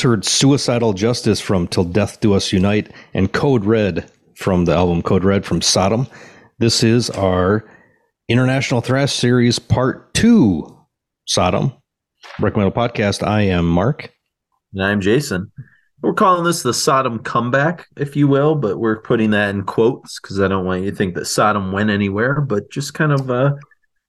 Just heard Suicidal Justice from Till Death Do Us Unite and Code Red from the album Code Red from Sodom. This is our International Thrash Series Part 2 Sodom. Recommended podcast. I am Mark. And I'm Jason. We're calling this the Sodom comeback, if you will, but we're putting that in quotes because I don't want you to think that Sodom went anywhere, but just kind of uh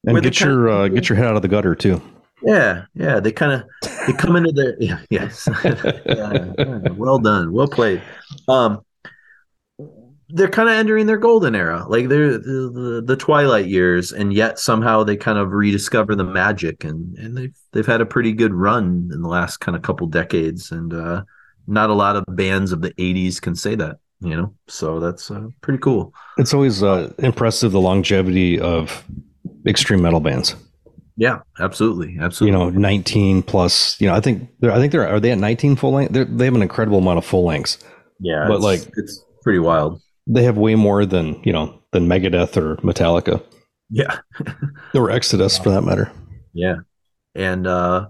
and get your uh, get your head out of the gutter too. Yeah, yeah. They kind of they come into their yeah, yes. yeah, well done, well played. Um, they're kind of entering their golden era, like they're the, the, the twilight years, and yet somehow they kind of rediscover the magic, and and they've they've had a pretty good run in the last kind of couple decades, and uh, not a lot of bands of the '80s can say that, you know. So that's uh, pretty cool. It's always uh, impressive the longevity of extreme metal bands. Yeah, absolutely, absolutely. You know, 19 plus. You know, I think they're. I think they're. Are they at 19 full length? They're, they have an incredible amount of full lengths. Yeah, but it's, like it's pretty wild. They have way more than you know than Megadeth or Metallica. Yeah, or Exodus for that matter. Yeah, and uh,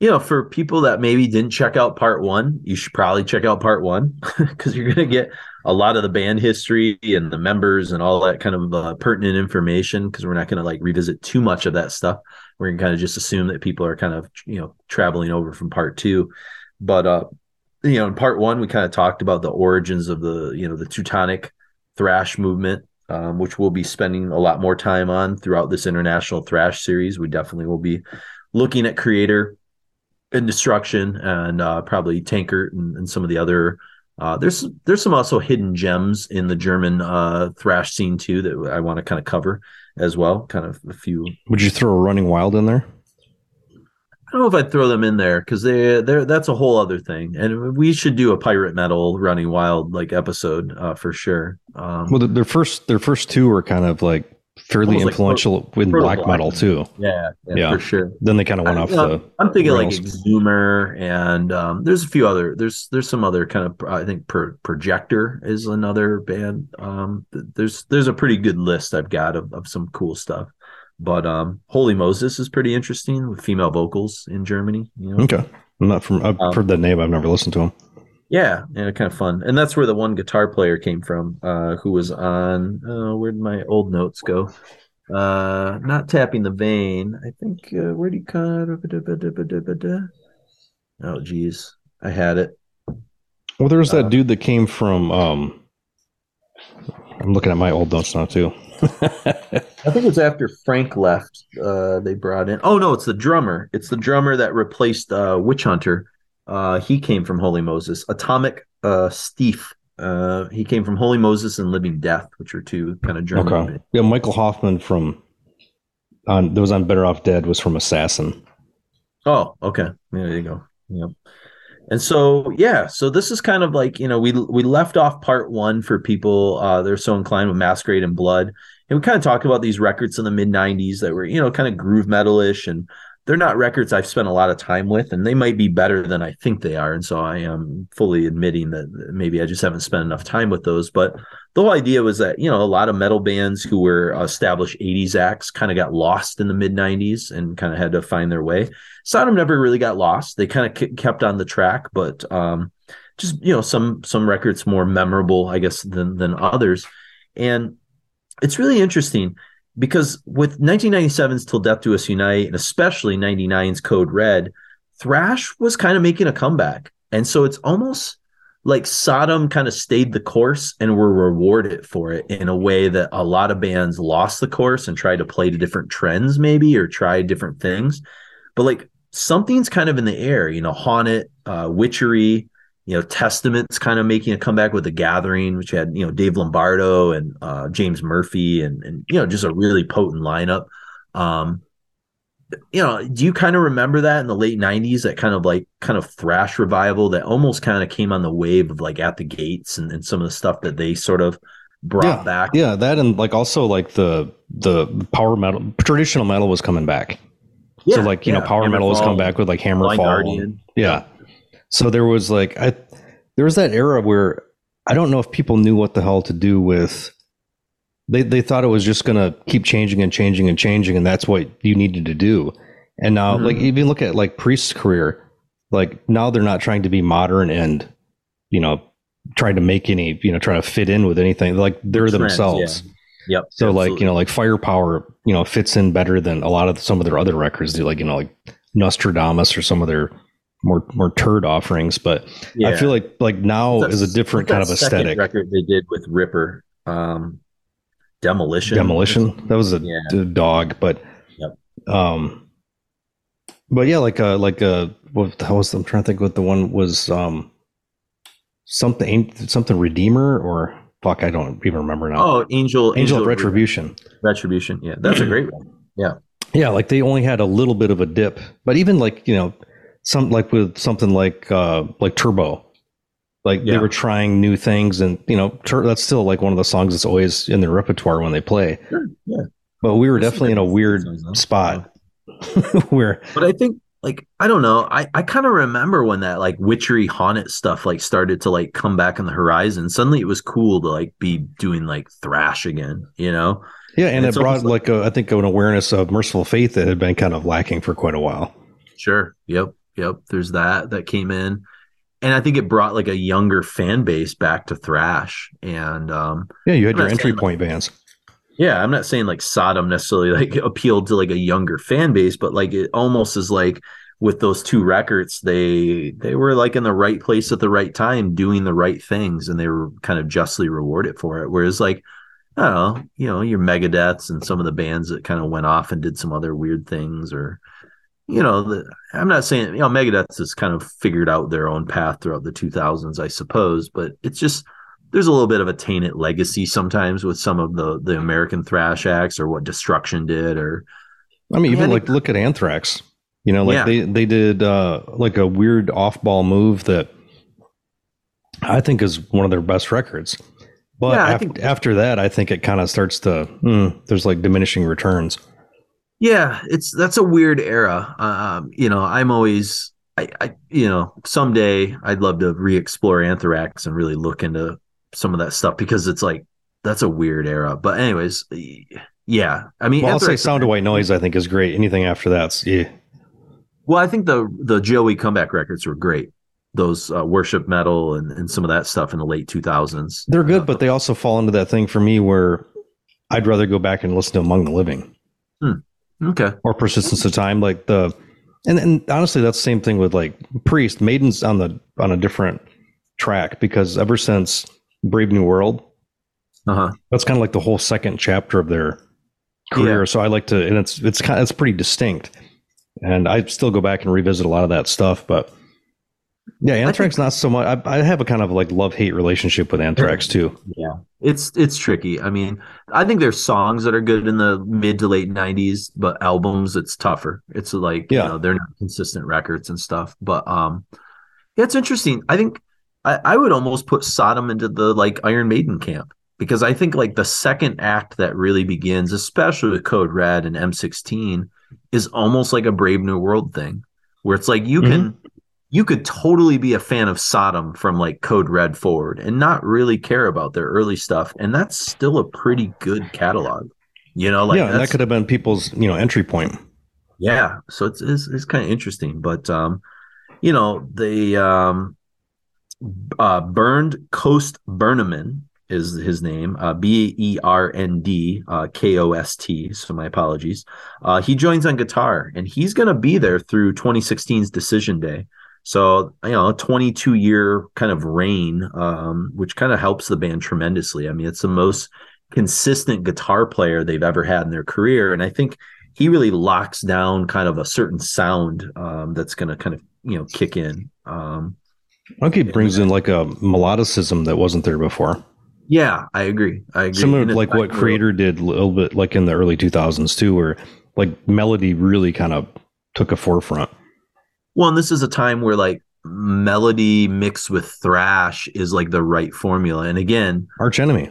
you know, for people that maybe didn't check out part one, you should probably check out part one because you're gonna get a lot of the band history and the members and all that kind of uh, pertinent information because we're not going to like revisit too much of that stuff we're to kind of just assume that people are kind of you know traveling over from part two. But uh you know in part one we kind of talked about the origins of the you know the teutonic thrash movement um, which we'll be spending a lot more time on throughout this international thrash series. We definitely will be looking at Kreator and destruction and uh, probably tankard and, and some of the other uh, there's there's some also hidden gems in the German uh, thrash scene too that I want to kind of cover as well. Kind of a few. Would you throw a Running Wild in there? I don't know if I'd throw them in there because they they that's a whole other thing, and we should do a pirate metal Running Wild like episode uh, for sure. Um, well, their first their first two were kind of like fairly influential like in black, metal too. Yeah, yeah, yeah, for sure. Then they kind of went I, off the. I'm thinking rails. like Exumer, and um, there's a few other. There's there's some other kind of. I think Protector is another band. Um, there's there's a pretty good list I've got of, of some cool stuff. But um, Holy Moses is pretty interesting with female vocals in Germany. You know? Okay, I'm not from. I've um, heard that name. I've never listened to them. Yeah, yeah, kind of fun. And that's where the one guitar player came from, uh, who was on uh, where'd my old notes go? Uh, not tapping the vein. I think uh, where'd he cut? Oh, geez, I had it. Well, there was that uh, dude that came from. Um, I'm looking at my old notes now too. I think it was after Frank left. Uh, they brought in. Oh no, it's the drummer. It's the drummer that replaced uh, Witch Hunter uh, he came from Holy Moses. Atomic uh, Steif. Uh, he came from Holy Moses and Living Death, which are two kind of German. Okay. Yeah, Michael Hoffman from on that was on Better Off Dead was from Assassin. Oh, okay. There you go. Yep. And so yeah, so this is kind of like you know we we left off part one for people uh, they're so inclined with Masquerade and Blood, and we kind of talked about these records in the mid '90s that were you know kind of groove metalish and they're not records I've spent a lot of time with, and they might be better than I think they are. And so I am fully admitting that maybe I just haven't spent enough time with those. But the whole idea was that, you know, a lot of metal bands who were established 80s acts kind of got lost in the mid 90s and kind of had to find their way. Sodom never really got lost. They kind of kept on the track, but um, just, you know, some some records more memorable, I guess, than than others. And it's really interesting because with 1997's Till Death Do Us Unite and especially 99's Code Red, thrash was kind of making a comeback. And so it's almost like Sodom kind of stayed the course and were rewarded for it in a way that a lot of bands lost the course and tried to play to different trends, maybe, or try different things. But like something's kind of in the air, you know, Haunted, uh, Witchery, you know, Testament's kind of making a comeback with the Gathering, which had you know Dave Lombardo and uh, James Murphy, and and you know just a really potent lineup. Um, you know, do you kind of remember that in the late '90s? That kind of like kind of thrash revival that almost kind of came on the wave of like At the Gates and, and some of the stuff that they sort of brought yeah, back. Yeah, that and like also like the the power metal traditional metal was coming back. Yeah, so like you yeah. know power Hammerfall, metal was coming back with like Hammerfall. Yeah. So there was like I there was that era where I don't know if people knew what the hell to do with they they thought it was just going to keep changing and changing and changing and that's what you needed to do. And now mm-hmm. like even look at like Priest's career, like now they're not trying to be modern and you know trying to make any you know trying to fit in with anything like they're Trends, themselves yeah. Yep. So absolutely. like, you know, like firepower, you know, fits in better than a lot of some of their other records do, like, you know, like Nostradamus or some of their more more turd offerings. But yeah. I feel like like now That's, is a different kind of aesthetic. Record they did with Ripper, um, Demolition. Demolition. That was a yeah. dog, but yep. um, but yeah, like uh like uh what was I'm trying to think what the one was um something something Redeemer or fuck I don't even remember now. Oh, Angel Angel, Angel Retribution. Retribution. Yeah, that's a great one. Yeah. Yeah, like they only had a little bit of a dip, but even like you know, some like with something like uh like Turbo, like yeah. they were trying new things, and you know, tur- that's still like one of the songs that's always in their repertoire when they play. Sure. Yeah. But we were definitely in a weird spot where. But I think like I don't know. I I kind of remember when that like witchery haunted stuff like started to like come back on the horizon. Suddenly it was cool to like be doing like thrash again, you know? Yeah, and, and it brought like, like a, I think an awareness of Mercyful Fate that had been kind of lacking for quite a while. Sure. Yep. Yep. There's that that came in. And I think it brought like a younger fan base back to thrash. And um Yeah, you had I'm your entry point like, bands. Yeah, I'm not saying like Sodom necessarily like appealed to like a younger fan base, but like it almost is like with those two records, they they were like in the right place at the right time, doing the right things, and they were kind of justly rewarded for it. Whereas like I don't know, you know, your Megadeths and some of the bands that kind of went off and did some other weird things, or you know, the, I'm not saying you know Megadeths has kind of figured out their own path throughout the 2000s, I suppose, but it's just there's a little bit of a tainted legacy sometimes with some of the the American thrash acts or what Destruction did, or I mean, even like look at Anthrax. You know, like yeah. they they did uh, like a weird off ball move that I think is one of their best records. But yeah, af- think, after that, I think it kind of starts to mm, there's like diminishing returns. Yeah, it's that's a weird era. Um, you know, I'm always I, I you know someday I'd love to re-explore Anthrax and really look into some of that stuff because it's like that's a weird era. But anyways, yeah, I mean, well, I'll say Sound of White Noise. I think is great. Anything after that's yeah. Well, I think the the Joey comeback records were great those uh, worship metal and, and some of that stuff in the late 2000s. They're good, uh, but they also fall into that thing for me where I'd rather go back and listen to Among the Living. Hmm. Okay. Or Persistence of Time, like the, and, and honestly, that's the same thing with like Priest. Maiden's on the on a different track because ever since Brave New World, uh-huh. that's kind of like the whole second chapter of their career. Yeah. So I like to, and it's it's kind of, it's pretty distinct. And I still go back and revisit a lot of that stuff, but yeah, Anthrax think, not so much. I, I, have a kind of like love hate relationship with Anthrax too. Yeah, it's it's tricky. I mean, I think there's songs that are good in the mid to late '90s, but albums it's tougher. It's like yeah, you know, they're not consistent records and stuff. But um, yeah, it's interesting. I think I, I would almost put Sodom into the like Iron Maiden camp because I think like the second act that really begins, especially with Code Red and M16, is almost like a Brave New World thing, where it's like you mm-hmm. can you could totally be a fan of Sodom from like Code Red forward and not really care about their early stuff. And that's still a pretty good catalog. You know, like yeah, that could have been people's, you know, entry point. Yeah. So it's it's, it's kind of interesting. But um, you know, the um uh Bernd Kost Bernemann is his name, uh, B E R N D uh, K O S T. So my apologies. Uh, he joins on guitar, and he's going to be there through 2016's Decision Day. So, you know, a 22 year kind of reign, um, which kind of helps the band tremendously. I mean, it's the most consistent guitar player they've ever had in their career. And I think he really locks down kind of a certain sound um, that's going to kind of, you know, kick in. Um, I think he brings in like a melodicism that wasn't there before. Yeah, I agree. I agree. Similar to like what Kreator did a little bit like in the early 2000s too, where like melody really kind of took a forefront. Well, and this is a time where like melody mixed with thrash is like the right formula. And again, Arch Enemy.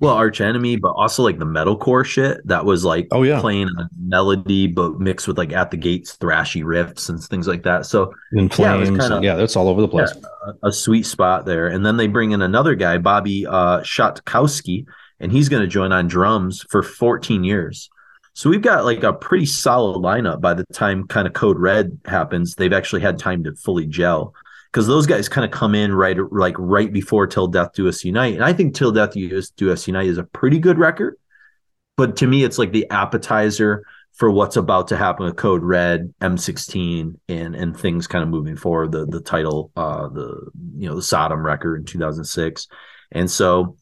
Well, Arch Enemy, but also like the metalcore shit that was like oh yeah playing a melody but mixed with like at the gates thrashy riffs and things like that. So in flames, yeah, kinda, yeah, that's all over the place. Yeah, a, sweet spot there. And then they bring in another guy, Bobby uh, Schottkowski, and he's going to join on drums for 14 years. So we've got like a pretty solid lineup by the time kind of Code Red happens. They've actually had time to fully gel because those guys kind of come in right like right before Till Death Do Us Unite, and I think Till Death Do Us Unite is a pretty good record. But to me, it's like the appetizer for what's about to happen with Code Red, M16, and and things kind of moving forward. The the title, uh, the you know the Sodom record in 2006, and so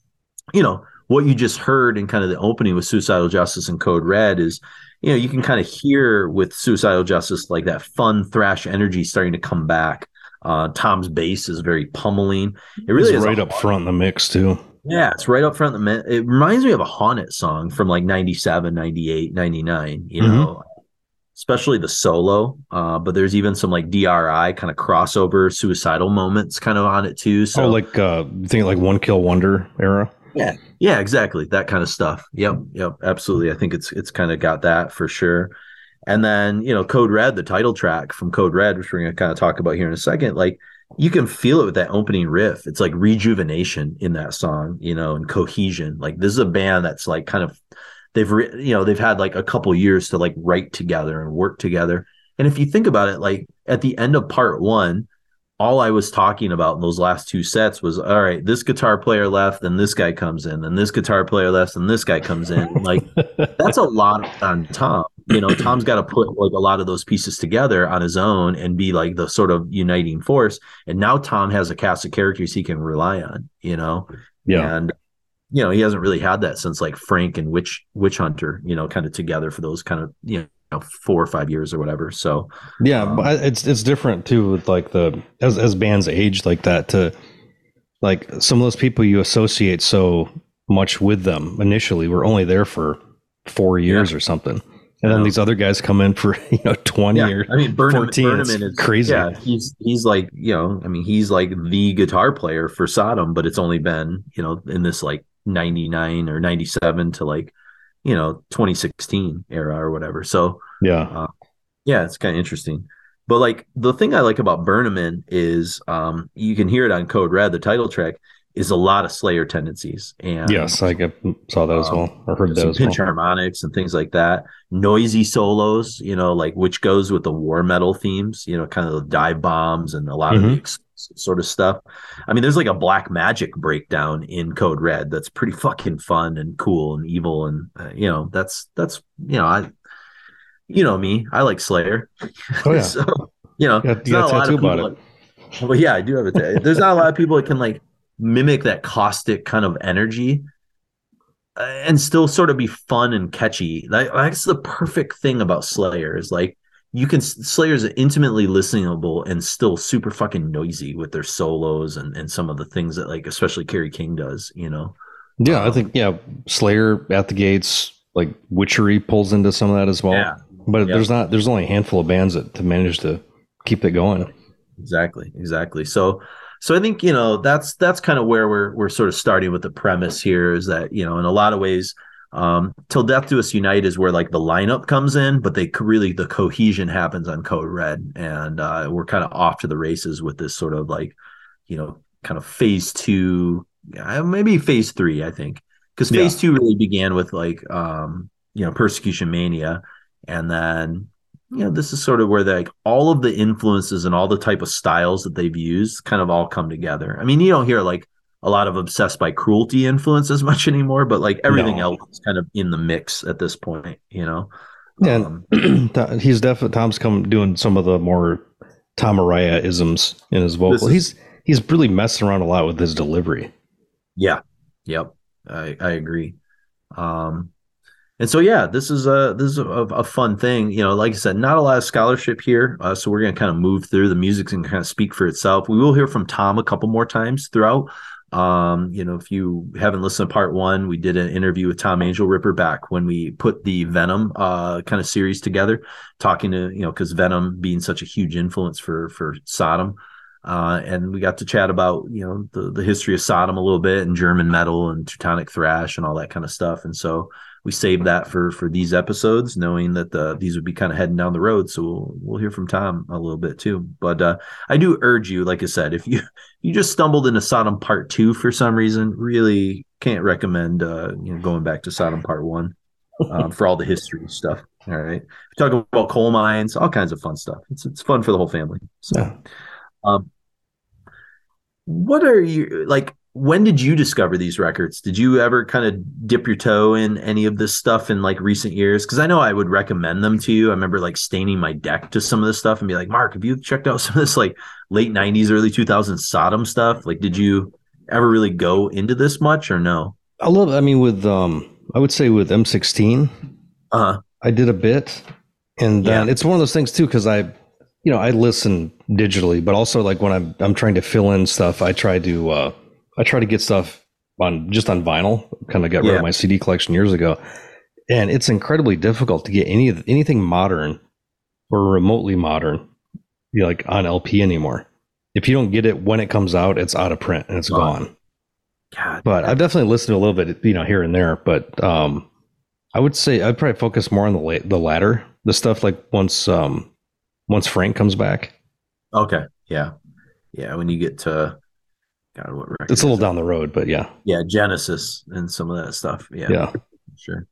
you know what you just heard in kind of the opening with Suicidal Justice and Code Red is you know you can kind of hear with Suicidal Justice like that fun thrash energy starting to come back uh, Tom's bass is very pummeling. It really is right up front in the mix too. Yeah, it's right up front. In the it reminds me of a Haunted song from like 97, 98, 99, you mm-hmm. know, especially the solo. Uh, but there's even some like DRI kind of crossover suicidal moments kind of on it too. So oh, like uh think like One Kill Wonder era. Yeah. Yeah, exactly. That kind of stuff. Yep. Yep. Absolutely. I think it's it's kind of got that for sure. And then, you know, Code Red, the title track from Code Red, which we're going to kind of talk about here in a second, like you can feel it with that opening riff. It's like rejuvenation in that song, you know, and cohesion. Like this is a band that's like kind of they've re- you know, they've had like a couple years to like write together and work together. And if you think about it, like at the end of part 1, all I was talking about in those last two sets was all right, this guitar player left, then this guy comes in, and this guitar player left, and this guy comes in. Like that's a lot on Tom. You know, Tom's got to put like a lot of those pieces together on his own and be like the sort of uniting force. And now Tom has a cast of characters he can rely on, you know? Yeah. And you know, he hasn't really had that since like Frank and Witch Witch Hunter, you know, kind of together for those kind of, you know, four or five years or whatever. So yeah, um, it's it's different too with like the as as bands age like that to like some of those people you associate so much with them initially were only there for four years yeah. or something. And then these other guys come in for you know twenty yeah. or I mean Burnham, 14. Burnham is crazy. Yeah, he's he's like you know I mean he's like the guitar player for Sodom, but it's only been you know in this like ninety nine or ninety seven to like you know 2016 era or whatever. So yeah, uh, yeah, it's kind of interesting. But like the thing I like about Bernemann is um, you can hear it on Code Red, the title track is a lot of Slayer tendencies. And yes, I get, saw that as well. I heard that as pinch well. harmonics and things like that. Noisy solos, you know, like which goes with the war metal themes, you know, kind of the dive bombs and a lot mm-hmm. of the sort of stuff. I mean, there's like a black magic breakdown in Code Red that's pretty fucking fun and cool and evil, and uh, you know, that's that's you know, I, you know me, I like Slayer. Oh yeah. so, you know, you got, you got a tattoo about it. Like, well, yeah, I do have a tattoo. There's not a lot of people that can like mimic that caustic kind of energy uh, and still sort of be fun and catchy. That, that's the perfect thing about Slayer is like you can Slayer's intimately listenable and still super fucking noisy with their solos and and some of the things that like especially Kerry King does, you know. Yeah, um, I think yeah, Slayer at the gates like Witchery pulls into some of that as well. Yeah. But yeah. there's not there's only a handful of bands that to manage to keep it going. Exactly, exactly. So so I think you know that's that's kind of where we're we're sort of starting with the premise here is that you know in a lot of ways um, Till Death Do Us Unite is where like the lineup comes in, but they really the cohesion happens on Code Red, and uh, we're kind of off to the races with this sort of like, you know, kind of phase two, maybe phase three, I think, because phase yeah. two really began with like, um, you know, Persecution Mania, and then you know this is sort of where like all of the influences and all the type of styles that they've used kind of all come together. I mean, you don't hear like a lot of obsessed by cruelty influence as much anymore, but like everything no. else is kind of in the mix at this point, you know. And um, he's definitely Tom's come doing some of the more Tom Araya isms in his vocal. Is, he's he's really messing around a lot with his delivery. Yeah. Yep. I I agree. Um and so yeah, this is a this is a, a, fun thing. You know, like I said, not a lot of scholarship here, uh, so we're going to kind of move through the music and kind of speak for itself. We will hear from Tom a couple more times throughout, um, you know, if you haven't listened to part one, we did an interview with Tom Angelripper back when we put the Venom uh, kind of series together, talking to you know because Venom being such a huge influence for for Sodom, uh, and we got to chat about you know the the history of Sodom a little bit and German metal and Teutonic thrash and all that kind of stuff, and so we saved that for for these episodes, knowing that the, these would be kind of heading down the road. So we'll we'll hear from Tom a little bit too. But uh, I do urge you, like I said, if you you just stumbled into Sodom Part Two for some reason, really can't recommend uh, you know going back to Sodom Part One. um, for all the history stuff. All right, we talk about coal mines, all kinds of fun stuff. It's it's fun for the whole family. So, yeah. um, what are you like? When did you discover these records? Did you ever kind of dip your toe in any of this stuff in like recent years? Because I know I would recommend them to you. I remember like staining my deck to some of this stuff and be like, Mark, have you checked out some of this like late 90s, early 2000s Sodom stuff? Like, did you ever really go into this much or no? I love, I mean, with, um, I would say with M16, uh-huh. I did a bit. And then yeah. it's one of those things too, because I, you know, I listen digitally, but also like when I'm, I'm trying to fill in stuff, I try to, uh, I try to get stuff on just on vinyl. Kind of got rid yeah. of my CD collection years ago, and it's incredibly difficult to get any anything modern or remotely modern, you know, like on LP anymore. If you don't get it when it comes out, it's out of print and it's oh. gone. God, but I've definitely listened to a little bit, you know, here and there. But um, I would say I'd probably focus more on the la- the latter, the stuff like once um, once Frank comes back. Okay, yeah, yeah. When you get to God, what record? It's a little down the road, but yeah. Yeah, Genesis and some of that stuff. Yeah. Yeah. Sure.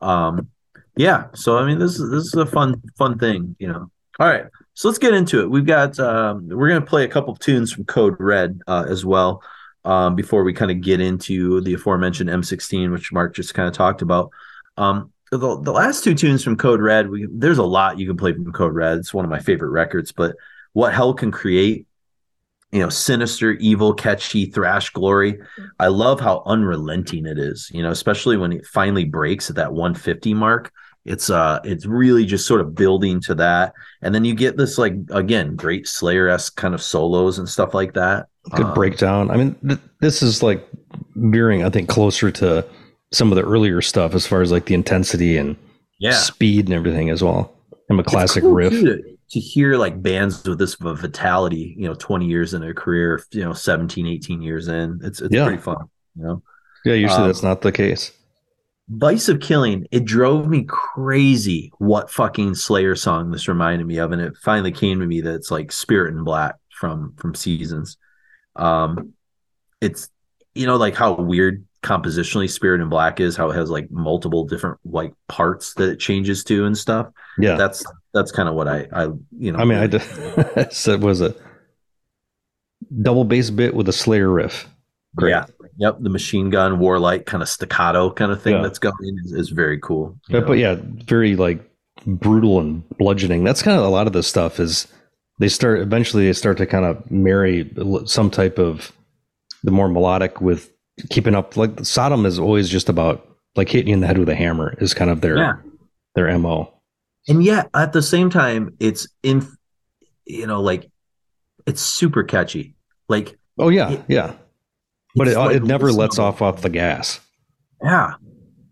Um yeah, so I mean this is this is a fun fun thing, you know. All right. So let's get into it. We've got um we're going to play a couple of tunes from Code Red uh, as well. Um, before we kind of get into the aforementioned M16, which Mark just kind of talked about. Um, the, the last two tunes from Code Red, we, there's a lot you can play from Code Red. It's one of my favorite records, but What Hell Can Create you know, sinister, evil, catchy thrash glory. I love how unrelenting it is, you know, especially when it finally breaks at that 150 mark. It's uh it's really just sort of building to that. And then you get this like again, great Slayer-esque kind of solos and stuff like that. Good um, breakdown. I mean, th- this is like veering, I think, closer to some of the earlier stuff as far as like the intensity and yeah. speed and everything as well. I'm a classic cool riff. Too to hear like bands with this vitality, you know, 20 years in a career, you know, 17, 18 years in, it's, it's yeah. pretty fun, you know? Yeah. Usually um, that's not the case. Vice of Killing, it drove me crazy what fucking Slayer song this reminded me of. And it finally came to me that it's like Spirit in Black from, from Seasons. Um, it's, you know, like how weird compositionally Spirit in Black is, how it has like multiple different like parts that it changes to and stuff. Yeah. That's that's kind of what I I you know. I mean, I did, said was a double bass bit with a Slayer riff. Great. Yeah. Yep. The machine gun, warlike kind of staccato kind of thing yeah. that's going is, is very cool. But, but yeah, very like brutal and bludgeoning. That's kind of a lot of this stuff is they start eventually they start to kind of marry some type of the more melodic with keeping up. Like Sodom is always just about like hitting you in the head with a hammer is kind of their yeah. their mo and yet at the same time it's in you know like it's super catchy. Like oh yeah it, yeah. But it, uh, like it never lets off off the gas. Yeah.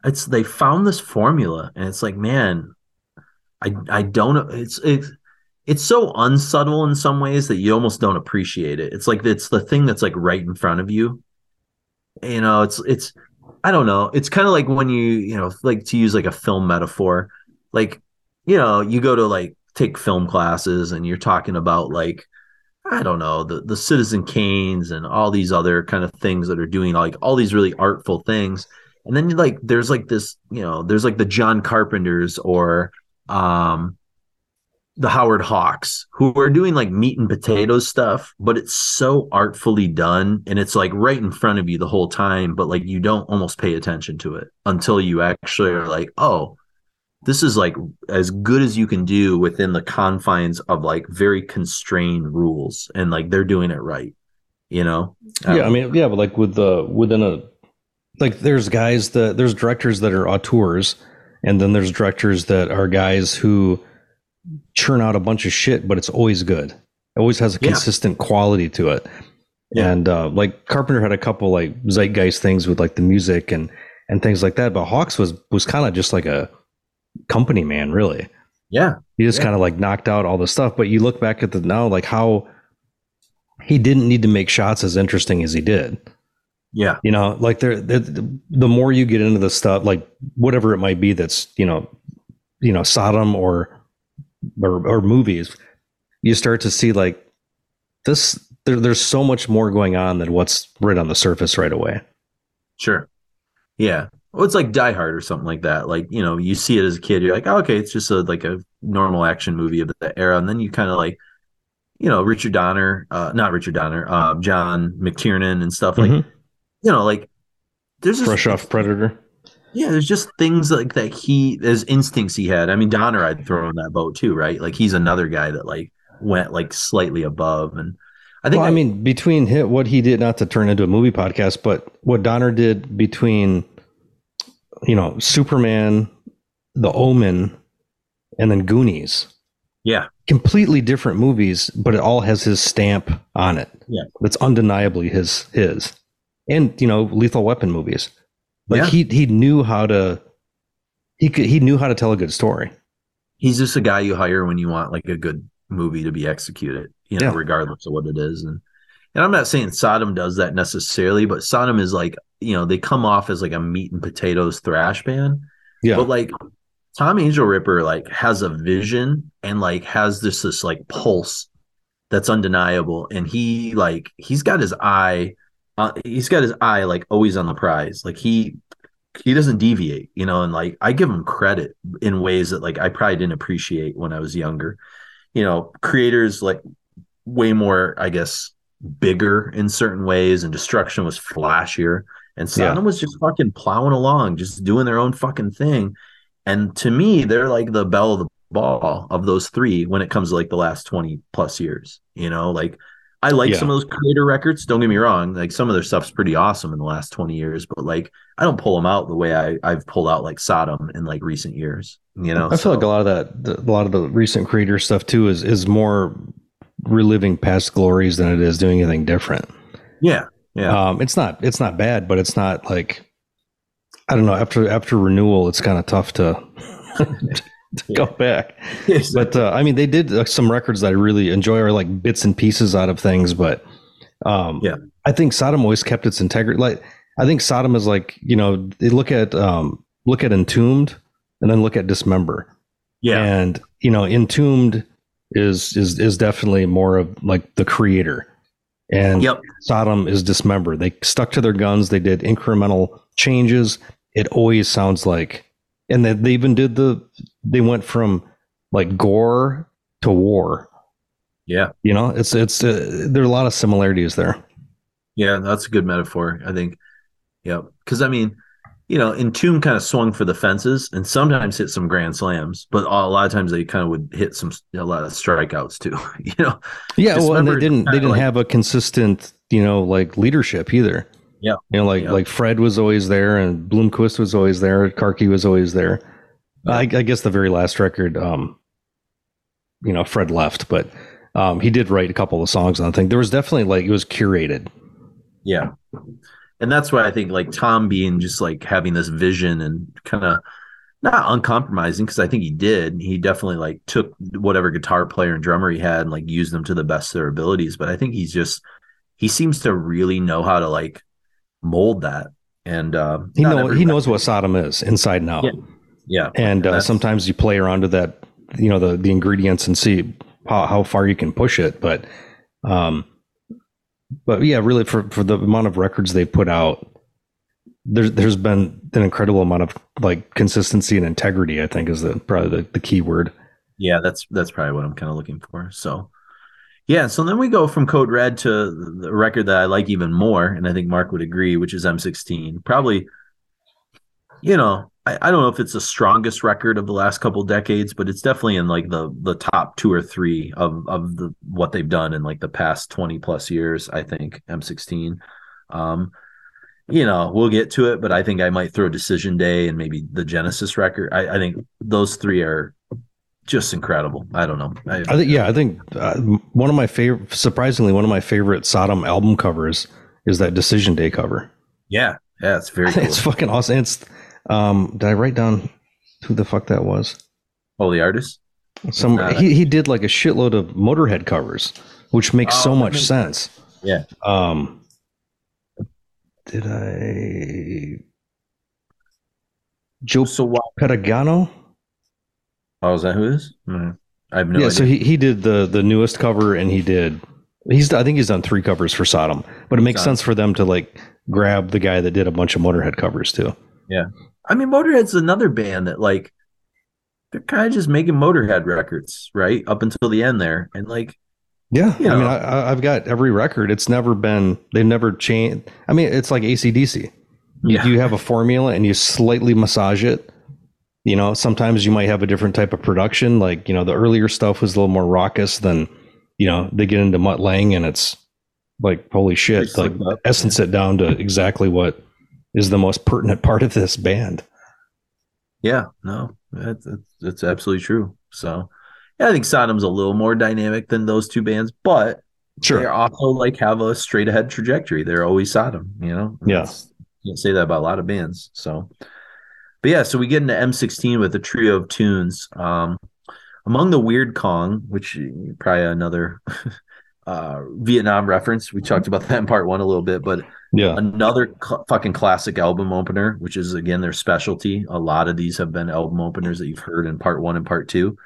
It's they found this formula and it's like man i i don't it's it's it's so unsubtle in some ways that you almost don't appreciate it. It's like it's the thing that's like right in front of you. You know it's it's i don't know. It's kind of like when you you know like to use like a film metaphor like you know, you go to like take film classes and you're talking about like I don't know, the the Citizen Kanes and all these other kind of things that are doing like all these really artful things. And then like there's like this, you know, there's like the John Carpenters or um the Howard Hawks who are doing like meat and potatoes stuff, but it's so artfully done and it's like right in front of you the whole time, but like you don't almost pay attention to it until you actually are like, oh, this is like as good as you can do within the confines of like very constrained rules and like they're doing it right you know um, yeah i mean yeah but like with the within a like there's guys that there's directors that are auteurs and then there's directors that are guys who churn out a bunch of shit but it's always good it always has a yeah. consistent quality to it yeah. and uh, like carpenter had a couple like zeitgeist things with like the music and and things like that but hawks was was kind of just like a company man, really. Yeah. He just yeah. kind of like knocked out all the stuff. But you look back at the now, like how he didn't need to make shots as interesting as he did. Yeah. You know, like there, the, the more you get into the stuff, like whatever it might be that's, you know, you know, Sodom or, or, or movies, you start to see like this, there, there's so much more going on than what's right on the surface right away. Sure. Yeah. Well, it's like Die Hard or something like that. Like you know, you see it as a kid, you're like, oh, okay, it's just a like a normal action movie of the era, and then you kind of like, you know, Richard Donner, uh, not Richard Donner, uh, John McTiernan and stuff like, mm-hmm. you know, like there's just, fresh off Predator. Yeah, there's just things like that. He there's instincts he had. I mean, Donner, I'd throw in that boat too, right? Like he's another guy that like went like slightly above and I think well, I, I, mean between him, what he did not to turn into a movie podcast, but what Donner did between you know Superman, The Omen, and then Goonies. Yeah, completely different movies, but it all has his stamp on it. Yeah, that's undeniably his his, and you know Lethal Weapon movies. Like yeah. he he knew how to he could he knew how to tell a good story. He's just a guy you hire when you want like a good movie to be executed, you know, yeah. regardless of what it is. And and I'm not saying Sodom does that necessarily, but Sodom is like, you know, they come off as like a meat and potatoes thrash band. Yeah. But like Tom Angelripper like has a vision and like has this this like pulse that's undeniable. And he like he's got his eye uh, he's got his eye like always on the prize. Like he he doesn't deviate, you know, and like I give him credit in ways that like I probably didn't appreciate when I was younger. You know, Kreator's like way more, I guess, bigger in certain ways, and destruction was flashier. And Sodom yeah. was just fucking plowing along, just doing their own fucking thing. And to me, they're like the bell of the ball of those three when it comes to like the last 20 plus years. You know, like I like yeah. some of those Kreator records. Don't get me wrong. Like some of their stuff's pretty awesome in the last 20 years, but like I don't pull them out the way I, I've pulled out like Sodom in like recent years. You know, I feel like a lot of that, a lot of the recent Kreator stuff too is is more reliving past glories than it is doing anything different. Yeah. Yeah. Um, it's not it's not bad, but it's not like I don't know, after after renewal it's kind of tough to, to yeah. go back. But uh, I mean they did uh, some records that I really enjoy are like bits and pieces out of things, but um, yeah. I think Sodom always kept its integrity. Like I think Sodom is like, you know, they look at um, look at Entombed and then look at Dismember. Yeah. And you know, Entombed is is is definitely more of like the Kreator. And yep. Sodom is dismembered. They stuck to their guns. They did incremental changes. It always sounds like, and they, they even did the. They went from like gore to war. Yeah, you know, it's it's uh, there are a lot of similarities there. Yeah, that's a good metaphor. I think. Yeah, because I mean, you know, Entomb kind of swung for the fences and sometimes hit some grand slams, but a lot of times they kind of would hit some a lot of strikeouts too. you know. Yeah, well, and they didn't they didn't like, have a consistent you know like leadership either. Yeah, you know, like yeah. like Fred was always there and Blomqvist was always there, Karki was always there. I, I, guess the very last record, um, you know, Fred left, but um, he did write a couple of songs on the thing. There was definitely like it was curated. Yeah and that's why I think like Tom being just like having this vision and kind of not uncompromising because I think he did. He definitely like took whatever guitar player and drummer he had and like used them to the best of their abilities. But I think he's just he seems to really know how to like mold that. And uh, he know he knows what Sodom is inside and out. Yeah, yeah. And, and uh, sometimes you play around with that, you know, the the ingredients and see how, how far you can push it. But um, but yeah, really for, for the amount of records they put out, there's there's been an incredible amount of like consistency and integrity. I think is the probably the, the key word. Yeah, that's that's probably what I'm kind of looking for. So, yeah, so then we go from Code Red to the record that I like even more, and I think Mark would agree, which is M16. Probably, you know, I, I don't know if it's the strongest record of the last couple decades, but it's definitely in like the the top two or three of of the what they've done in like the past 20 plus years, I think, M16. Um, you know, we'll get to it, but I think I might throw Decision Day and maybe the Genesis record. I, I think those three are just incredible. I don't know. I, I think yeah, I think uh, one of my favorite, surprisingly, one of my favorite Sodom album covers is that Decision Day cover. Yeah, yeah, it's very. Cool. It's fucking awesome. It's um, did I write down who the fuck that was? Oh, the artist. Some he, he did like a shitload of Motorhead covers, which makes oh, so much sense. Yeah. Um. Did I? Joe so what? Petagno. Oh, is that who it is? Mm-hmm. I have no yeah, idea. so he, he did the the newest cover, and he did he's I think he's done three covers for Sodom, but it makes sense for them to like grab the guy that did a bunch of Motorhead covers too. Yeah. I mean, Motorhead's another band that like they're kind of just making Motorhead records, right? Up until the end there. And like yeah, you know, I mean, I, have got every record. It's never been, they've never changed. I mean, it's like ACDC. Yeah. You, you have a formula and you slightly massage it. You know, sometimes you might have a different type of production. Like, you know, the earlier stuff was a little more raucous than, you know, they get into Mutt Lange and it's like, holy shit, like essence it down to exactly what is the most pertinent part of this band. Yeah, no, that's, absolutely true. So, yeah, I think Sodom's a little more dynamic than those two bands, but sure. they also like have a straight ahead trajectory. They're always Sodom, you know? Yes. Yeah. Can't say that about a lot of bands. So, but yeah, so we get into M16 with a trio of tunes. Um, among the Weirdcong, which probably another uh, Vietnam reference. We talked about that in part one a little bit, but yeah, another cl- fucking classic album opener, which is again their specialty. A lot of these have been album openers that you've heard in part one and part two.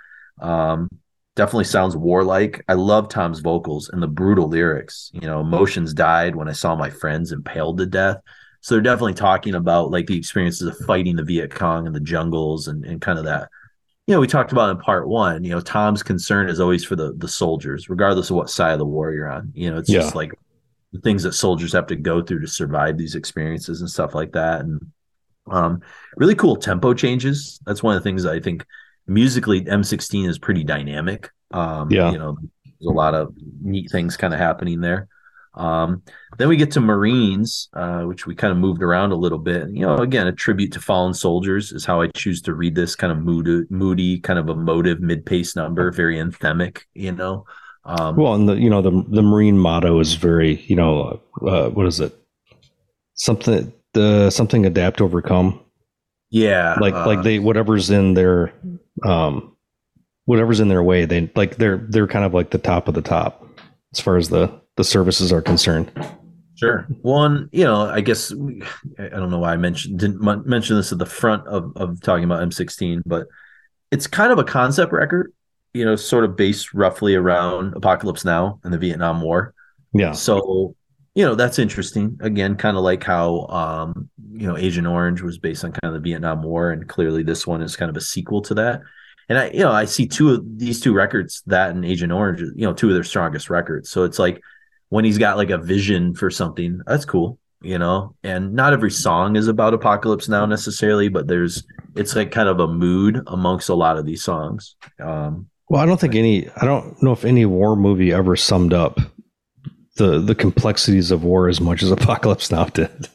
Um, definitely sounds warlike. I love Tom's vocals and the brutal lyrics. You know, emotions died when I saw my friends impaled to death. So they're definitely talking about like the experiences of fighting the Viet Cong in the jungles and, and kind of that. You know, we talked about in part one, you know, Tom's concern is always for the the soldiers, regardless of what side of the war you're on. You know, it's yeah. just like the things that soldiers have to go through to survive these experiences and stuff like that. And um, really cool tempo changes. That's one of the things I think musically M16 is pretty dynamic. Um, yeah. You know, there's a lot of neat things kind of happening there. Um, then we get to Marines, uh, which we kind of moved around a little bit. You know, again, a tribute to fallen soldiers is how I choose to read this kind of moody, moody kind of emotive mid-pace number, very anthemic. You know. Um, well, and the you know the the Marine motto is very you know uh, what is it? Something the something adapt overcome. Yeah, like uh, like they whatever's in their um, whatever's in their way, they like they're they're kind of like the top of the top as far as the the services are concerned. Sure. One, you know, I guess I don't know why I mentioned didn't mention this at the front of of talking about M16, but it's kind of a concept record, you know, sort of based roughly around Apocalypse Now and the Vietnam War. Yeah. So, you know, that's interesting. Again, kind of like how um, you know, Agent Orange was based on kind of the Vietnam War, and clearly this one is kind of a sequel to that and I, you know, I see two of these two records, that and Agent Orange, you know, two of their strongest records. So it's like when he's got like a vision for something, that's cool, you know. And not every song is about apocalypse now necessarily, but there's it's like kind of a mood amongst a lot of these songs. Um, well, I don't think any, I don't know if any war movie ever summed up the the complexities of war as much as Apocalypse Now did.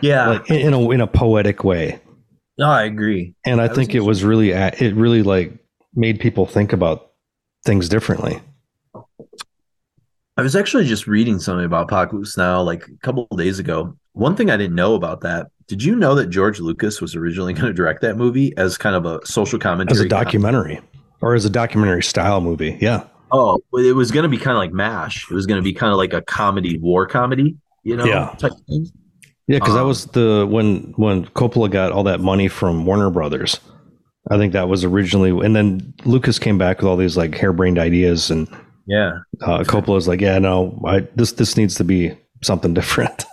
Yeah, like in a in a poetic way. No, I agree. And I think it was really it really like made people think about things differently. I was actually just reading something about Apocalypse Now like a couple of days ago. One thing I didn't know about that. Did you know that George Lucas was originally going to direct that movie as kind of a social commentary? As a documentary or as a documentary style movie. Yeah. Oh, it was going to be kind of like MASH. It was going to be kind of like a comedy, war comedy, you know? Yeah. Yeah, because um, that was the when when Coppola got all that money from Warner Brothers. I think that was originally, and then Lucas came back with all these like harebrained ideas, and yeah, uh, Coppola's like, yeah, no, I this this needs to be something different.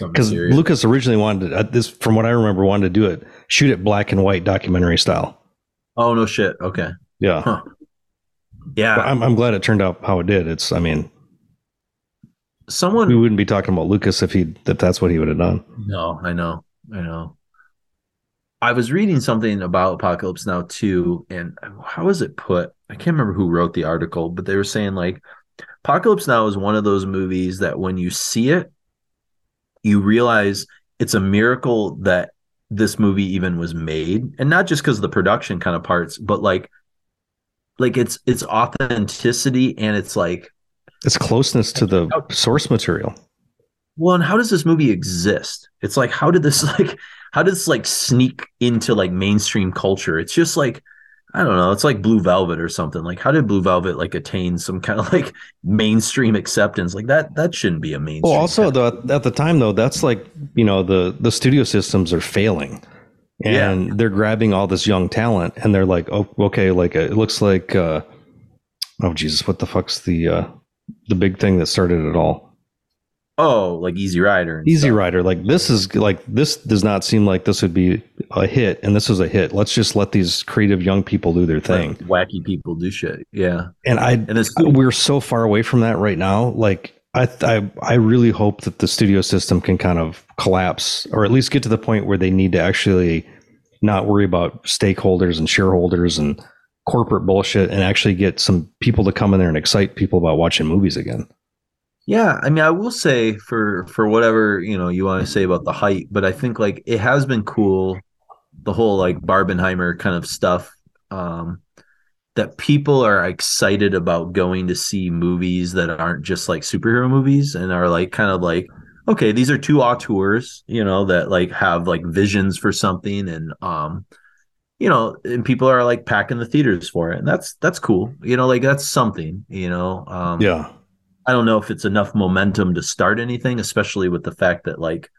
Because Lucas originally wanted to, uh, this, from what I remember, wanted to do it, shoot it black and white documentary style. Oh no, shit. Okay. Yeah. Huh. Yeah. I'm I'm glad it turned out how it did. It's, I mean, someone we wouldn't be talking about Lucas if he that that's what he would have done. No, I know, I know. I was reading something about Apocalypse Now too, and how was it put? I can't remember who wrote the article, but they were saying like Apocalypse Now is one of those movies that when you see it, you realize it's a miracle that this movie even was made, and not just because of the production kind of parts, but like like it's it's authenticity and it's like its closeness to the oh. source material. Well, and how does this movie exist? It's like how did this like how does this like sneak into like mainstream culture? It's just like I don't know. It's like Blue Velvet or something. Like, how did Blue Velvet like attain some kind of like mainstream acceptance? Like that. That shouldn't be a mainstream. Well, also the, at the time though, that's like you know the the studio systems are failing, and yeah. they're grabbing all this young talent, and they're like, oh, okay, like it looks like, uh, oh Jesus, what the fuck's the uh, the big thing that started it all. Oh, like Easy Rider. Easy stuff. Rider. Like this is like this does not seem like this would be a hit, and this is a hit. Let's just let these creative young people do their thing. wacky people do shit. Yeah. And I and it's cool. we're so far away from that right now. Like I, I I really hope that the studio system can kind of collapse, or at least get to the point where they need to actually not worry about stakeholders and shareholders and corporate bullshit, and actually get some people to come in there and excite people about watching movies again. Yeah, I mean, I will say for for whatever you know you want to say about the height, but I think like it has been cool, the whole like Barbenheimer kind of stuff, um, that people are excited about going to see movies that aren't just like superhero movies and are like kind of like okay, these are two auteurs, you know, that like have like visions for something and um you know, and people are like packing the theaters for it. And that's that's cool. You know, like that's something, you know. Um Yeah I don't know if it's enough momentum to start anything, especially with the fact that like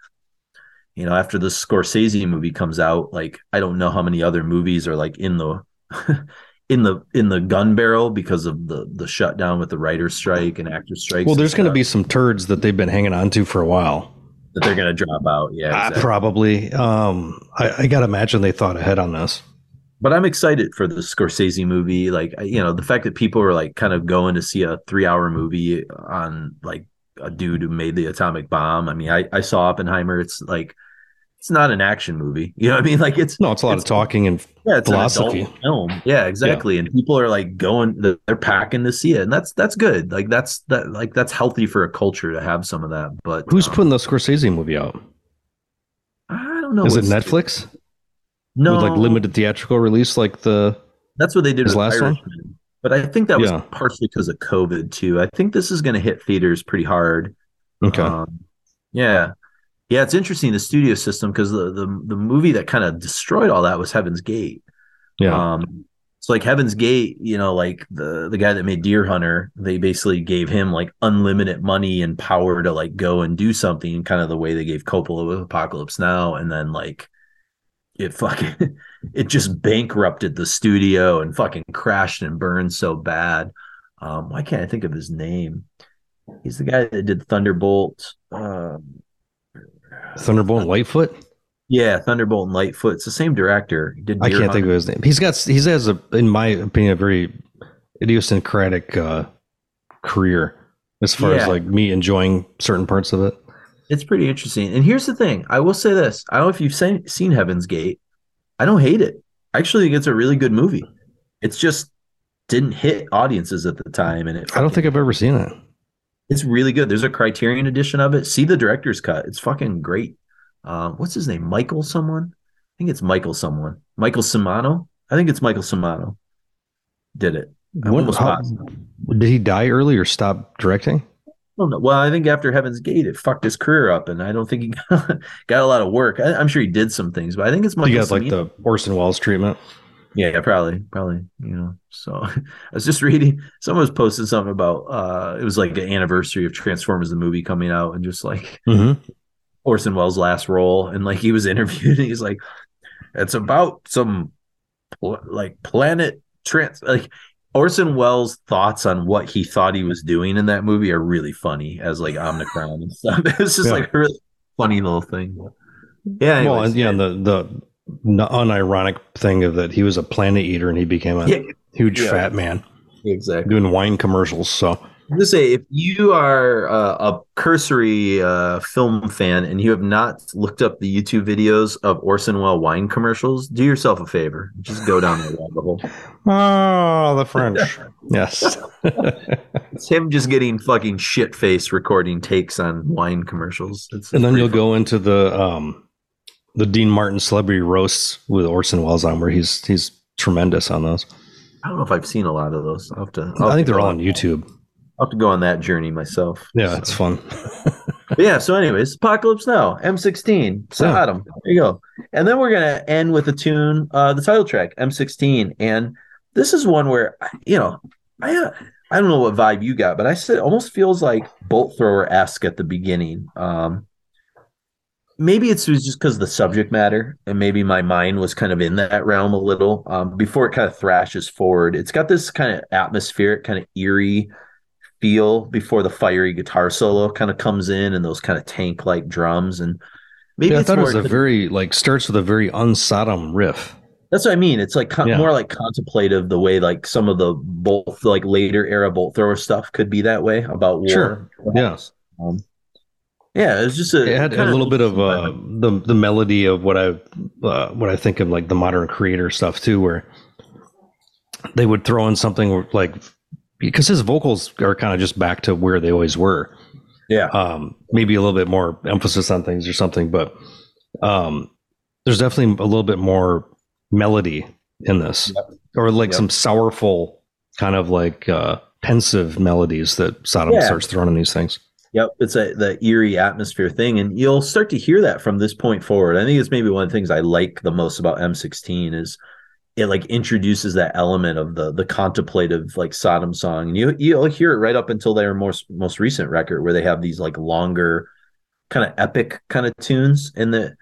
you know after the Scorsese movie comes out, like I don't know how many other movies are like in the in the in the gun barrel because of the the shutdown with the writer strike and actor strike. Well, there's going to be some turds that they've been hanging on to for a while that they're going to drop out. Yeah, uh, exactly. uh, probably. Um, I, I got to imagine they thought ahead on this but I'm excited for the Scorsese movie. Like, you know, the fact that people are like kind of going to see a three hour movie on like a dude who made the atomic bomb. I mean, I, I saw Oppenheimer. It's like, it's not an action movie. You know what I mean? Like it's no, it's a lot of talking and yeah, it's philosophy. An film. Yeah, exactly. Yeah. And people are like going, they're packing to see it, and that's that's good. Like that's that like that's healthy for a culture to have some of that. But who's um, putting the Scorsese movie out? I don't know. Is it Netflix? No, with like limited theatrical release, like the that's what they did with last Irishman. one. But I think that was yeah. partially because of COVID too. I think this is going to hit theaters pretty hard. Okay. Um, yeah, yeah. It's interesting the studio system because the, the the movie that kind of destroyed all that was Heaven's Gate. Yeah. Um, so like Heaven's Gate, you know, like the the guy that made Deer Hunter, they basically gave him like unlimited money and power to like go and do something, kind of the way they gave Coppola with Apocalypse Now, and then like it fucking it just bankrupted the studio and fucking crashed and burned so bad. Um, why can't I think of his name? He's the guy that did Thunderbolt. Um, Thunderbolt and Lightfoot. Yeah, Thunderbolt and Lightfoot. It's the same director. He did I can't Hunter. think of his name. He's got he has a, in my opinion, a very idiosyncratic uh, career as far yeah. as like me enjoying certain parts of it. It's pretty interesting. And here's the thing I will say this I don't know if you've seen, seen Heaven's Gate. I don't hate it. I actually think it's a really good movie. It's just didn't hit audiences at the time. And it I don't think I've ever seen it. It's really good. There's a Criterion edition of it. See the director's cut. It's fucking great. Uh, what's his name? Michael someone? I think it's Michael someone. Michael Cimino. I think it's Michael Cimino. Did it. When, how, did he die early or stop directing? Don't know. Well, I think after Heaven's Gate, it fucked his career up, and I don't think he got, a lot of work. I, am sure he did some things, but I think it's much. He got like the Orson Welles treatment. Yeah, probably, probably. You know, so I was just reading. Someone was posting something about. uh It was like an anniversary of Transformers the movie coming out, and just like mm-hmm. Orson Welles' last role, and like he was interviewed, and he's like, "It's about some like planet trans like Orson Welles' thoughts on what he thought he was doing in that movie are really funny as like Omnicron and stuff. It's just yeah. like a really funny little thing. Yeah. Anyways, well, and yeah, the the unironic thing of that he was a planet eater and he became a yeah. huge yeah. fat man. Exactly. Doing wine commercials. So to say, if you are uh, a cursory uh, film fan and you have not looked up the YouTube videos of Orson Welles wine commercials, do yourself a favor. Just go down the rabbit hole. Oh, the French. yes. it's him just getting fucking shit face recording takes on wine commercials. It's, and then you'll fun. go into the um, the Dean Martin celebrity roasts with Orson Welles on, where he's he's tremendous on those. I don't know if I've seen a lot of those. I'll have to. I'll i think they're all on YouTube. I'll have to go on that journey myself. Yeah, so. it's fun. yeah. So, anyways, Apocalypse Now, M16, Sodom. Yeah. There you go. And then we're gonna end with a tune, uh, the title track, M16, and this is one where you know, I uh, I don't know what vibe you got, but I said almost feels like bolt thrower esque at the beginning. Um, maybe it's just because the subject matter, and maybe my mind was kind of in that realm a little um, before it kind of thrashes forward. It's got this kind of atmospheric, kind of eerie feel before the fiery guitar solo kind of comes in and those kind of tank like drums and maybe yeah, I thought it was a very like starts with a very unsodom riff. That's what I mean. It's like con- yeah. more like contemplative the way like some of the both like later era bolt thrower stuff could be that way about war. Sure. Yes. Yeah. Um, yeah, it was just a. It had a little bit of uh, the the melody of what I uh, what I think of like the modern Kreator stuff too, where they would throw in something like because his vocals are kind of just back to where they always were. Yeah. Um, maybe a little bit more emphasis on things or something, but um, there's definitely a little bit more melody in this, yep. or like yep. some sorrowful kind of like uh, pensive melodies that Sodom yeah. starts throwing in these things. Yep, it's a the eerie atmosphere thing, and you'll start to hear that from this point forward. I think it's maybe one of the things I like the most about M16 is it like introduces that element of the the contemplative like Sodom song, and you you'll hear it right up until their most most recent record where they have these like longer, kind of epic kind of tunes. And the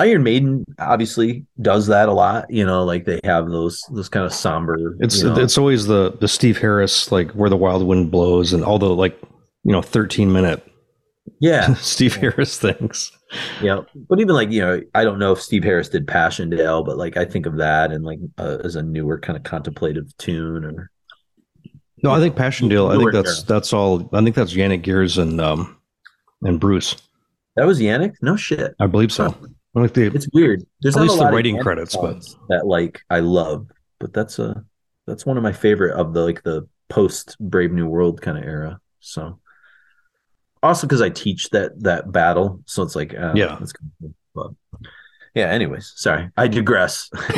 Iron Maiden obviously does that a lot. You know, like they have those those kind of somber. It's you know, it's always the the Steve Harris like where the wild wind blows, and all the like you know thirteen minute yeah Steve Harris things. Yeah, but even like you know, I don't know if Steve Harris did Passchendaele, but like I think of that and like uh, as a newer kind of contemplative tune. Or no, I think Passchendaele. I think that's era. that's all. I think that's Janick Gers and um and Bruce. That was Janick No shit. I believe so. I like the, it's weird. There's at least the writing credits, but that like I love. But that's a that's one of my favorite of the like the post Brave New World kind of era. So also because I teach that that battle, so it's like uh, yeah, but yeah. Anyways, sorry, I digress.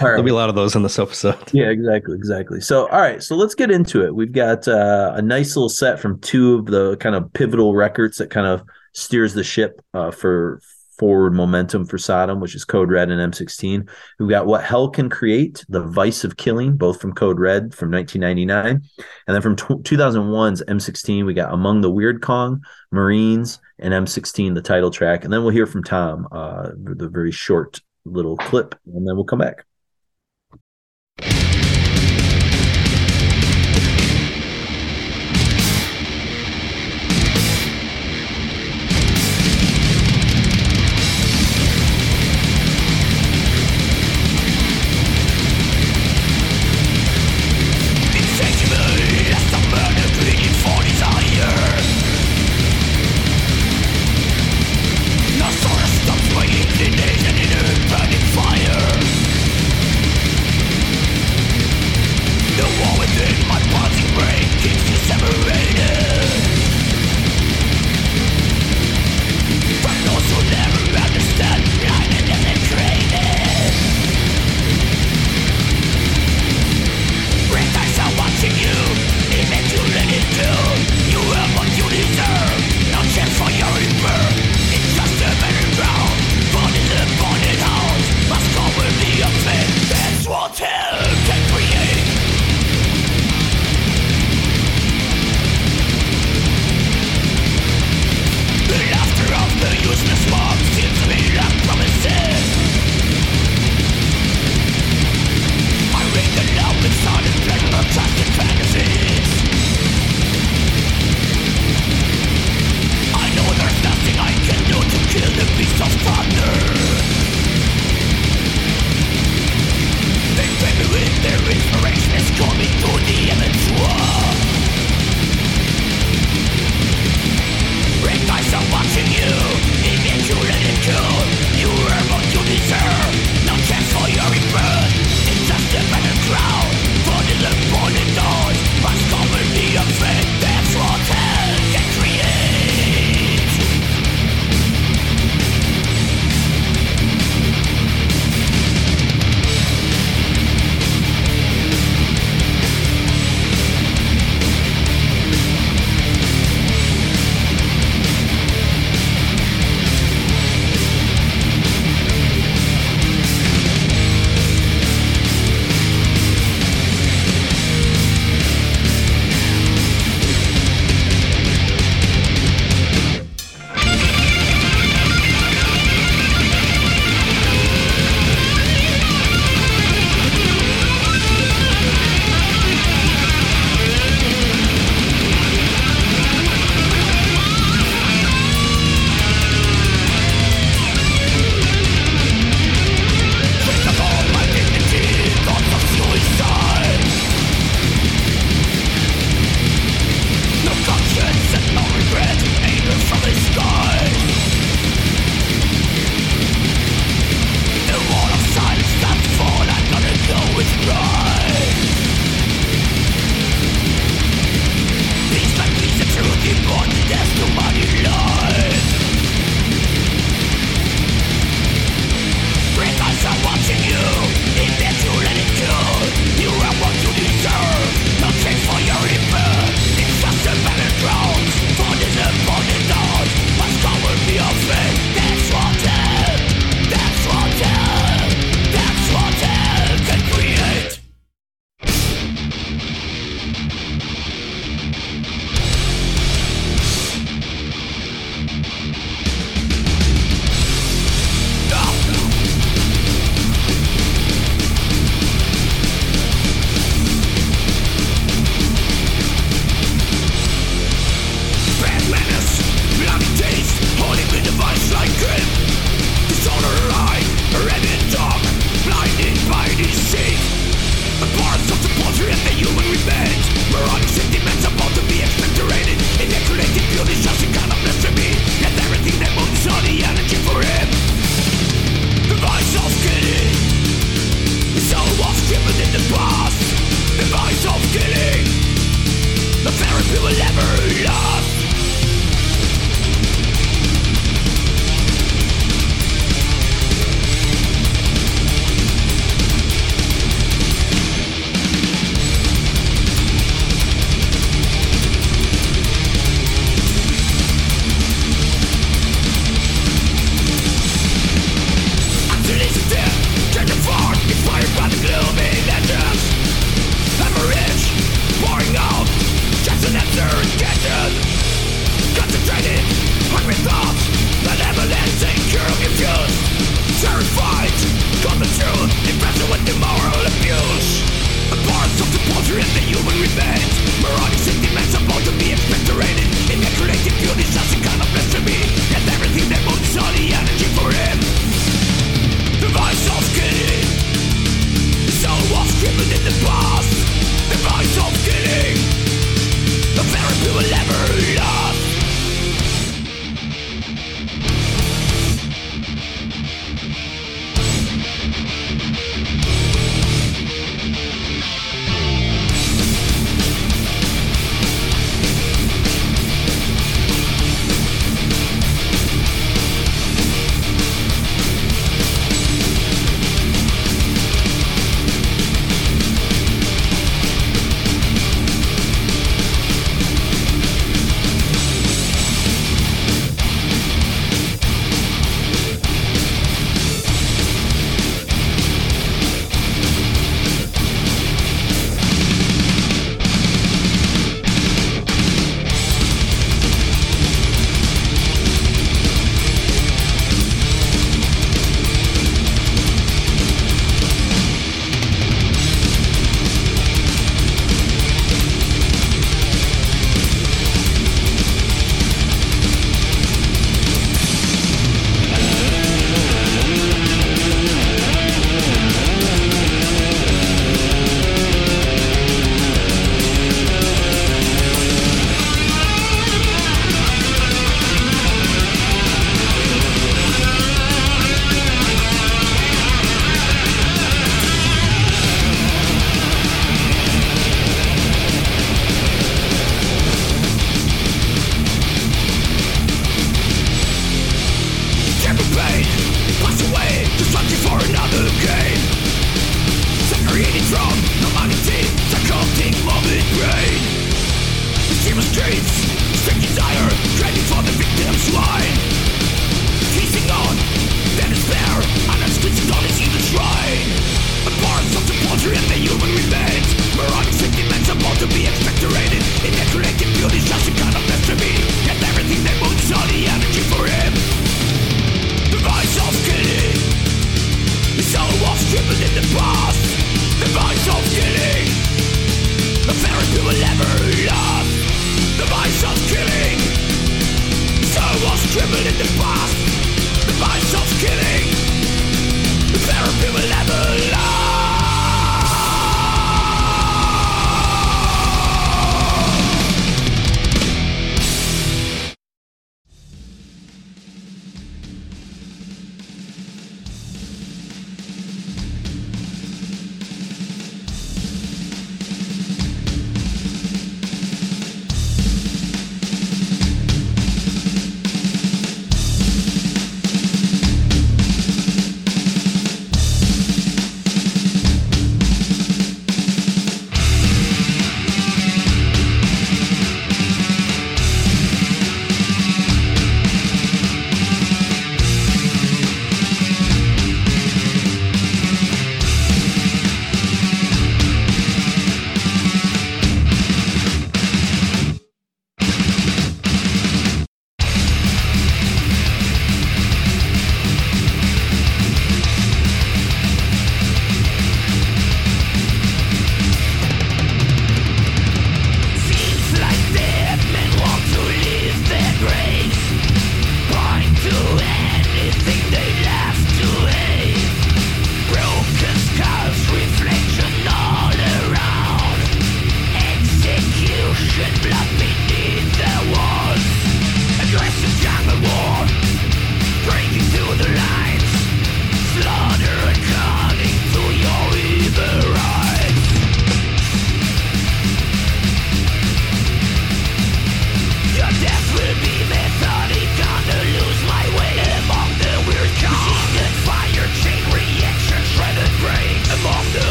There'll be a lot of those in this episode. Yeah, exactly, exactly. So all right, so let's get into it. We've got uh, a nice little set from two of the kind of pivotal records that kind of steers the ship uh, for forward momentum for Sodom, which is Code Red and M16. We've got What Hell Can Create, The Vice of Killing, both from Code Red from 1999. And then from t- 2001's M16, we got Among the Weirdcong, Marines, and M16, the title track. And then we'll hear from Tom, uh, the very short little clip, and then we'll come back.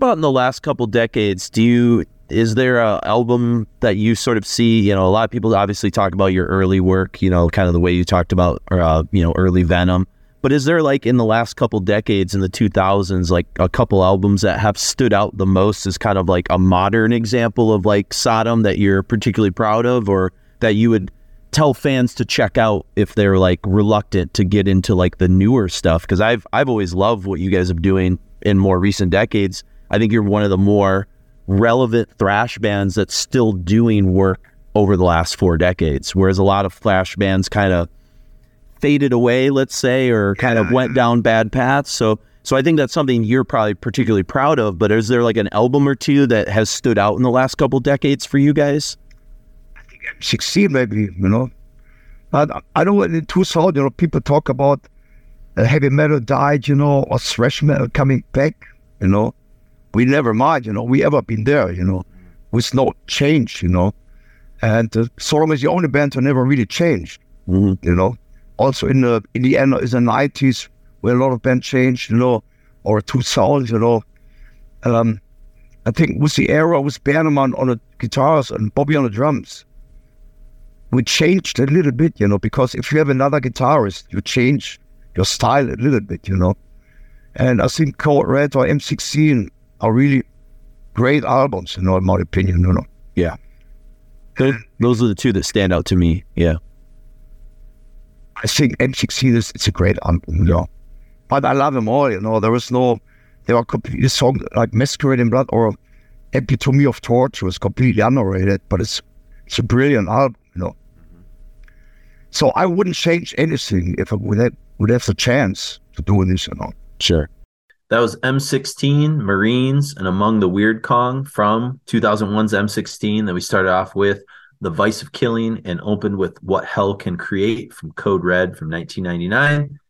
About in the last couple decades? Do you is there a album that you sort of see? You know, a lot of people obviously talk about your early work. You know, kind of the way you talked about, uh, you know, early Venom. But is there like in the last couple decades in the 2000s, like a couple albums that have stood out the most as kind of like a modern example of like Sodom that you're particularly proud of, or that you would tell fans to check out if they're like reluctant to get into like the newer stuff? Because I've I've always loved what you guys have doing in more recent decades. I think you're one of the more relevant thrash bands that's still doing work over the last four decades, whereas a lot of thrash bands kind of faded away, let's say, or kind of went down bad paths. So, so I think that's something you're probably particularly proud of. But is there like an album or two that has stood out in the last couple decades for you guys? I think M16 maybe, you know. I, I know in 2000, you know, people talk about uh, heavy metal died, you know, or thrash metal coming back, you know. We never mind, you know, we ever been there, you know, with no change, you know. And uh, Sodom is the only band who never really changed, mm-hmm. you know also in the in the end in the nineties where a lot of bands changed, you know, or two sounds, you know. Um, I think with the era with Bernemann on the guitars and Bobby on the drums, we changed a little bit, you know, because if you have another guitarist, you change your style a little bit, you know. And I think Code Red or M16 are really great albums, you know, in my opinion, you know. Yeah. Those, are the two that stand out to me. Yeah. I think M16 is it's a great album, you know. But I love them all, you know. There was no, there were completely songs like Masquerade in Blood or Epitome of Torture was completely underrated, but it's it's a brilliant album, you know. So I wouldn't change anything if I would have, would have the chance to do this, you know. Sure. That was M16 Marines and Among the Weirdcong from 2001's M16 that we started off with. The Vice of Killing, and opened with What Hell Can Create from Code Red from 1999.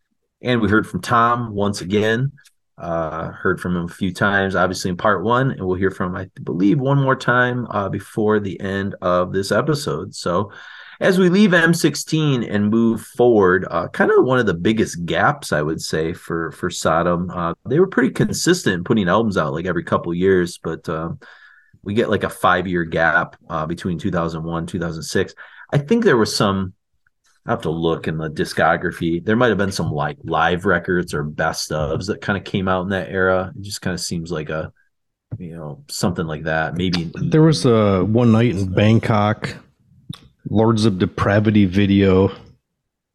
And we heard from Tom once again. Uh, heard from him a few times, obviously in part one, and we'll hear from I believe one more time uh, before the end of this episode. So, as we leave M16 and move forward, uh, kind of one of the biggest gaps I would say for for Sodom. Uh, they were pretty consistent in putting albums out like every couple years, but um, we get like a five year gap uh, between 2001 2006 i think there was some i have to look in the discography there might have been some like live records or best ofs that kind of came out in that era it just kind of seems like a you know something like that maybe there was a one night in bangkok lords of depravity video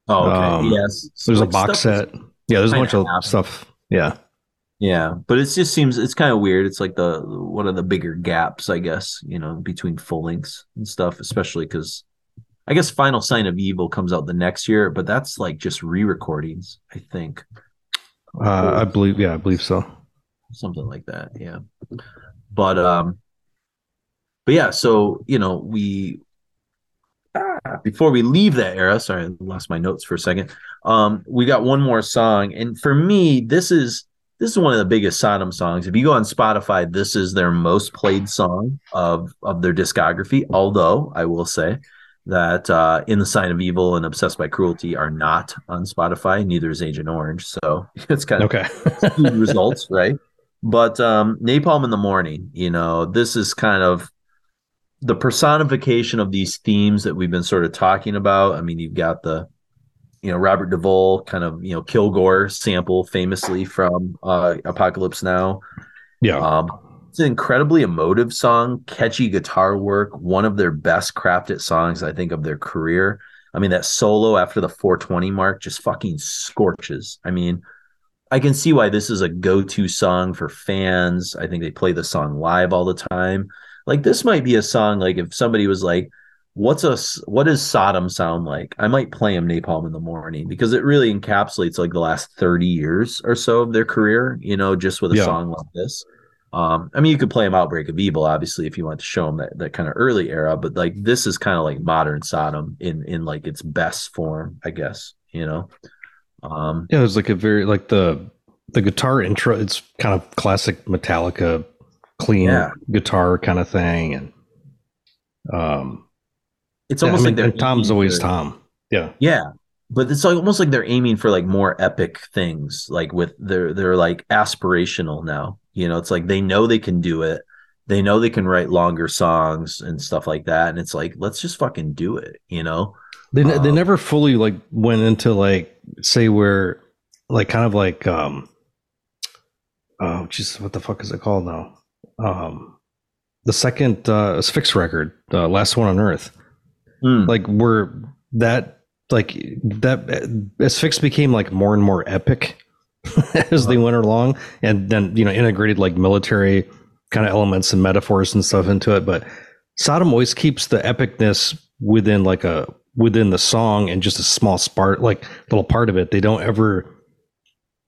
oh okay um, yes there's like a box set yeah there's a bunch of stuff yeah yeah, but it just seems it's kind of weird. It's like the one of the bigger gaps, I guess, you know, between full lengths and stuff, especially because I guess Final Sign of Evil comes out the next year, but that's like just re-recordings, I think. Uh, I believe, yeah, I believe so. Something like that, yeah. But um, but yeah, so you know, we before we leave that era, sorry, I lost my notes for a second. Um, we got one more song, and for me, this is this is one of the biggest Sodom songs. If you go on Spotify, this is their most played song of of their discography. Although I will say that uh, "In the Sign of Evil" and "Obsessed by Cruelty" are not on Spotify. Neither is Agent Orange, so it's kind of okay results, right? But um, Napalm in the Morning, you know, this is kind of the personification of these themes that we've been sort of talking about. I mean, you've got the you know Robert Duvall kind of you know Kilgore sample famously from uh, Apocalypse Now. Yeah. Um, it's an incredibly emotive song, catchy guitar work, one of their best crafted songs I think of their career. I mean that solo after the 420 mark just fucking scorches. I mean, I can see why this is a go-to song for fans. I think they play the song live all the time. Like this might be a song like if somebody was like what's a what does Sodom sound like? I might play him Napalm in the morning because it really encapsulates like the last 30 years or so of their career, you know, just with a yeah. song like this. Um, I mean, you could play him Outbreak of Evil, obviously, if you want to show him that, that kind of early era, but like this is kind of like modern Sodom in in like its best form, I guess, you know. Um yeah, it's like a very like the the guitar intro, it's kind of classic Metallica clean yeah. guitar kind of thing and um it's almost yeah, I mean, like Tom's always for, Tom. Yeah. Yeah. But it's like almost like they're aiming for like more epic things, like with they're they're like aspirational now, You know, it's like they know they can do it. They know they can write longer songs and stuff like that. And it's like, let's just fucking do it, you know? They, um, they never fully like went into like, say, where like kind of like, um, oh, Jesus, what the fuck is it called now? Um, the second uh, Asphyx record, uh, Last One on Earth. Mm. Like, where that, like, that Asphyx became like more and more epic as they went along, and then you know integrated like military kind of elements and metaphors and stuff into it. But Sodom always keeps the epicness within like a within the song and just a small spark, like little part of it. They don't ever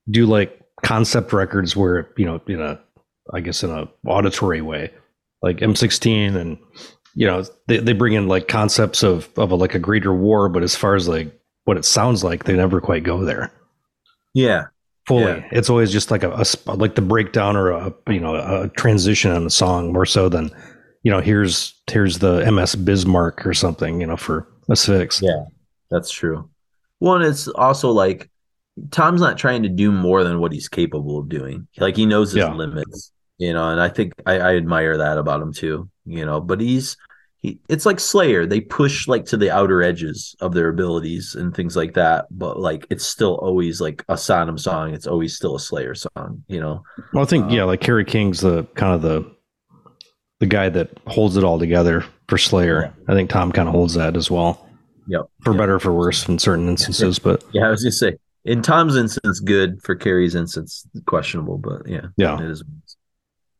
do like concept records where you know in a I guess in a auditory way, like M16 and you know they, they bring in like concepts of of a, like a greater war, but as far as like what it sounds like, they never quite go there. Yeah, fully. Yeah. It's always just like a, a, like the breakdown or a you know a transition on the song more so than you know here's here's the MS Bismarck or something you know for Asphyx. Yeah, that's true. One, it's also like Tom's not trying to do more than what he's capable of doing. Like he knows his yeah. limits, you know, and I think I, I admire that about him too. You know, but he's he, it's like Slayer. They push like to the outer edges of their abilities and things like that. But like it's still always like a Sodom song. It's always still a Slayer song. You know. Well, I think um, yeah, like Kerry King's the kind of the the guy that holds it all together for Slayer. Yeah. I think Tom kind of holds that as well. Yep. For yep. better for worse in certain instances, but yeah, I was gonna say in Tom's instance, good for Kerry's instance, questionable. But yeah, yeah, it is.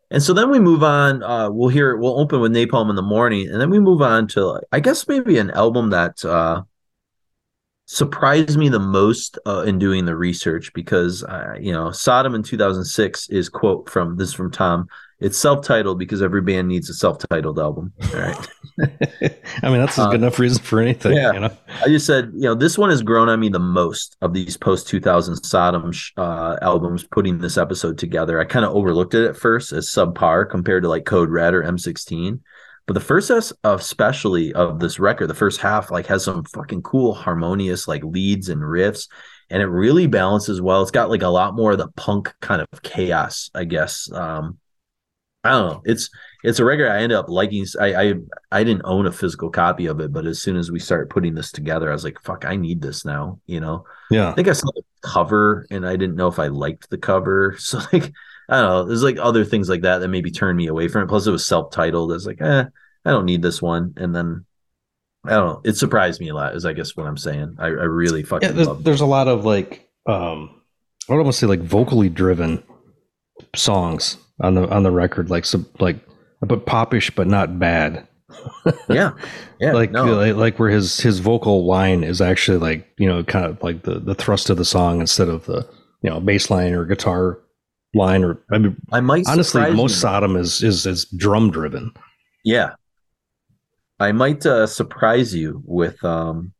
And so then we move on. Uh, we'll hear. We'll open with Napalm in the morning, and then we move on to, I guess, maybe an album that uh, surprised me the most uh, in doing the research because, uh, you know, Sodom in 2006 is quote from this is from Tom. It's self-titled because every band needs a self-titled album. All right. I mean, that's a good uh, enough reason for anything. Yeah. You know? I just said, you know, this one has grown on me the most of these post 2000 Sodom uh, albums. Putting this episode together, I kind of overlooked it at first as subpar compared to like Code Red or M16. But the first especially of this record, the first half like has some fucking cool harmonious like leads and riffs, and it really balances well. It's got like a lot more of the punk kind of chaos, I guess. Um, I don't know. It's it's a record I ended up liking. I, I I didn't own a physical copy of it, but as soon as we started putting this together, I was like, "Fuck, I need this now." You know? Yeah. I think I saw the cover, and I didn't know if I liked the cover. So like, I don't know. There's like other things like that that maybe turned me away from it. Plus, it was self-titled. I was like, eh, I don't need this one. And then I don't know. It surprised me a lot. Is I guess what I'm saying. I, I really fucking yeah, there's, there's a lot of like um, I would almost say like vocally driven songs on the on the record, like some like but popish but not bad. yeah, yeah, like, no. like like where his his vocal line is actually like you know kind of like the the thrust of the song instead of the you know bass line or guitar line or I mean I might honestly most you. Sodom is is is drum driven. Yeah, I might uh, surprise you with um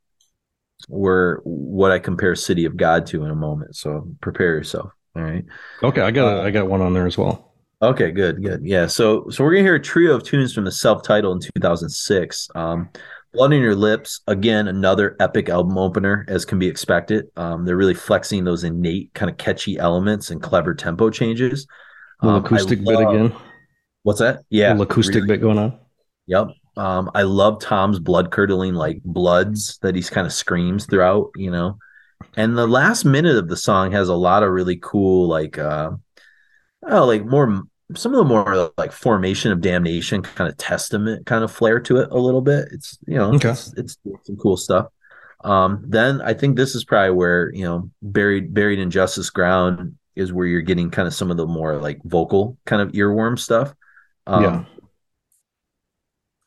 where what I compare City of God to in a moment. So prepare yourself. All right. Okay, I got uh, I got one on there as well. Okay, good, good. Yeah. So so we're gonna hear a trio of tunes from the self-titled in 2006. Um, Blood on Your Lips, again, another epic album opener, as can be expected. Um, they're really flexing those innate, kind of catchy elements and clever tempo changes. Um, acoustic love, bit again. What's that? Yeah, little acoustic really, bit going on. Yep. Um, I love Tom's blood curdling like bloods that he's kind of screams throughout, you know. And the last minute of the song has a lot of really cool, like uh, oh, like more some of the more like formation of damnation kind of testament kind of flair to it a little bit. It's you know okay. it's, it's some cool stuff. Um, then I think this is probably where you know buried buried in justice ground is where you're getting kind of some of the more like vocal kind of earworm stuff. Um, yeah.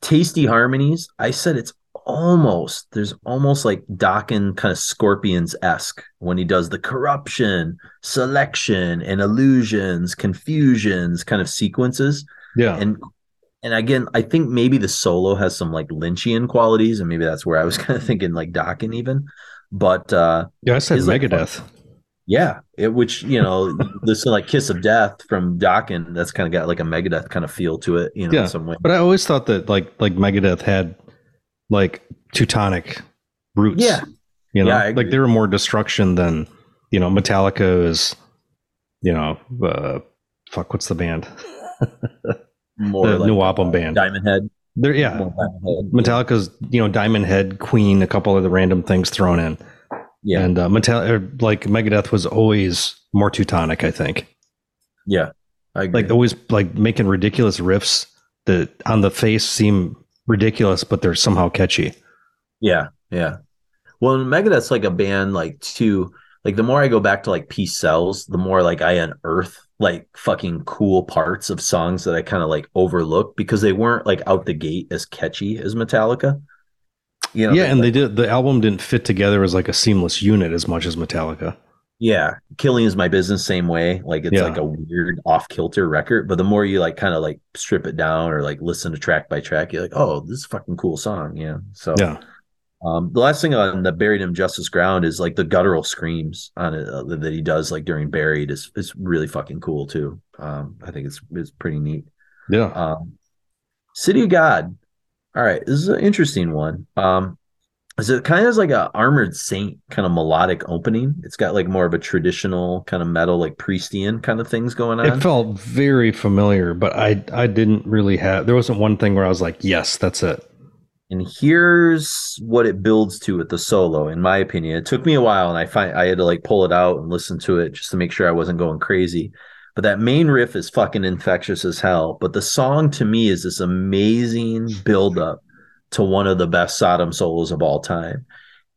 Tasty harmonies. I said it's almost there's almost like Dokken kind of Scorpions esque when he does the corruption, selection, and illusions, confusions kind of sequences. Yeah. And and again, I think maybe the solo has some like Lynchian qualities, and maybe that's where I was kind of thinking like Dokken even. But uh yeah, I said Megadeth. Like, yeah, it which you know, this like Kiss of Death from Dokken, that's kind of got like a Megadeth kind of feel to it, you know, yeah. some way. But I always thought that like like Megadeth had like Teutonic roots. Yeah. You know, yeah, like they were more destruction than, you know, Metallica is, you know, uh, fuck, what's the band? More the like new album band. Diamond Head. There, yeah. More Diamond Head. Metallica's, you know, Diamond Head, Queen, a couple of the random things thrown in. Yeah. And uh, Metal, or, like Megadeth was always more Teutonic, I think. Yeah. I agree. Like always, like making ridiculous riffs that on the face seem ridiculous, but they're somehow catchy. Yeah, yeah. Well, Megadeth's like a band, like too. Like the more I go back to like Peace Sells, the more like I unearth like fucking cool parts of songs that I kind of like overlook because they weren't like out the gate as catchy as Metallica. You know, yeah, and like, they did. The album didn't fit together as like a seamless unit as much as Metallica. Yeah, Killing is my business same way. Like it's Yeah. like a weird off kilter record, but the more you like kind of like strip it down or like listen to track by track, you're like, oh, this is a fucking cool song. Yeah. So Yeah, Um, the last thing on the Buried in Justice Ground is like the guttural screams on it uh, that he does like during Buried is is really fucking cool too. Um, I think it's it's pretty neat. yeah. Um, City of God. All right, this is an interesting one. Um, is it kind of like a armored saint kind of melodic opening? It's got like more of a traditional kind of metal, like priestian kind of things going on. It felt very familiar, but I I didn't really have. There wasn't one thing where I was like, yes, that's it. And here's what it builds to with the solo, in my opinion. It took me a while and I find I had to like pull it out and listen to it just to make sure I wasn't going crazy. But that main riff is fucking infectious as hell. But the song to me is this amazing buildup to one of the best Sodom solos of all time.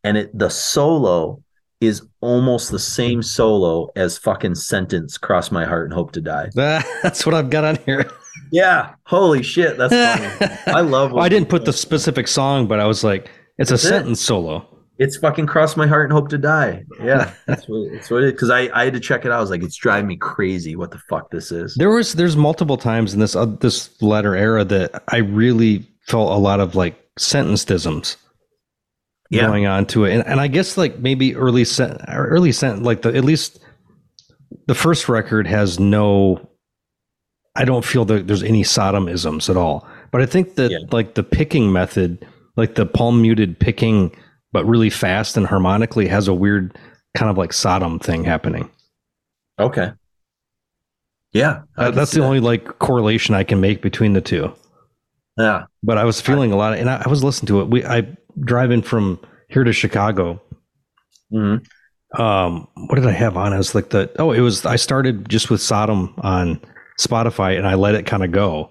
And it the solo is almost the same solo as fucking Sentenced cross my heart and hope to die. That's what I've got on here. Yeah. Holy shit. That's funny. I love Well, I didn't put the specific song, but I was like, it's a it. Sentenced solo. it's fucking cross my heart and hope to die. Yeah, that's what that's what it is. Because I I had to check it out. I was like, it's driving me crazy. What the fuck this is? There was there's multiple times in this uh, this latter era that I really felt a lot of like Sentenced isms Yeah. going on to it, and, and I guess like maybe early sen- or early sent like the at least the first record has no. I don't feel that there's any Sodomisms at all, but I think that Yeah. like the picking method, like the palm muted picking, but really fast and harmonically, has a weird kind of like Sodom thing happening. Okay. Yeah, Uh, that's the that. only like correlation I can make between the two. Yeah. But I was feeling a lot, of, and I, I was listening to it. We I driving from here to Chicago. Mhm. Um, what did I have on? It was like the oh, it was I started just with Sodom on Spotify, and I let it kind of go,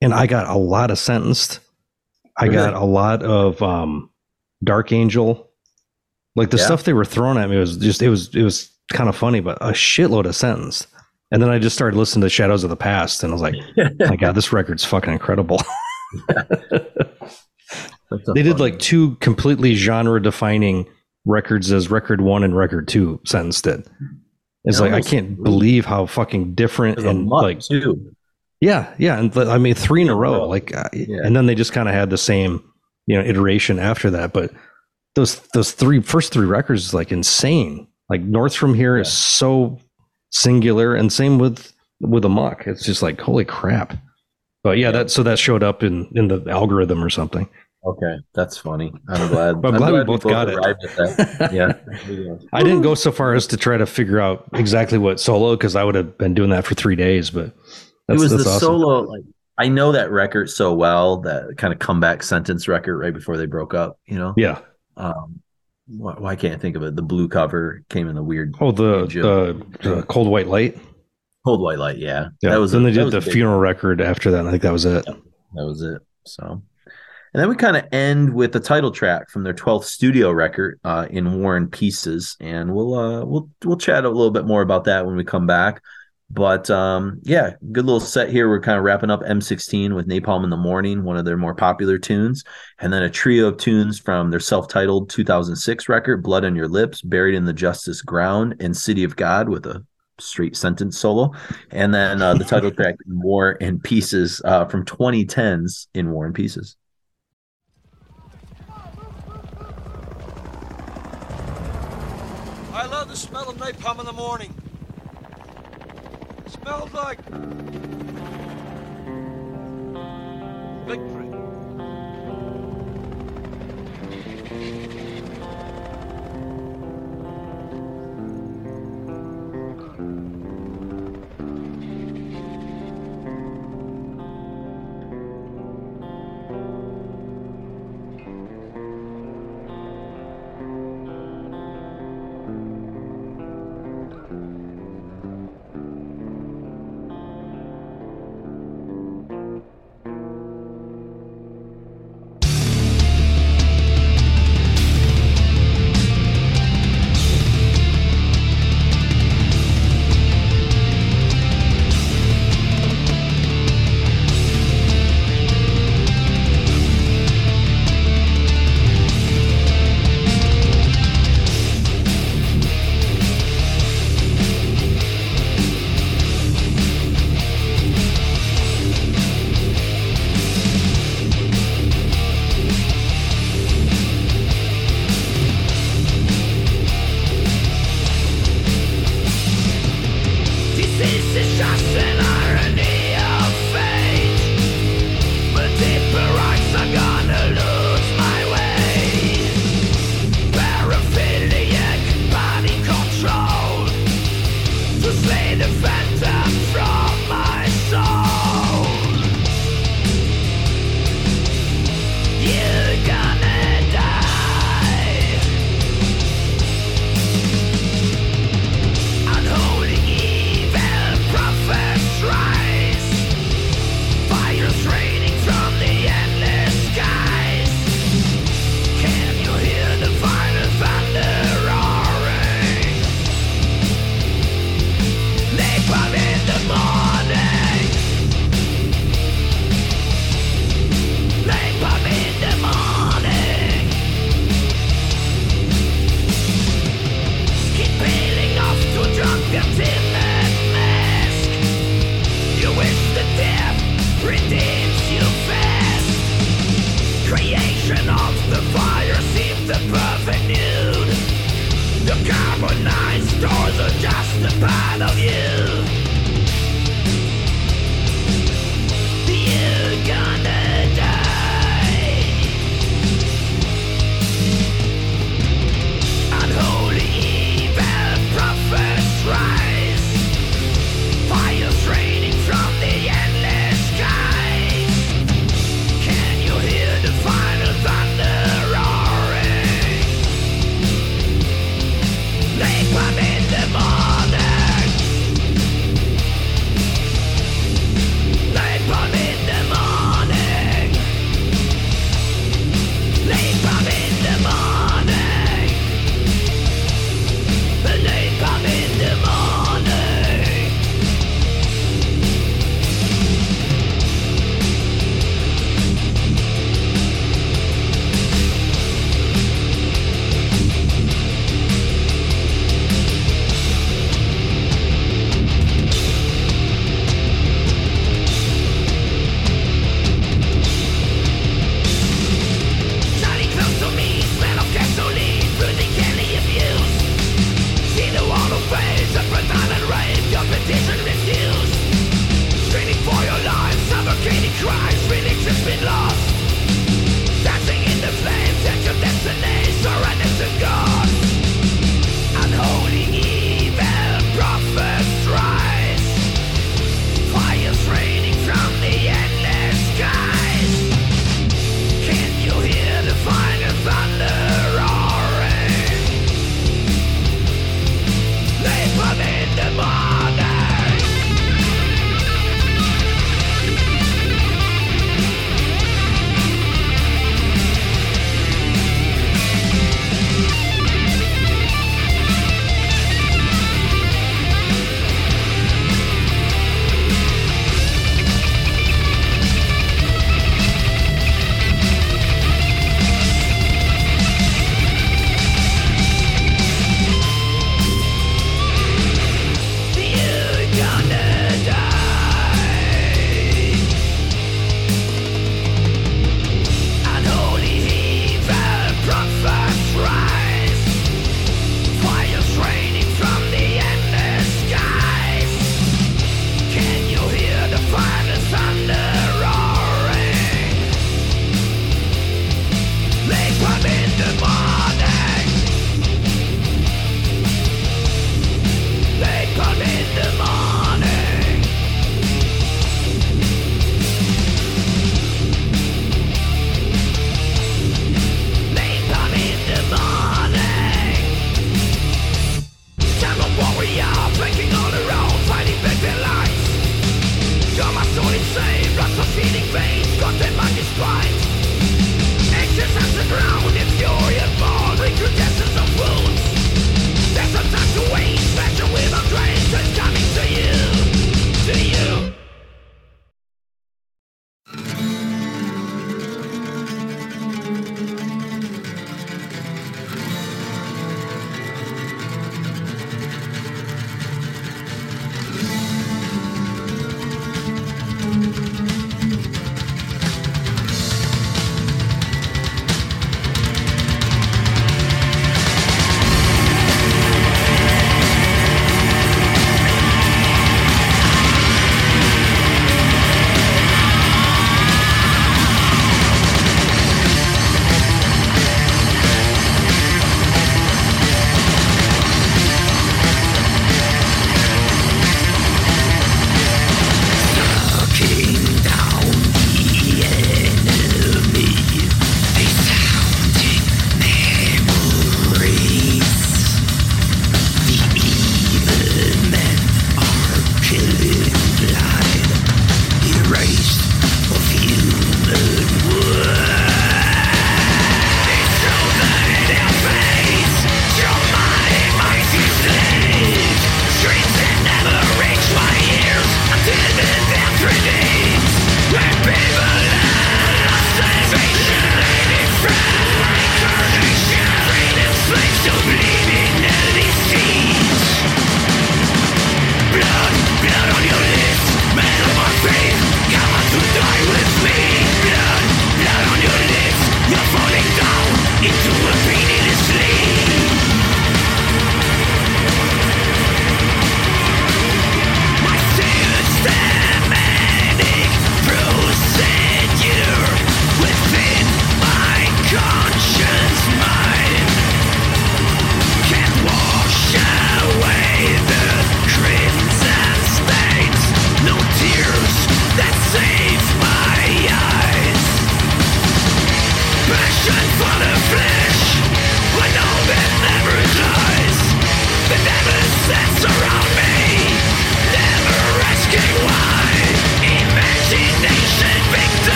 and I got a lot of sentenced. I Really? got a lot of um, Dark Angel, like the Yeah. stuff they were throwing at me was just it was it was kind of funny, but a shitload of sentenced. And then I just started listening to Shadows of the Past, and I was like, "My God, this record's fucking incredible." They did like two completely genre defining records as record one and record two Sentenced did. It's Yeah, like I can't believe how fucking different and like too. yeah yeah and I mean three in a row like Yeah. and then they just kind of had the same you know iteration after that but those those three first three records is like insane like North from here is Yeah. so singular and same with with Amok it's just like holy crap but yeah, that so that showed up in in the algorithm or something Okay, that's funny. I'm glad. But I'm glad we both got it. at that. Yeah. I didn't go so far as to try to figure out exactly what solo because I would have been doing that for three days. But it was the awesome. solo. Like I know that record so well. That kind of comeback Sentenced record right before they broke up. You know. Yeah. Um, why, why can't I think of it? The blue cover came in the weird Oh, the the, the cold white light. Cold white light. Yeah, Yeah. that was. then a- they did the funeral record after that. and I think that was it. That was it. So, and then we kind of end with the title track from their 12th studio record, uh, "In War and Pieces," and we'll uh, we'll we'll chat a little bit more about that when we come back. But um, yeah, good little set here. We're kind of wrapping up M16 with Napalm in the Morning, one of their more popular tunes, and then a trio of tunes from their self-titled 2006 record, "Blood on Your Lips," "Buried in the Justice Ground," and "City of God" with a straight Sentenced solo, and then uh, the title track "In "War and Pieces" uh, from 2010's "In War and Pieces." I love the smell of napalm in the morning. smells like victory. nothing.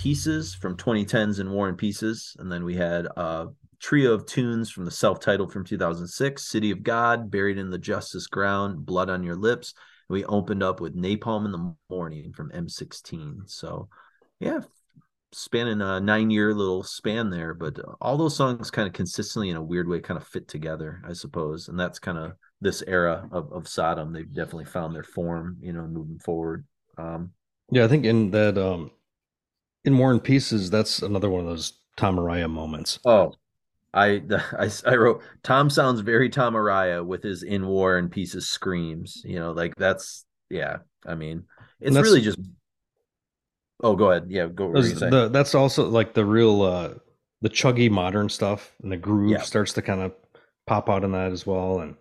Pieces from 2010's and War and Pieces, and then we had a trio of tunes from the self-titled from 2006, City of God, Buried in the Justice Ground, Blood on Your Lips. We opened up with Napalm in the Morning from M16. So, yeah, spanning a nine-year little span there, but all those songs kind of consistently in a weird way kind of fit together, I suppose, and that's kind of this era of, of Sodom. They've definitely found their form, you know, moving forward. Um, yeah, I think in that um in War and Pieces, that's another one of those Tom Araya moments. Oh, I, I I wrote Tom sounds very Tom Araya with his in War and Pieces screams. You know, like that's yeah. I mean, it's really just. Oh, go ahead. Yeah, go. The, that's also like the real uh the chuggy modern stuff, and the groove yeah. starts to kind of pop out in that as well, and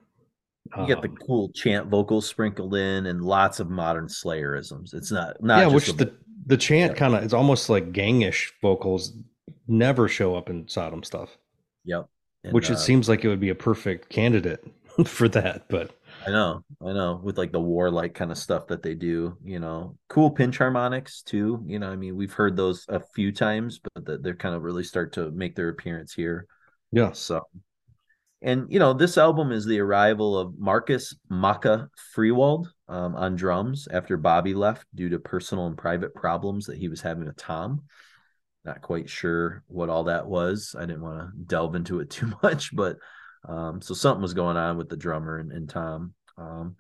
you get the um, cool chant vocals sprinkled in and lots of modern slayerisms. It's not not yeah, which the the chant kind of it's almost like gangish vocals never show up in Sodom stuff. Yep. And, which it uh, seems like it would be a perfect candidate for that, but I know, I know, with like the warlike kind of stuff that they do, you know, cool pinch harmonics too. You know, I mean, we've heard those a few times, but they're kind of really start to make their appearance here. Yeah. So and you know, this album is the arrival of Markus Makka Freiwald um, on drums after Bobby left due to personal and private problems that he was having with Tom. Not quite sure what all that was. I didn't want to delve into it too much, but um, so something was going on with the drummer and, and Tom. Um,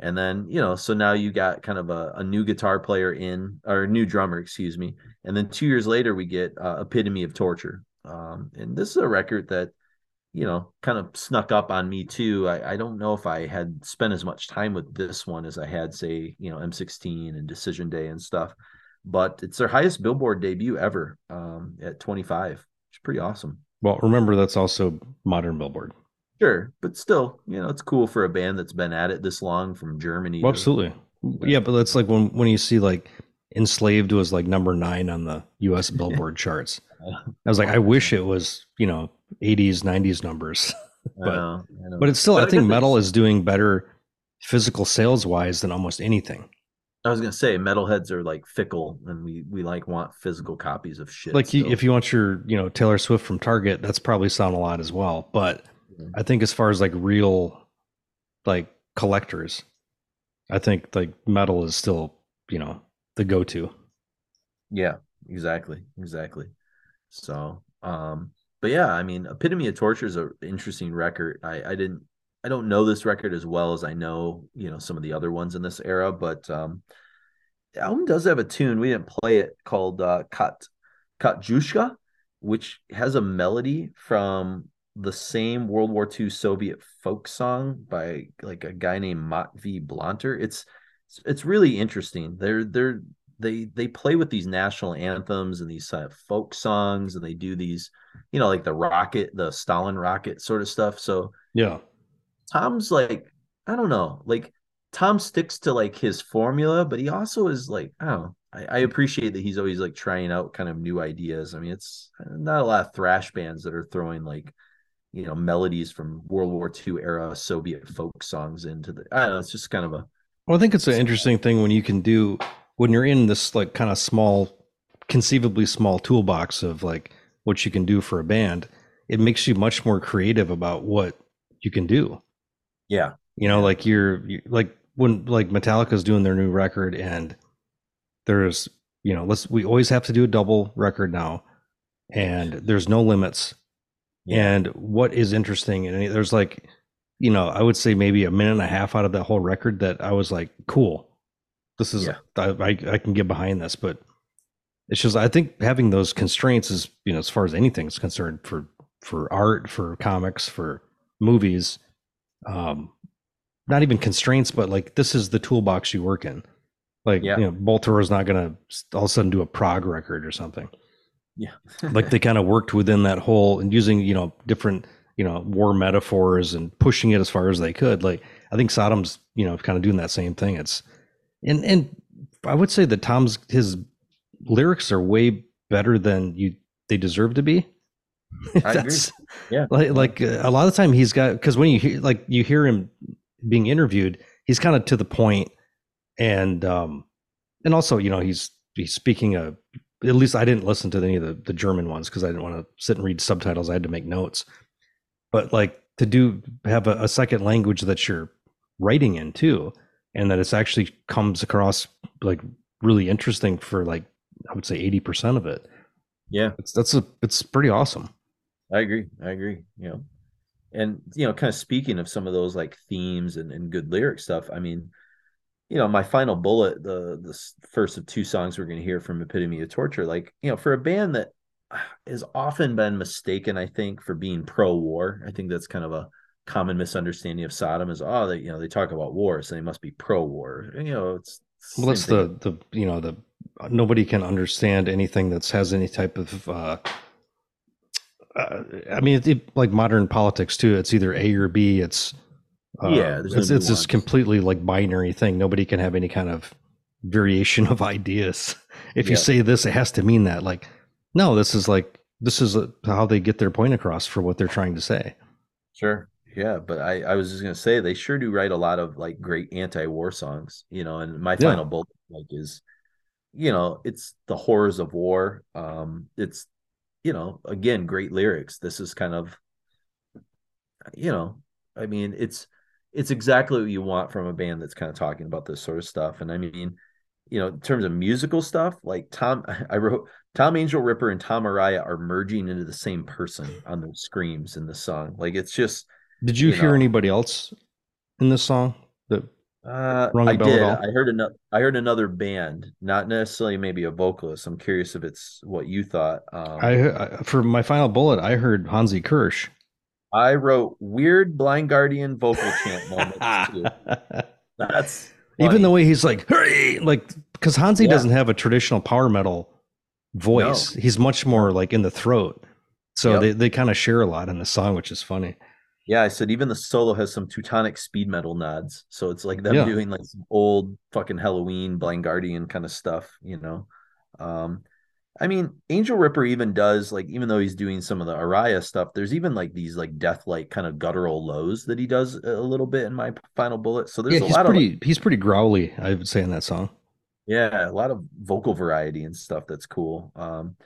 and then, you know, so now you got kind of a, a, new guitar player in, or new drummer, excuse me. And then two years later, we get uh, Epitome of Torture. Um, and this is a record that you know, kind of snuck up on me too. I, I don't know if I had spent as much time with this one as I had, say, you know, M16 and Decision Day and stuff. But it's their highest Billboard debut ever um, at 25. It's pretty awesome. Well, remember that's also modern Billboard. Sure, but still, you know, it's cool for a band that's been at it this long from Germany. Well, absolutely. Yeah, but that's like when when you see like Enslaved was like number nine on the U.S. Billboard charts. I was like, I wish it was, you know, 80s, 90s numbers. but know, but it's still, but I think metal is doing better physical sales wise than almost anything. I was gonna say metalheads are like fickle, and we we like want physical copies of shit. Like you, if you want your you know Taylor Swift from Target, that's probably selling a lot as well. But mm-hmm. I think as far as like real like collectors, I think like metal is still you know the go to. Yeah, exactly, exactly. So, um, but yeah, I mean, Epitome of Torture is an interesting record. I, I didn't, I don't know this record as well as I know, you know, some of the other ones in this era, but um, the album does have a tune. We didn't play it called uh, Kat Katjuscha, which has a melody from the same World War II Soviet folk song by like a guy named Matvey Blanter. It's it's really interesting. They're they're they they play with these national anthems and these uh, folk songs and they do these you know like the rocket the stalin rocket sort of stuff. So yeah. Tom's like i don't know like tom sticks to like his formula but he also is like i don't know I, I appreciate that he's always like trying out kind of new ideas. I mean it's not a lot of thrash bands that are throwing like you know melodies from world war ii era soviet folk songs into the i don't know it's just kind of a well i think it's an interesting thing when you can do when you're in this like kind of small, conceivably small toolbox of like what you can do for a band, it makes you much more creative about what you can do. Yeah. You know, like you're, you're like when like Metallica's doing their new record and there's, you know, let's we always have to do a double record now and there's no limits. Yeah. And what is interesting and there's like, you know, I would say maybe a minute and a half out of that whole record that I was like, cool this is yeah. I, I, can get behind this, but it's just I think having those constraints is you know as far as anything is concerned for for art, for comics, for movies, um, not even constraints, but like this is the toolbox you work in. Like yeah. you know, is not going to all of a sudden do a prog record or something. Yeah, like they kind of worked within that whole and using you know different you know war metaphors and pushing it as far as they could. Like I think Sodom's you know kind of doing that same thing. It's and and I would say that Tom's his lyrics are way better than you they deserve to be. That's yeah. Like like uh, a lot of the time he's got because when you hear like you hear him being interviewed, he's kind of to the point, and um and also you know he's he's speaking a at least I didn't listen to any of the, the German ones because I didn't want to sit and read subtitles. I had to make notes. But like to do have a, a second language that you're writing in too, and that it's actually comes across like really interesting for like I would say eighty percent of it. Yeah, it's that's a it's pretty awesome. I agree. I agree. You know, and you know, kind of speaking of some of those like themes and, and good lyric stuff. I mean, you know, my final bullet, the the first of two songs we're going to hear from Epitome of Torture, like you know, for a band that uh, has often been mistaken, I think, for being pro-war. I think that's kind of a common misunderstanding of Sodom is oh they you know they talk about war so they must be pro-war. You know, it's well, that's the the you know the nobody can understand anything that has any type of. uh uh, I mean, it, it, like modern politics too. It's either A or B. It's uh, yeah, it's no it's this completely like binary thing. Nobody can have any kind of variation of ideas. If you say this, it has to mean that. Like, no, this is like this is a, how they get their point across for what they're trying to say. Sure. Yeah, but I, I was just gonna say they sure do write a lot of like great anti-war songs, you know. And my final yeah. bullet like is, you know, it's the horrors of war. Um, it's, you know, again, great lyrics. This is kind of, you know, I mean, it's it's exactly what you want from a band that's kind of talking about this sort of stuff. And I mean, you know, in terms of musical stuff, like Tom, I wrote Tom Angelripper and Tom Araya are merging into the same person on their screams in the song. Like it's just. Did you, you hear know, anybody else in this song that uh, I did. I heard another. I heard another band, not necessarily maybe a vocalist. I'm curious if it's what you thought. Um, I, I for my final bullet, I heard Hansi Kürsch. I wrote weird Blind Guardian vocal chant moments too. That's funny. even the way he's like, hurry, like because Hansi yeah. doesn't have a traditional power metal voice. No. He's much more like in the throat. So yep. they, they kind of share a lot in the song, which is funny. Yeah, I said even the solo has some Teutonic speed metal nods. So it's like them yeah. doing like some old fucking Helloween, Blind Guardian kind of stuff, you know. Um, I mean, Angelripper even does like, even though he's doing some of the Araya stuff, there's even like these like death like kind of guttural lows that he does a little bit in my final bullet. So there's yeah, a he's lot pretty, of like, he's pretty growly, I would say, in that song. Yeah, a lot of vocal variety and stuff that's cool. Um,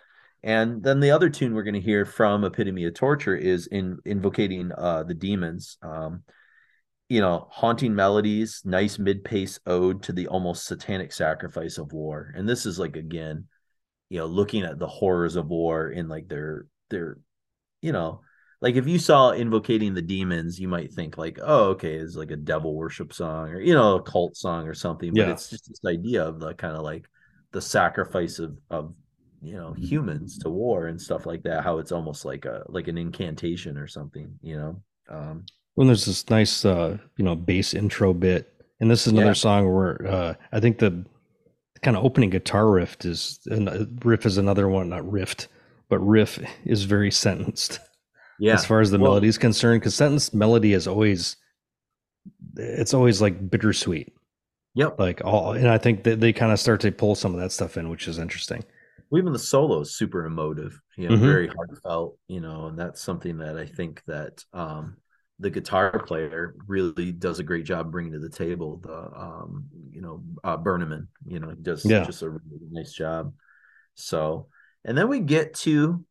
and then the other tune we're going to hear from Epitome of Torture is in invocating uh, the demons. Um, you know, haunting melodies, nice mid-pace ode to the almost satanic sacrifice of war. And this is like again you know looking at the horrors of war in like their their you know like if you saw invocating the demons you might think like oh okay it's like a devil worship song or you know a cult song or something but yeah. it's just this idea of the kind of like the sacrifice of of you know humans to war and stuff like that how it's almost like a like an incantation or something you know um when there's this nice uh you know bass intro bit and this is another yeah. song where uh i think the kind of opening guitar riff is and riff is another one, not rift, but riff is very Sentenced. Yeah. As far as the well, melody is concerned, because Sentenced melody is always it's always like bittersweet. Yep. Like all and I think that they kind of start to pull some of that stuff in, which is interesting. Even the solo is super emotive, you know, mm-hmm. very heartfelt, you know, and that's something that I think that um the guitar player really does a great job bringing to the table. The um, you know uh, Bernemann, you know, he does yeah. just a really nice job. So, and then we get to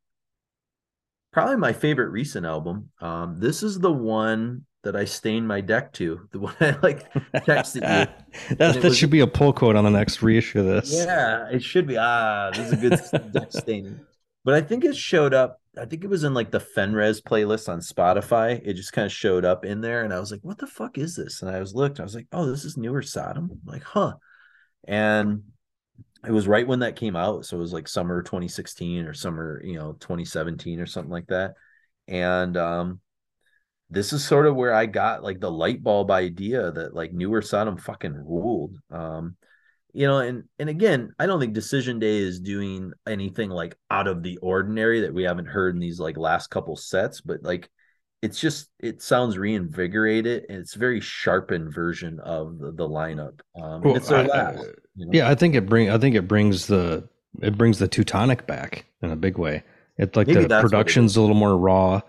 probably my favorite recent album. Um, this is the one that I stained my deck to. The one I like texted you. that that was, should be a pull quote on the next reissue of this. Yeah, it should be. Ah, this is a good deck staining. But I think it showed up I think it was in like the Fenriz playlist on Spotify. It just kind of showed up in there, and I was like, "What the fuck is this?" And I was looked. I was like, "Oh, this is newer Sodom." I'm like, huh. And it was right when that came out, so it was like summer 2016 or summer, you know, 2017 or something like that. And um, this is sort of where I got like the light bulb idea that like newer Sodom fucking ruled. Um, you know and and again i don't think decision day is doing anything like out of the ordinary that we haven't heard in these like last couple sets but like it's just it sounds reinvigorated and it's very sharpened version of the, the lineup um well, it's their last I, you know? yeah i think it bring i think it brings the it brings the teutonic back in a big way it's like Maybe the production's a little more raw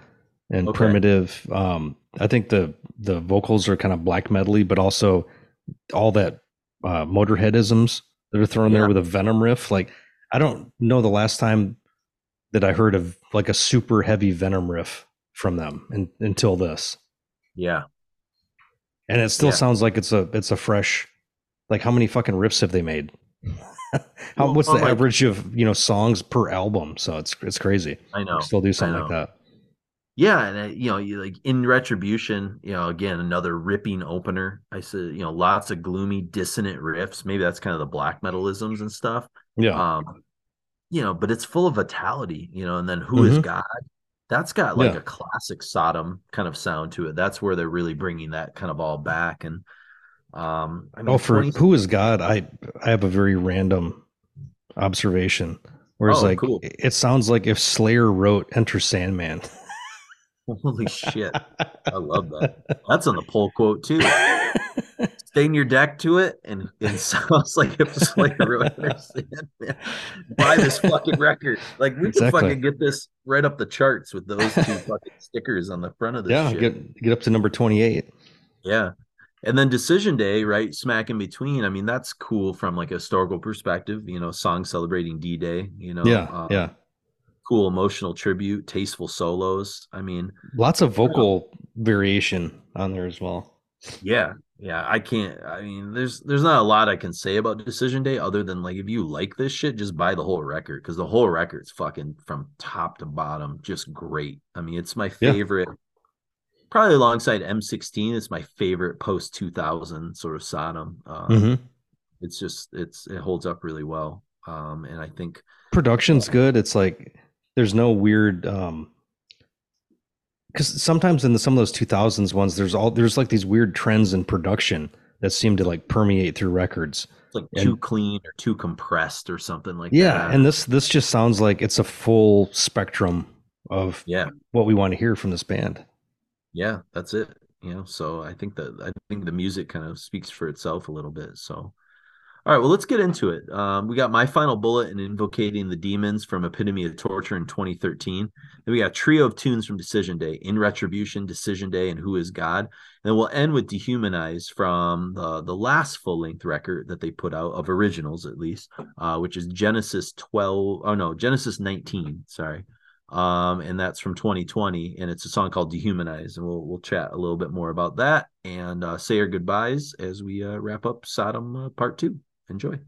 and okay. primitive um i think the the vocals are kind of black metally but also all that uh, motorheadisms that are thrown yeah. there with a Venom riff. Like I don't know the last time that I heard of like a super heavy Venom riff from them and, until this. Yeah. And it still yeah. sounds like it's a it's a fresh like how many fucking riffs have they made? how what's the average of, you know, songs per album? So it's it's crazy. I know. Still do something like that. Yeah, and uh, you know, you like in retribution, you know, again another ripping opener. I said, you know, lots of gloomy, dissonant riffs. Maybe that's kind of the black metalisms and stuff. Yeah. Um, you know, but it's full of vitality, you know, and then who mm-hmm. is God? That's got like yeah. a classic Sodom kind of sound to it. That's where they're really bringing that kind of all back. And um, I mean, oh, for 20... who is God? I I have a very random observation. Whereas, oh, like, cool. it sounds like if Slayer wrote Enter Sandman. Holy shit. I love that. That's on the pull quote too. Stain your deck to it, and it sounds like if it's like. Buy this fucking record. Like we exactly. can fucking get this right up the charts with those two fucking stickers on the front of this. Yeah, shit. get get up to number twenty eight. Yeah. And then Decision Day, right? Smack in between. I mean, that's cool from like a historical perspective, you know, song celebrating D Day, you know. Yeah. Um, yeah cool emotional tribute, tasteful solos. I mean, lots of vocal variation on there as well. Yeah, yeah. I can't. I mean, there's there's not a lot I can say about Decision Day other than like if you like this shit, just buy the whole record because the whole record's fucking from top to bottom just great. I mean, it's my favorite. Yeah. Probably alongside M16, it's my favorite post 2000 sort of Sodom. Um, mm-hmm. It's just it's it holds up really well, um, and I think production's good. It's like there's no weird um because sometimes in the, some of those 2000s ones there's all there's like these weird trends in production that seem to like permeate through records. It's like and, too clean or too compressed or something like yeah, that. and this this just sounds like it's a full spectrum of yeah. what we want to hear from this band. Yeah that's it you know so i think that i think the music kind of speaks for itself a little bit so all right, well, let's get into it. Um, we got my final bullet in invocating the demons from Epitome of Torture in 2013. Then we got trio of tunes from Decision Day, In Retribution, Decision Day, and Who Is God. And then we'll end with Dehumanize from the, the last full length record that they put out of originals, at least, uh, which is Genesis 12. Oh no, Genesis 19. Sorry, um, and that's from 2020, and it's a song called "Dehumanize," and we'll we'll chat a little bit more about that and uh, say our goodbyes as we uh, wrap up Sodom uh, Part Two. Enjoy.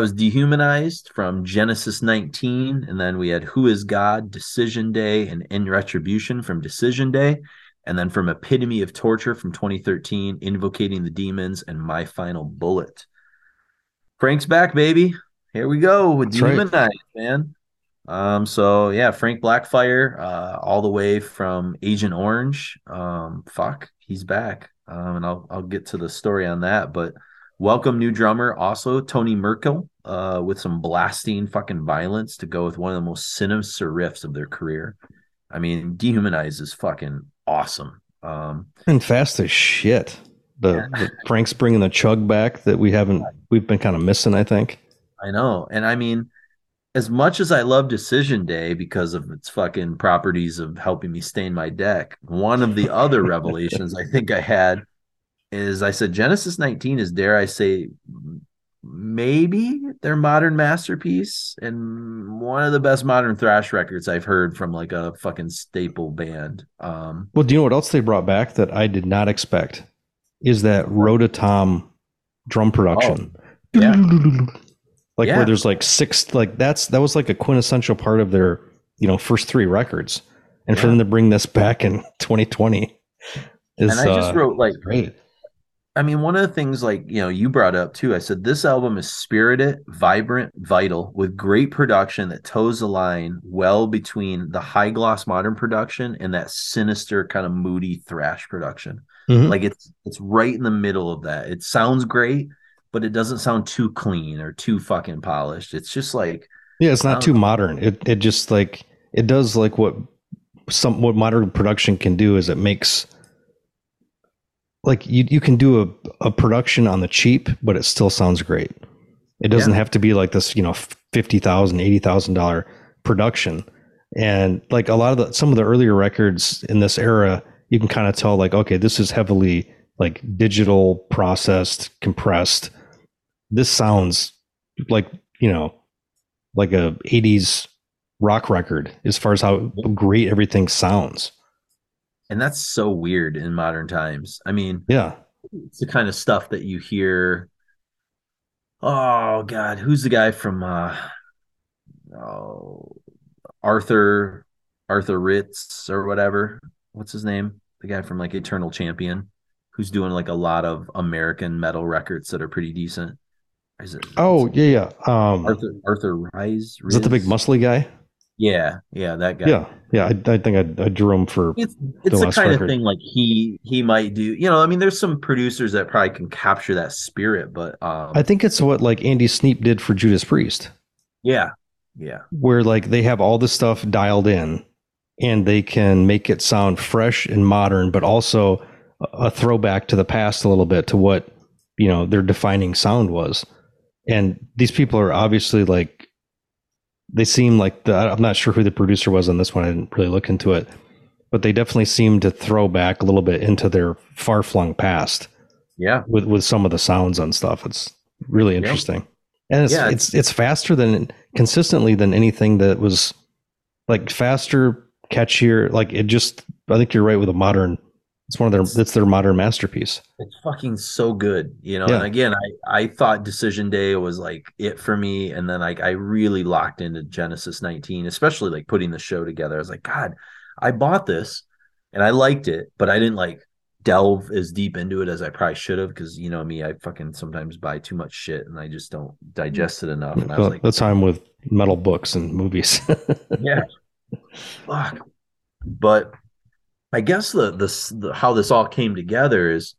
Was Dehumanized from Genesis 19. And then we had Who is God, Decision Day, and In Retribution from Decision Day. And then from Epitome of Torture from 2013, Invocating the Demons, and My Final Bullet. Frank's back, baby. Here we go with That's right. Man. Um, so yeah, Frank Blackfire, uh, all the way from Agent Orange. Um, fuck, he's back. Um, and I'll I'll get to the story on that. But welcome new drummer, also Toni Merkel, uh, with some blasting fucking violence to go with one of the most sinister riffs of their career. I mean, Dehumanized is fucking awesome. Um, And fast as shit. The, the Frank's bringing the chug back that we haven't we've been kind of missing. I think. I know. And I mean, as much as I love Decision Day because of its fucking properties of helping me stain my deck, one of the other revelations I think I had is I said Genesis 19 is, dare I say, maybe their modern masterpiece and one of the best modern thrash records I've heard from like a fucking staple band. Um, Well, do you know what else they brought back that I did not expect? Is that Rototom drum production? Oh, yeah. Like Yeah. where there's like six, like that's that was like a quintessential part of their you know first three records, and for them to bring this back in 2020 is and I just uh, wrote like great. I mean, one of the things like you know you brought up too. I said this album is spirited, vibrant, vital, with great production that toes the line well between the high gloss modern production and that sinister kind of moody thrash production. Mhm. Like it's it's right in the middle of that. It sounds great, but it doesn't sound too clean or too fucking polished. It's just like Yeah, it's not don't too know. modern. It it just like it does like what some what modern production can do is it makes like you you can do a, a production on the cheap, but it still sounds great. It doesn't Yeah. have to be like this, you know, fifty thousand, eighty thousand dollar production. And like a lot of the some of the earlier records in this era, you can kind of tell like, okay, this is heavily like digital processed, compressed. This sounds like, you know, like a 80s rock record as far as how great everything sounds. And that's so weird in modern times. I mean, Yeah. it's the kind of stuff that you hear oh god who's the guy from uh oh arthur arthur ritz or whatever what's his name the guy from like eternal champion who's doing like a lot of american metal records that are pretty decent is it Oh, yeah, yeah. Um arthur arthur rise is that the big muscly guy? Yeah yeah that guy Yeah. Yeah, I, I think I, I drew him for it's it's the last kind record. of thing like he he might do you know i mean there's some producers that probably can capture that spirit but um I think it's what like Andy Sneap did for Judas Priest, yeah yeah where like they have all the stuff dialed in and they can make it sound fresh and modern, but also a throwback to the past a little bit to what, you know, their defining sound was. And these people are obviously like they seem like the I'm not sure who the producer was on this one. I didn't really look into it. But they definitely seem to throw back a little bit into their far flung past yeah with with some of the sounds and stuff. It's really interesting, and it's Yeah, it's it's faster than consistently than anything that was like faster, catchier. Like it just, I think you're right with a modern. It's one of their. It's their modern masterpiece. it's fucking so good you know Yeah. and again i i thought decision day was like it for me and then like i really locked into genesis 19 especially like putting the show together i was like god i bought this and i liked it but i didn't like delve as deep into it as i probably should have because you know me i fucking sometimes buy too much shit and i just don't digest it enough and i was like that's how I'm with metal books and movies. yeah fuck but i guess the, the the how this all came together is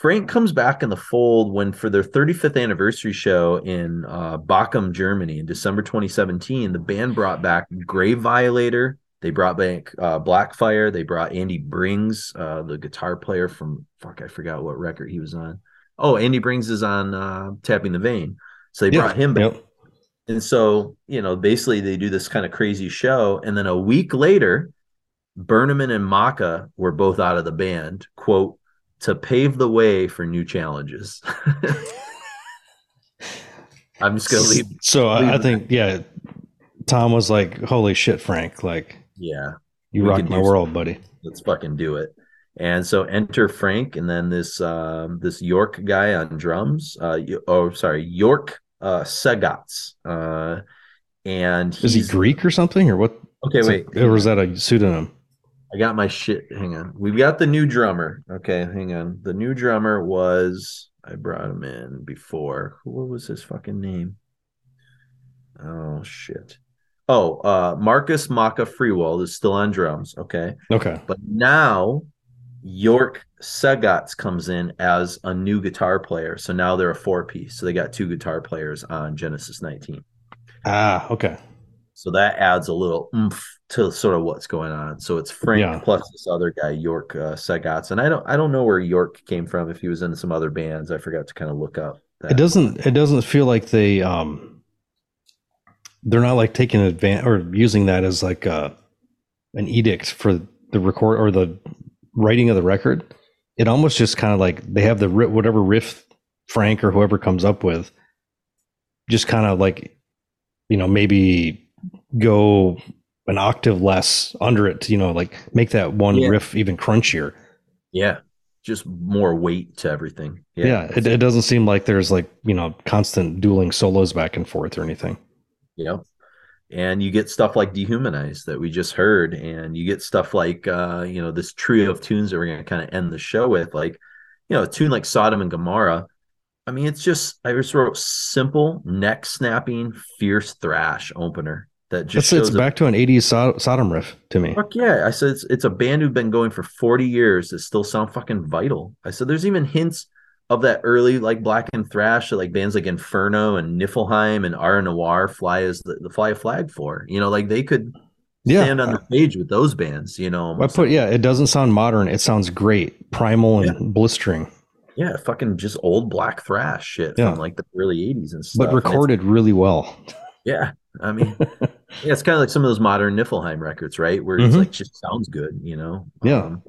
frank comes back in the fold when for their 35th anniversary show in uh Bochum, germany in december 2017 the band brought back grave violator. They brought back uh blackfire. They brought andy brings uh the guitar player from fuck i forgot what record he was on. Oh andy brings is on uh tapping the vein. So they Yeah, brought him back. and so, you know, basically they do this kind of crazy show. And then a week later, Bernemann and Makka were both out of the band, quote, to pave the way for new challenges. I'm just to leave. So I, I think yeah, Tom was like, "Holy shit, Frank! Like Yeah, you We rock my world, buddy." let's fucking do it. And so enter Frank and then this um, this Yorck guy on drums. Uh, oh, sorry, York uh, Sagats. Uh, and is he Greek or something or what? Okay, wait. it- or was that a pseudonym? I got my shit. Hang on. We've got the new drummer. Okay, hang on. The new drummer was I brought him in before. What was his fucking name? Oh shit. Oh, uh Markus Makka Freiwald is still on drums. Okay. Okay. But now Yorck Segatz comes in as a new guitar player. So now they're a four piece. So they got two guitar players on Genesis 19. Ah, okay. So that adds a little oomph to sort of what's going on. So it's Frank Yeah. plus this other guy, York uh, Segats. And I don't I don't know where Yorck came from if he was in some other bands. I forgot to kind of look up. That. It doesn't it doesn't feel like they um they're not like taking advantage or using that as like uh an edict for the record or the writing of the record. It almost just kind of like they have the ri- whatever riff Frank or whoever comes up with just kind of like you know maybe go an octave less under it to, you know like make that one Yeah. riff even crunchier. Yeah. Just more weight to everything. Yeah, it, it doesn't seem like there's like you know constant dueling solos back and forth or anything. Yep. And you get stuff like Dehumanized that we just heard, and you get stuff like uh, you know, this trio of tunes that we're gonna kind of end the show with, like, you know, a tune like Sodom and Gomorrah. I mean, it's just I just wrote simple, neck snapping, fierce thrash opener that just It's, it's shows a- back to an 80s Sod- Sodom riff to me. Fuck yeah. I said it's, it's a band who've been going for 40 years that still sound fucking vital. I said there's even hints of that early like black and thrash that like bands like Inferno and Niflheim and Aura Noir fly as the, the fly a flag for. You know, like they could Yeah. stand on the stage with those bands, you know. I put yeah, it doesn't sound modern. It sounds great, primal and blistering, yeah, fucking just old black thrash shit Yeah. from like the early 80s and stuff. but recorded really well. Yeah. I mean, yeah, it's kind of like some of those modern Niflheim records, right? Where it's Mhm. like just sounds good, you know? Yeah. Um,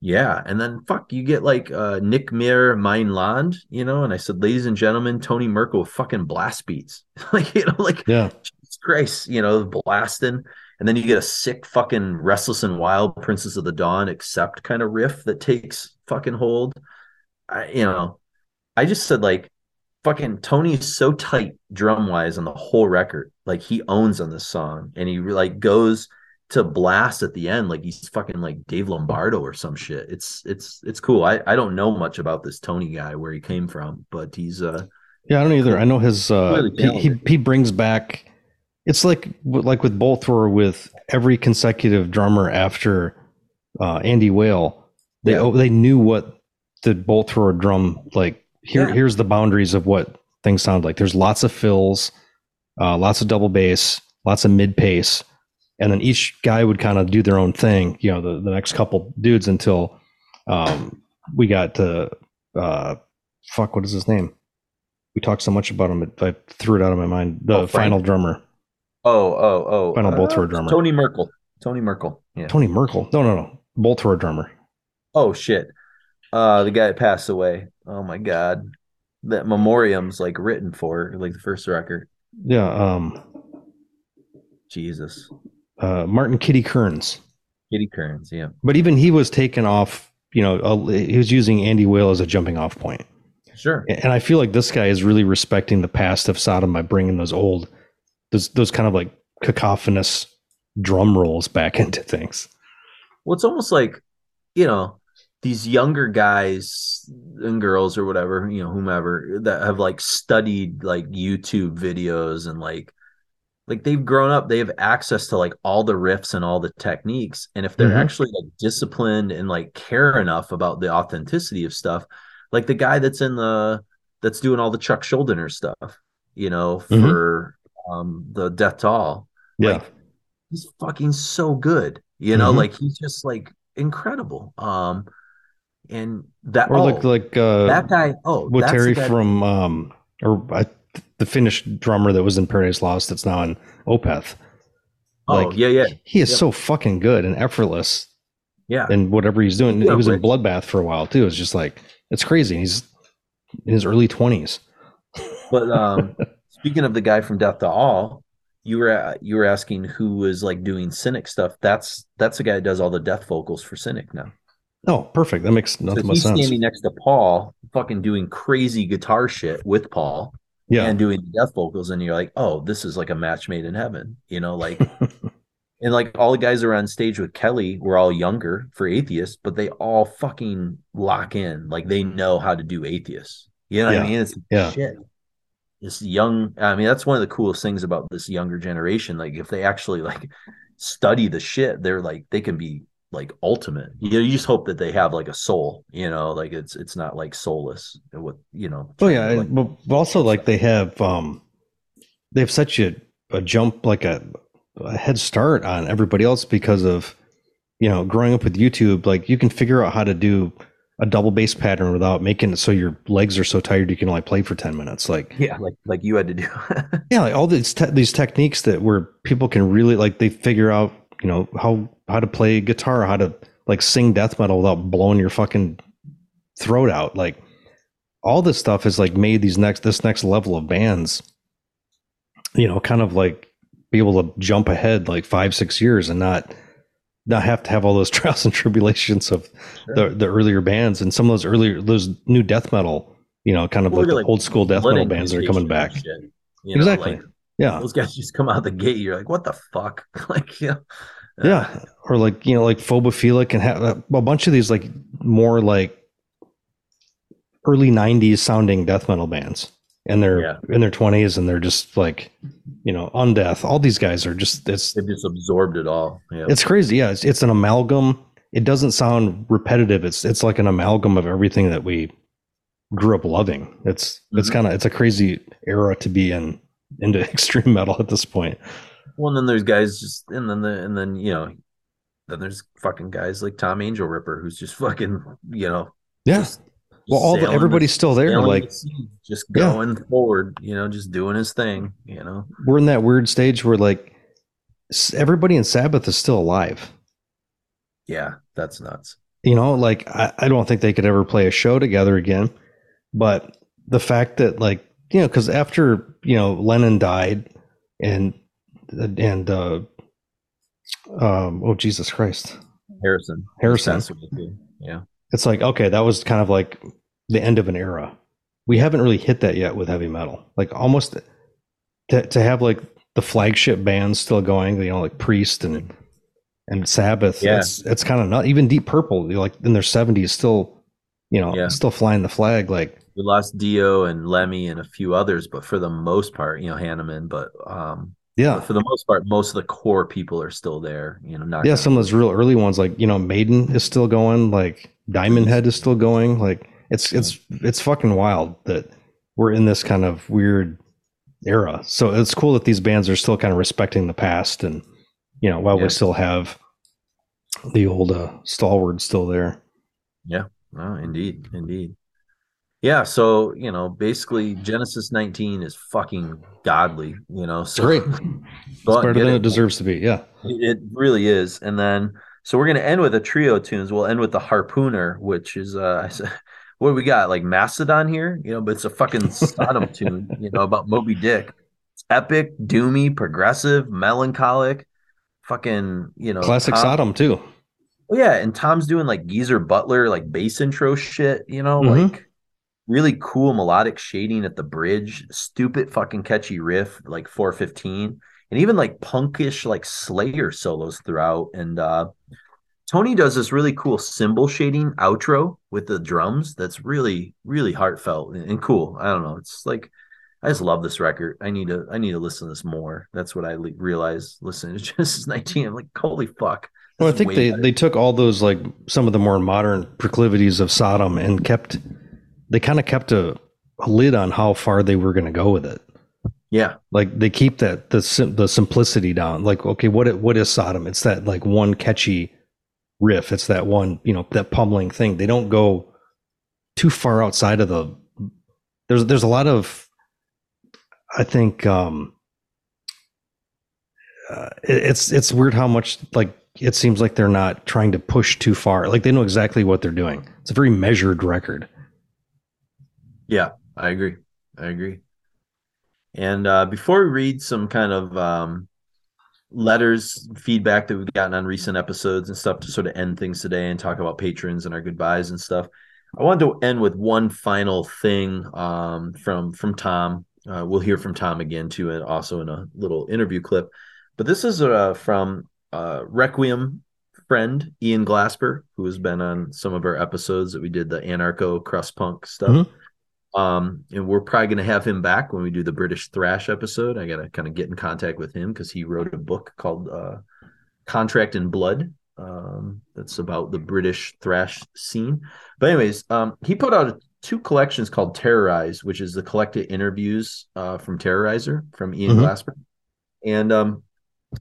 yeah. And then fuck, you get like uh Nicht mehr mein Land, you know, and I said, ladies and gentlemen, Toni Merkel with fucking blast beats. like, you know, like Yeah, Jesus Christ, you know, blasting. And then you get a sick fucking restless and wild Princess of the Dawn accept kind of riff that takes fucking hold. I, you know, I just said like fucking Toni is so tight drum wise on the whole record. Like he owns on this song and he like goes to blast at the end like he's fucking like Dave Lombardo or some shit. It's it's it's cool. I I don't know much about this Toni guy where he came from, but he's uh yeah. I don't either. I know his. Uh, he, he he brings back. It's like like with Bolt or with every consecutive drummer after uh, Andy Whale. They Yeah. oh, they knew what the Bolt thrower drum like. Here Yeah. here's the boundaries of what things sound like. There's lots of fills, uh, lots of double bass, lots of mid pace, and then each guy would kind of do their own thing. You know, the the next couple dudes until um, we got to uh, fuck. What is his name? We talked so much about him, I threw it out of my mind. The Oh, final drummer, oh oh oh Final Bolt Thrower drummer. Toni Merkel. Toni Merkel. Yeah. Toni Merkel. No, no, no, Bolt Thrower drummer. Oh shit. Uh the guy that passed away. Oh my god. That memoriam's like written for like the first record. Yeah, um, Jesus. uh, Martin Kiddie Kearns. Kiddie Kearns, yeah. But even he was taken off. You know, uh, he was using Andy Whale as a jumping off point. Sure. And I feel like this guy is really respecting the past of Sodom by bringing those old, those those kind of like cacophonous drum rolls back into things. Well, it's almost like, you know, these younger guys and girls or whatever, you know, whomever that have like studied like YouTube videos and like like they've grown up, they have access to like all the riffs and all the techniques. And if they're Mhm. actually like disciplined and like care enough about the authenticity of stuff, like the guy that's in the that's doing all the Chuck Schuldiner stuff, you know, Mhm. for um the Death to All. Yeah. Like he's fucking so good. You know, Mhm. like he's just like incredible. Um and that Or oh, like like uh, that guy, oh Terry from um or I, the Finnish drummer that was in Paradise Lost that's now in Opeth. oh like, yeah, yeah, He is Yep. so fucking good and effortless yeah. and whatever he's doing. Yeah, he was in Bloodbath for a while too. It's just like it's crazy. He's in his early twenties. But um speaking of the guy from Death to All, you were you were asking who was like doing Cynic stuff. That's that's the guy that does all the death vocals for Cynic now. Oh, perfect. That makes So nothing but he's sense. standing next to Paul, fucking doing crazy guitar shit with Paul. yeah. and doing the death vocals, and you're like, oh, this is like a match made in heaven, you know, like. and like all the guys are on stage with Kelly were all younger for atheists, but they all fucking lock in, like they know how to do atheists. You know what Yeah. I mean? It's Yeah. shit. This young, I mean, that's one of the coolest things about this younger generation. Like, if they actually like study the shit, they're like they can be like ultimate. You, know, you just hope that they have like a soul. You know, like it's it's not like soulless. What you know? Oh yeah, like- but also like they have um they have such a, a jump like a, a head start on everybody else because of you know growing up with YouTube like you can figure out how to do a double bass pattern without making it so your legs are so tired you can only play for 10 minutes like yeah, like like you had to do. yeah like all these te- these techniques that where people can really like they figure out you know how how to play guitar how to like sing death metal without blowing your fucking throat out. Like all this stuff has like made these next this next level of bands you know kind of like be able to jump ahead like five six years and not not have to have all those trials and tribulations of the the earlier bands and some of those earlier those new death metal you know kind of like the like old school death metal bands that are coming back. shit, you know, exactly. like, yeah. those guys just come out the gate. You're like, what the fuck? like, you know, yeah. Or like you know like phobophilic and have a bunch of these like more like early 90s sounding death metal bands and they're Yeah. in their 20s and they're just like you know undeath all these guys are just it's they've just absorbed it all. Yeah, it's crazy. Yeah. It's, it's an amalgam. It doesn't sound repetitive. It's it's like an amalgam of everything that we grew up loving. It's it's Mhm. kind of it's a crazy era to be in into extreme metal at this point Well, and then there's guys just, and then the, and then you know, then there's fucking guys like Tom Angelripper, who's just fucking, you know, yeah just- well all the, everybody's still there like the just Yeah. going forward, you know, just doing his thing, you know. we're in that weird stage where like everybody in Sabbath is still alive. Yeah, that's nuts. You know, like I, I don't think they could ever play a show together again. But the fact that like you know, because after you know Lennon died and and uh um oh Jesus Christ, Harrison, Harrison. Passed away too. Yeah, it's like okay, that was kind of like the end of an era. We haven't really hit that yet with heavy metal. Like almost to to have like the flagship bands still going, you know, like Priest and and Sabbath. Yeah. It's it's kind of not even Deep Purple, like in their seventies, still, you know, Yeah. still flying the flag. Like we lost Dio and Lemmy and a few others, but for the most part, you know, Hanneman, but um, yeah, but for the most part, most of the core people are still there. You know, not yeah. Some of those real early ones, like you know, Maiden is still going. Like Diamond Head is still going. Like it's it's it's fucking wild that we're in this kind of weird era. So it's cool that these bands are still kind of respecting the past, and you know, while Yeah. we still have the old uh, stalwart still there. Yeah. Oh, indeed, indeed. Yeah, so you know, basically Genesis 19 is fucking godly, you know. So Great. It's better than it. it deserves to be. Yeah. It really is. And then so we're gonna end with a trio of tunes. We'll end with the Harpooneer, which is uh I said what do we got? Like Mastodon here, you know, but it's a fucking Sodom tune, you know, about Moby Dick. It's epic, doomy, progressive, melancholic, fucking, you know, Classic Tom- Sodom too. Yeah, and Tom's doing like Geezer Butler, like bass intro shit, you know, Mhm. like really cool melodic shading at the bridge, stupid fucking catchy riff, like 415, and even like punkish like Slayer solos throughout. And uh Toni does this really cool cymbal shading outro with the drums that's really, really heartfelt and, and cool. I don't know. It's like I just love this record. I need to I need to listen to this more. That's what I le- realized listening to Genesis 19. I'm like, holy fuck. Well, I think they, better. they took all those like some of the more modern proclivities of Sodom and kept they kind of kept a, a lid on how far they were going to go with it. yeah. Like they keep that the sim- the simplicity down. Like okay, what what is Sodom? It's that like one catchy riff. It's that one you know that pummeling thing. They don't go too far outside of the. There's there's a lot of, I think. um uh, it- it's it's weird how much like it seems like they're not trying to push too far. Like they know exactly what they're doing. It's a very measured record. Yeah, I agree. I agree. And uh, before we read some kind of um, letters, feedback that we've gotten on recent episodes and stuff to sort of end things today and talk about patrons and our goodbyes and stuff, I wanted to end with one final thing um, from from Tom. uh, we'll hear from Tom again too, and also in a little interview clip. But this is uh, from uh, Requiem friend Ian Glasper, who has been on some of our episodes that we did the anarcho crust punk stuff. Mm-hmm. Um, and we're probably going to have him back when we do the British thrash episode. I got to kind of get in contact with him because he wrote a book called uh, Contract in Blood. Um, that's about the British thrash scene. But anyways, um, he put out two collections called Terrorize, which is the collected interviews uh, from Terrorizer from Ian mm-hmm. Glasper. And um,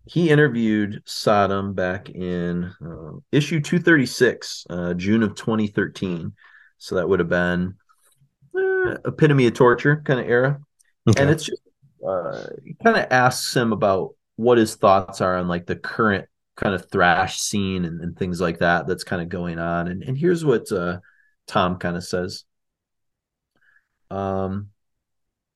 he interviewed Sodom back in uh, issue 236, uh, June of 2013. So that would have been uh, epitome of torture kind of era. Okay. And it's just uh, kind of asks him about what his thoughts are on like the current kind of thrash scene and, and things like that that's kind of going on. And, and here's what uh, Tom kind of says. Um,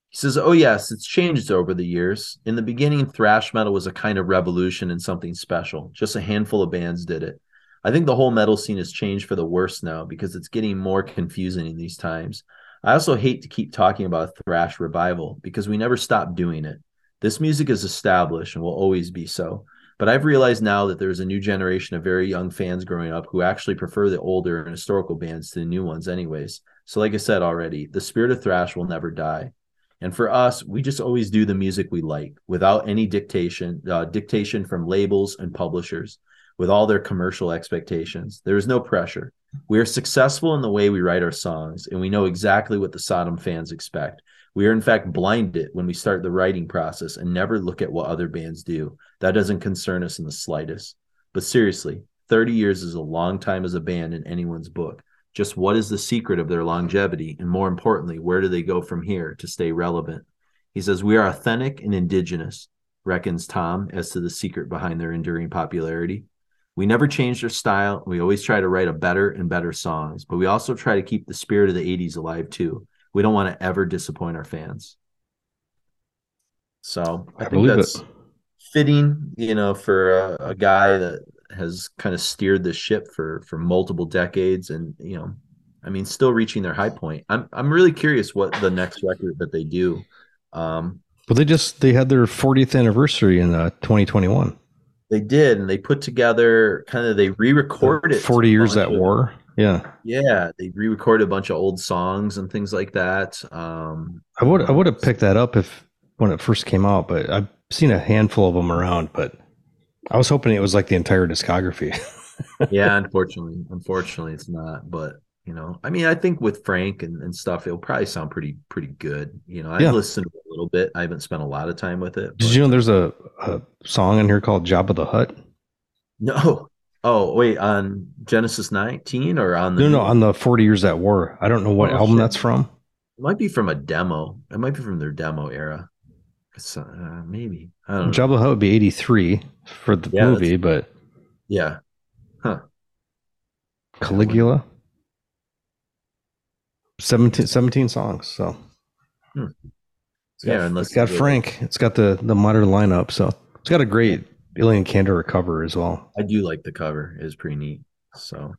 he says, Oh, yes, it's changed over the years. In the beginning, thrash metal was a kind of revolution and something special. Just a handful of bands did it. I think the whole metal scene has changed for the worse now because it's getting more confusing in these times. I also hate to keep talking about thrash revival because we never stop doing it. This music is established and will always be so. But I've realized now that there's a new generation of very young fans growing up who actually prefer the older and historical bands to the new ones, anyways. So, like I said already, the spirit of thrash will never die. And for us, we just always do the music we like without any dictation, uh, dictation from labels and publishers, with all their commercial expectations. There is no pressure. We are successful in the way we write our songs, and we know exactly what the Sodom fans expect. We are, in fact, blinded when we start the writing process and never look at what other bands do. That doesn't concern us in the slightest. But seriously, 30 years is a long time as a band in anyone's book. Just what is the secret of their longevity? And more importantly, where do they go from here to stay relevant? He says, We are authentic and indigenous, reckons Tom, as to the secret behind their enduring popularity. We never change our style. We always try to write a better and better songs, but we also try to keep the spirit of the 80s alive too. We don't want to ever disappoint our fans. So I, I think that's it. fitting, you know, for a, a guy that has kind of steered the ship for for multiple decades and you know i mean still reaching their high point i'm i'm really curious what the next record that they do um well they just they had their 40th anniversary in uh, 2021 they did and they put together kind of they re-recorded 40 years at of, war yeah yeah they re-recorded a bunch of old songs and things like that um i would i would have picked that up if when it first came out but i've seen a handful of them around but I was hoping it was like the entire discography. yeah, unfortunately, unfortunately, it's not. But you know, I mean, I think with Frank and, and stuff, it'll probably sound pretty pretty good. You know, I yeah. listened a little bit. I haven't spent a lot of time with it. Did you know there's a, a song in here called "Job of the Hut"? No. Oh wait, on Genesis 19 or on the no no on the 40 Years at War. I don't know what oh, album shit. that's from. It might be from a demo. It might be from their demo era. Uh, maybe I don't Jabba Hutt would be 83 for the yeah, movie, but yeah, huh? Caligula, 17, 17 songs. So hmm. it's got, yeah, it's got Frank. It's got the the modern lineup, so it's got a great Eliran Kantor cover as well. I do like the cover; it's pretty neat. So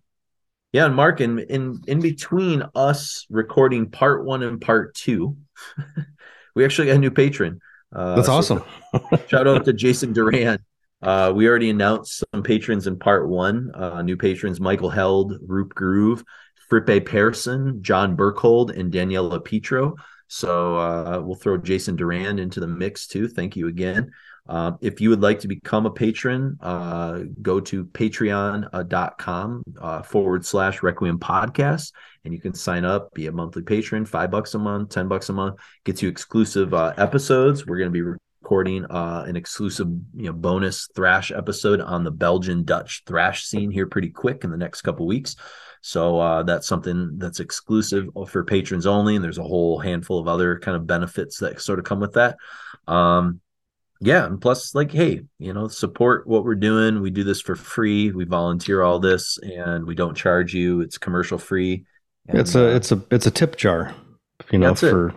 yeah, and Mark, in in in between us recording part one and part two, we actually got a new patron. Uh, That's awesome. shout out to Jason Duran. Uh, we already announced some patrons in part one. Uh, new patrons Michael Held, Roop Groove, Frippe Pearson, John Burkhold, and Daniela Petro. So uh, we'll throw Jason Duran into the mix too. Thank you again. Uh, if you would like to become a patron, uh, go to patreon.com uh, forward slash Requiem podcast and you can sign up, be a monthly patron, five bucks a month, 10 bucks a month, gets you exclusive uh, episodes. We're going to be recording uh, an exclusive you know bonus thrash episode on the Belgian Dutch thrash scene here pretty quick in the next couple weeks. So uh, that's something that's exclusive for patrons only, and there's a whole handful of other kind of benefits that sort of come with that. Um, yeah and plus like hey you know support what we're doing. We do this for free. We volunteer all this and we don't charge you. It's commercial free and, it's a uh, it's a it's a tip jar you know for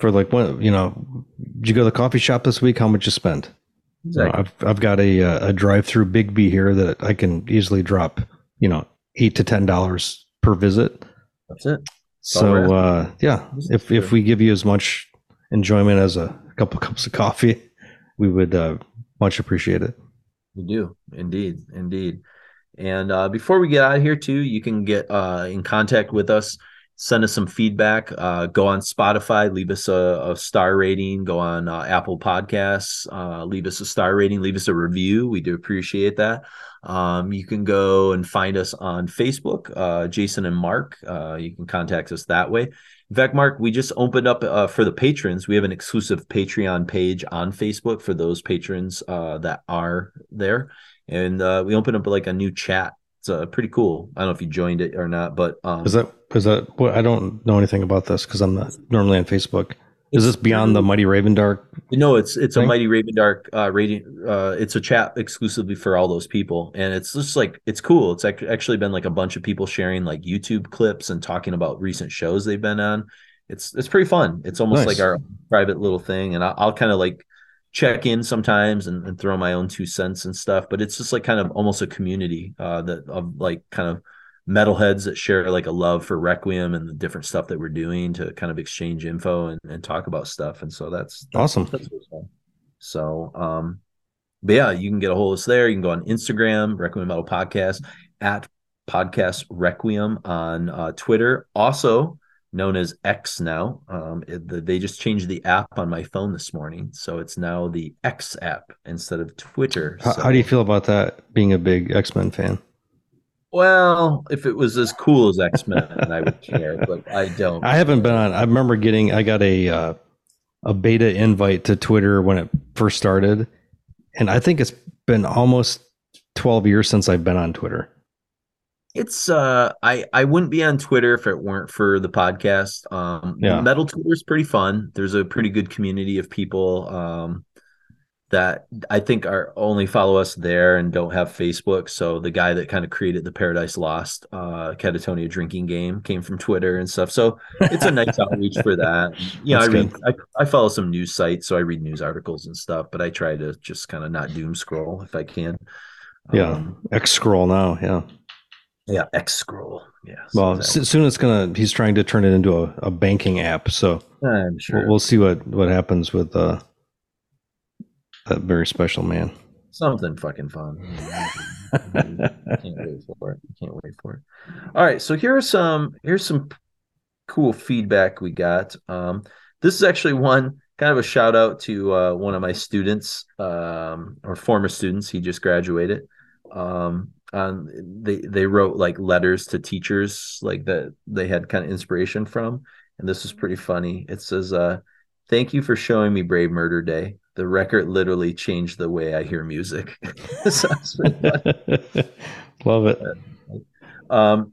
for like what you know did you go to the coffee shop this week? How much you spend? Exactly. You know, I've, I've got a a drive through Big B here that i can easily drop you know eight to ten dollars per visit that's it so uh yeah if if we give you as much enjoyment as a couple cups of coffee, we would uh, much appreciate it. We do indeed, indeed. And uh, before we get out of here, too, you can get uh, in contact with us. Send us some feedback. Uh, go on Spotify, leave us a, a star rating. Go on uh, Apple Podcasts, uh, leave us a star rating, leave us a review. We do appreciate that. Um, you can go and find us on Facebook, uh, Jason and Mark. you can contact us that way. In fact, Mark, we just opened up uh, for the patrons. We have an exclusive Patreon page on Facebook for those patrons uh, that are there, and uh, we opened up like a new chat. It's uh, pretty cool. I don't know if you joined it or not, but um, is that is that? Well, I don't know anything about this because I'm not normally on Facebook. Is this beyond the Mighty Raven Dark? No, it's it's thing? a Mighty Raven Dark uh rating uh it's a chat exclusively for all those people and it's just like it's cool. It's actually been like a bunch of people sharing like YouTube clips and talking about recent shows they've been on. It's it's pretty fun. It's almost nice. like our private little thing and I'll, I'll kind of like check in sometimes and, and, throw my own two cents and stuff, but it's just like kind of almost a community uh that of like kind of metalheads that share like a love for Requiem and the different stuff that we're doing to kind of exchange info and, and talk about stuff. And so that's, that's awesome. That's so, um, but yeah, you can get a hold of us there. You can go on Instagram, Requiem Metal Podcast, at Podcast Requiem on uh, Twitter, also known as X now. Um, it, the, they just changed the app on my phone this morning, so it's now the X app instead of Twitter. How, so, how do you feel about that? Being a big X Men fan. Well, if it was as cool as X Men, I would care, but I don't. I haven't been on. I remember getting. I got a uh, a beta invite to Twitter when it first started, and I think it's been almost twelve years since I've been on Twitter. It's uh, I I wouldn't be on Twitter if it weren't for the podcast. Um, yeah. Metal Twitter is pretty fun. There's a pretty good community of people. Um, that I think are only follow us there and don't have Facebook. So the guy that kind of created the Paradise Lost uh Katatonia drinking game came from Twitter and stuff. So it's a nice outreach for that. Yeah, I read I, I, follow some news sites, so I read news articles and stuff, but I try to just kind of not doom scroll if I can. Yeah. Um, X scroll now, yeah. Yeah, X scroll. Yeah. Well, exactly. soon it's gonna. He's trying to turn it into a, a banking app. So I'm sure we'll, we'll see what what happens with uh that very special man. Something fucking fun. can't wait for it. Can't wait for it. All right, so here's some here's some cool feedback we got. Um, this is actually one kind of a shout out to uh, one of my students um, or former students. He just graduated. Um, they they wrote like letters to teachers like that they had kind of inspiration from, and this is pretty funny. It says, uh, "Thank you for showing me Brave Murder Day the record literally changed the way I hear music. Love it. Um,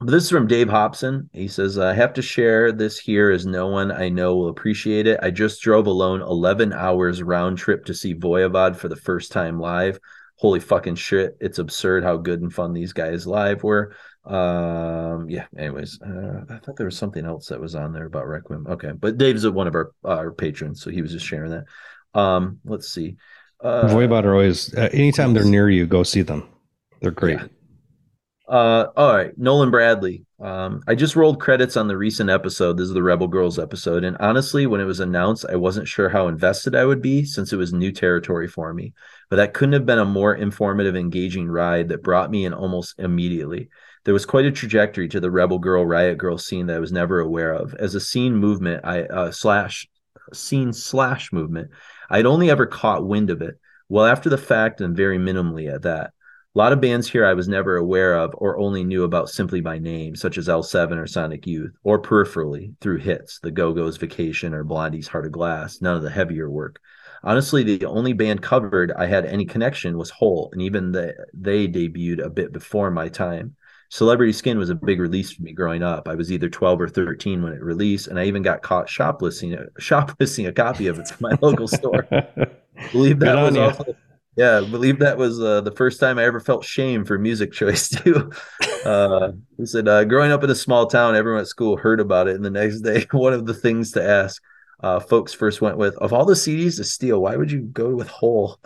this is from Dave Hobson. He says, I have to share this here as no one I know will appreciate it. I just drove alone 11 hours round trip to see Voivod for the first time live. Holy fucking shit. It's absurd how good and fun these guys live were. Um, yeah, anyways, uh, I thought there was something else that was on there about Requiem. Okay, but Dave's one of our, our patrons, so he was just sharing that. Um, let's see. Uh, Voivod are always uh, anytime they're near you, go see them. They're great. Yeah. Uh, all right, Nolan Bradley. Um, I just rolled credits on the recent episode. This is the Rebel Girls episode, and honestly, when it was announced, I wasn't sure how invested I would be since it was new territory for me. But that couldn't have been a more informative, engaging ride that brought me in almost immediately. There was quite a trajectory to the Rebel Girl Riot Girl scene that I was never aware of. As a scene movement, I uh, slash scene slash movement, I'd only ever caught wind of it. Well, after the fact, and very minimally at that. A lot of bands here I was never aware of or only knew about simply by name, such as L7 or Sonic Youth, or peripherally through hits, The Go Go's Vacation or Blondie's Heart of Glass, none of the heavier work. Honestly, the only band covered I had any connection was Hole, and even the, they debuted a bit before my time. Celebrity Skin was a big release for me growing up. I was either 12 or 13 when it released, and I even got caught shoplifting shoplifting a copy of it from my local store. Believe that was also, yeah, believe that was uh, the first time I ever felt shame for music choice too. Uh, he said, uh, growing up in a small town, everyone at school heard about it, and the next day, one of the things to ask uh, folks first went with, of all the CDs to steal, why would you go with Hole?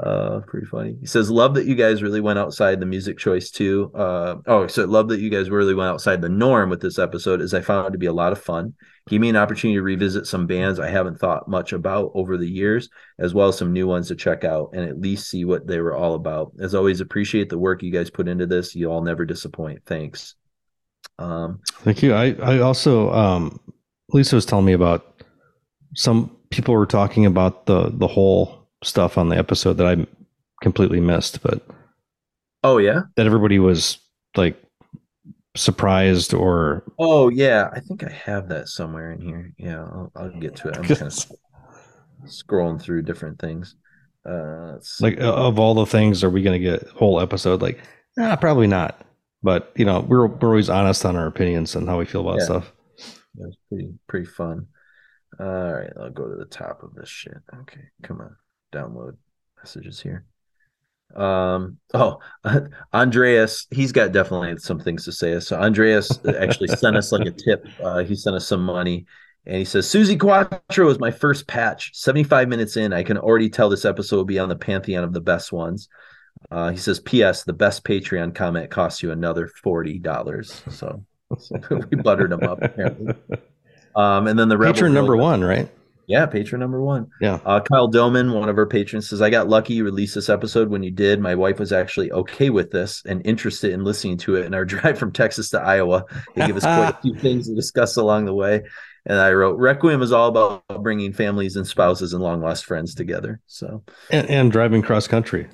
Uh, pretty funny. He says, "Love that you guys really went outside the music choice too." Uh, oh, so love that you guys really went outside the norm with this episode, as I found it to be a lot of fun. Gave me an opportunity to revisit some bands I haven't thought much about over the years, as well as some new ones to check out and at least see what they were all about. As always, appreciate the work you guys put into this. You all never disappoint. Thanks. Um, Thank you. I I also um, Lisa was telling me about some people were talking about the the whole stuff on the episode that I completely missed, but oh yeah, that everybody was like surprised or oh yeah, I think I have that somewhere in here. Yeah, I'll, I'll get to it. I'm kind of scrolling through different things. Uh, like of all the things, are we going to get whole episode? Like, nah, probably not. But you know, we're we're always honest on our opinions and how we feel about yeah. stuff. That's pretty pretty fun. All right, I'll go to the top of this shit. Okay, come on download messages here. Um, oh, Andreas, he's got definitely some things to say. So Andreas actually sent us like a tip. Uh, he sent us some money and he says, Suzi Quatro is my first patch. 75 minutes in, I can already tell this episode will be on the pantheon of the best ones. Uh, he says, P.S. The best Patreon comment costs you another $40. So, so we buttered him up apparently. Um, and then the patron number one, right? Yeah, patron number one. Yeah. Uh, Kyle Doman, one of our patrons, says, I got lucky you released this episode when you did. My wife was actually okay with this and interested in listening to it in our drive from Texas to Iowa. They give us quite a few things to discuss along the way. And I wrote, Requiem is all about bringing families and spouses and long lost friends together. So, and, and driving cross country.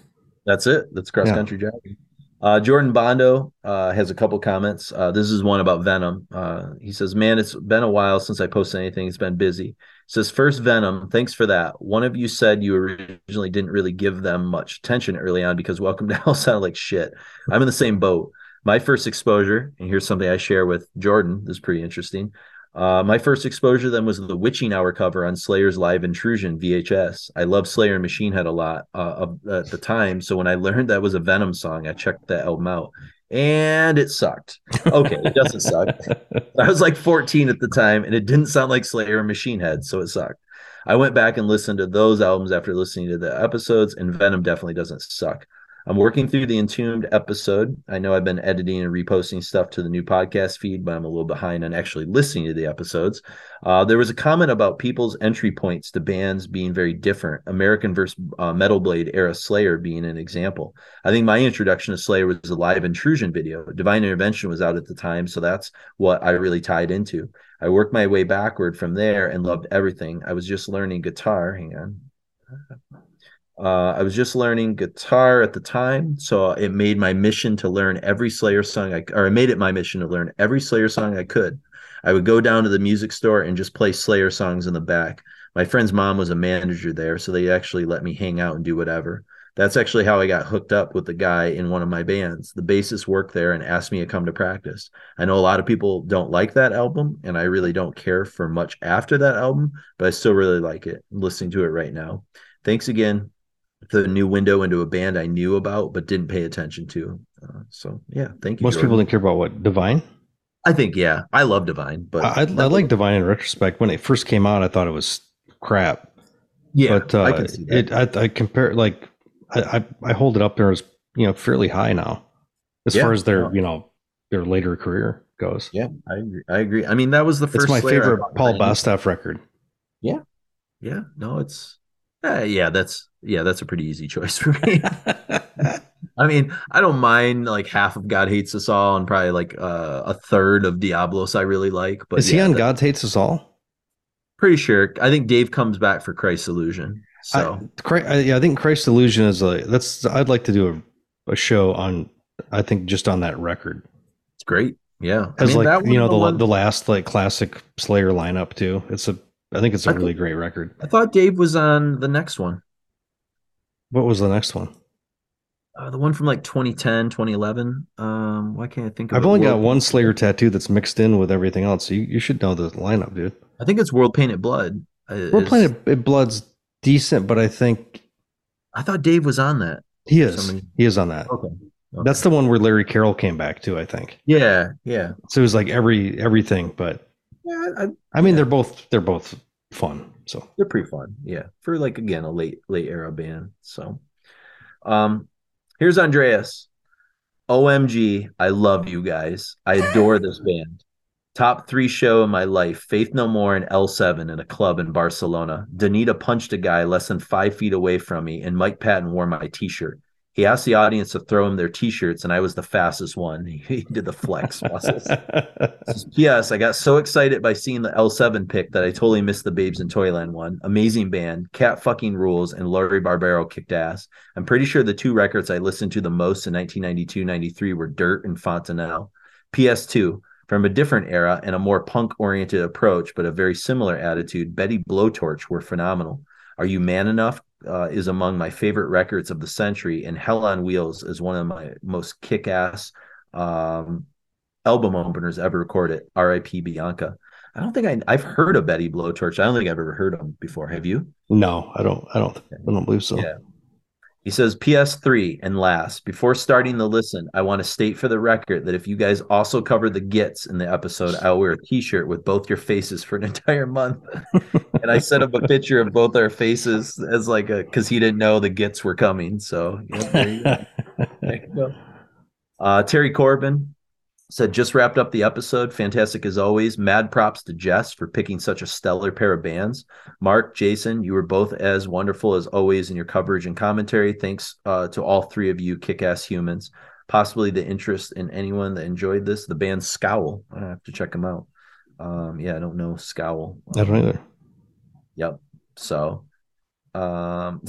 That's it. That's cross country yeah. driving. Uh, Jordan Bondo uh, has a couple comments. Uh, this is one about Venom. Uh, he says, "Man, it's been a while since I posted anything. It's been busy." Says, first Venom. Thanks for that. One of you said you originally didn't really give them much attention early on because Welcome to Hell sounded like shit. I'm in the same boat. My first exposure, and here's something I share with Jordan. This is pretty interesting. Uh, my first exposure then was the Witching Hour cover on Slayer's Live Intrusion VHS. I loved Slayer and Machine Head a lot uh, at the time, so when I learned that was a Venom song, I checked that album out, and it sucked. Okay, it doesn't suck. I was like 14 at the time, and it didn't sound like Slayer or Machine Head, so it sucked. I went back and listened to those albums after listening to the episodes, and Venom definitely doesn't suck. I'm working through the Entombed episode. I know I've been editing and reposting stuff to the new podcast feed, but I'm a little behind on actually listening to the episodes. Uh, there was a comment about people's entry points to bands being very different. American versus uh, Metal Blade era Slayer being an example. I think my introduction to Slayer was a live intrusion video. Divine Intervention was out at the time, so that's what I really tied into. I worked my way backward from there and loved everything. I was just learning guitar. Hang on. Uh, I was just learning guitar at the time, so it made my mission to learn every Slayer song I or I made it my mission to learn every Slayer song I could. I would go down to the music store and just play Slayer songs in the back. My friend's mom was a manager there, so they actually let me hang out and do whatever. That's actually how I got hooked up with the guy in one of my bands. The bassist worked there and asked me to come to practice. I know a lot of people don't like that album, and I really don't care for much after that album, but I still really like it. I'm listening to it right now. Thanks again the new window into a band I knew about but didn't pay attention to. Uh, so yeah, thank you. Most Jordan. people didn't care about what Divine. I think yeah, I love Divine, but I, I, I like Divine in retrospect. When it first came out, I thought it was crap. Yeah, but uh, I can see that. It, I, I compare like I, I, I hold it up there as you know fairly high now, as yeah, far as their you know their later career goes. Yeah, I agree. I agree. I mean, that was the first. It's my favorite Paul Bostaph record. Yeah, yeah. No, it's uh, yeah, that's yeah, that's a pretty easy choice for me. I mean, I don't mind like half of God Hates Us All and probably like uh, a third of Diabolus I really like. But is yeah, he on God Hates Us All? Pretty sure. I think Dave comes back for Christ's Illusion. So I, yeah, I think Christ's Illusion is a that's. I'd like to do a, a show on. I think just on that record. It's great. Yeah, as I mean, like you know the the, the last like classic Slayer lineup too. It's a I think it's a I really th- great record. I thought Dave was on the next one. What was the next one? Uh, the one from like 2010, 2011. Um, why can't I think of I've only World got one Slayer tattoo that's mixed in with everything else. So you, you should know the lineup, dude. I think it's World Painted Blood. Uh, World Painted Blood's decent, but I think I thought Dave was on that. He is. He is on that. Okay. okay. That's the one where Larry Carroll came back to, I think. Yeah, yeah. So it was like every everything, but yeah, I, I mean yeah. they're both they're both fun. So they're pretty fun. Yeah. For like again a late late era band. So Um, here's Andreas. OMG, I love you guys. I adore this band. Top three show in my life Faith No More and L7 in a club in Barcelona. Donita punched a guy less than five feet away from me, and Mike Patton wore my t shirt. He asked the audience to throw him their t-shirts, and I was the fastest one. He, did the flex muscles. P.S. I got so excited by seeing the L7 pick that I totally missed the Babes in Toyland one. Amazing band, Kat fucking rules, and Lori Barbero kicked ass. I'm pretty sure the two records I listened to the most in 1992-93 were Dirt and Fontanelle. PS2. From a different era and a more punk-oriented approach, but a very similar attitude, Betty Blowtorch were phenomenal. Are You Man Enough uh, is among my favorite records of the century, and Hell on Wheels is one of my most kick ass um, album openers ever recorded. R.I.P. Bianca. I don't think I, I've heard of Betty Blowtorch. I don't think I've ever heard of them before. Have you? No, I don't. I don't. I don't believe so. Yeah. He says, PS3 and last, before starting the listen, I want to state for the record that if you guys also cover the gits in the episode, I'll wear a t shirt with both your faces for an entire month. and I set up a picture of both our faces as like a, because he didn't know the gits were coming. So, yeah, there you go. There you go. Uh, Terry Corbin, said just wrapped up the episode. Fantastic as always. Mad props to jess for picking such a stellar pair of bands. Mark jason you were both as wonderful as always in your coverage and commentary. Thanks uh, to all three of you kick-ass humans. Possibly the interest in anyone that enjoyed this. The band scowl. I have to check them out. Um, yeah i don't know scowl. I don't either. Yep. So um,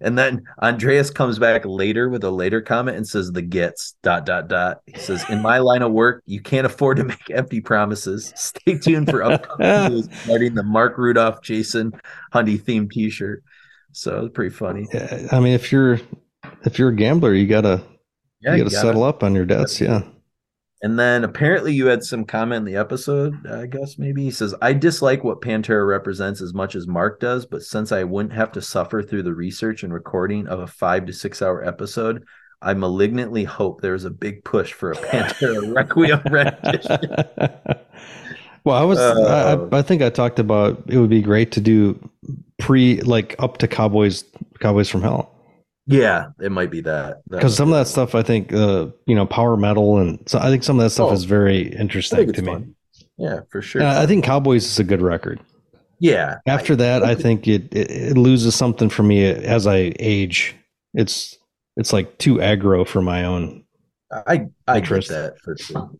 and then Andreas comes back later with a later comment and says the Gits dot dot dot. He says, In my line of work, you can't afford to make empty promises. Stay tuned for upcoming news regarding the Mark Rudolph Jason Hundy themed t-shirt. So it's pretty funny. Yeah, I mean if you're if you're a gambler, you gotta yeah, you gotta, you gotta settle up on your debts, yeah. And then apparently you had some comment in the episode, I guess maybe. He says, I dislike what Pantera represents as much as Mark does, but since I wouldn't have to suffer through the research and recording of a five to six hour episode, I malignantly hope there's a big push for a Pantera Requiem rendition. well, I was, uh, I, I think I talked about it would be great to do pre, like up to Cowboys, Cowboys from Hell. Yeah, it might be that because some of that stuff I think uh, you know power metal and so I think some of that stuff oh, is very interesting to me. Yeah, for sure. I think Cowboys is a good record. Yeah. After that, I think it, it, it loses something for me as I age. It's it's like too aggro for my own. I I interest. get that for sure.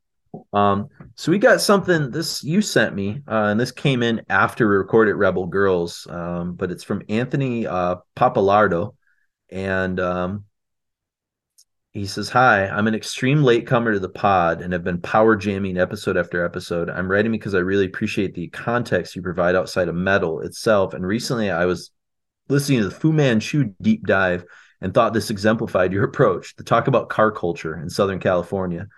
Um, so we got something this you sent me, uh, and this came in after we recorded Rebel Girls, um, but it's from Anthony uh, Papalardo and um, he says, Hi, I'm an extreme latecomer to the pod and have been power jamming episode after episode. I'm writing because I really appreciate the context you provide outside of metal itself. And recently I was listening to the Fu Manchu deep dive and thought this exemplified your approach to talk about car culture in Southern California.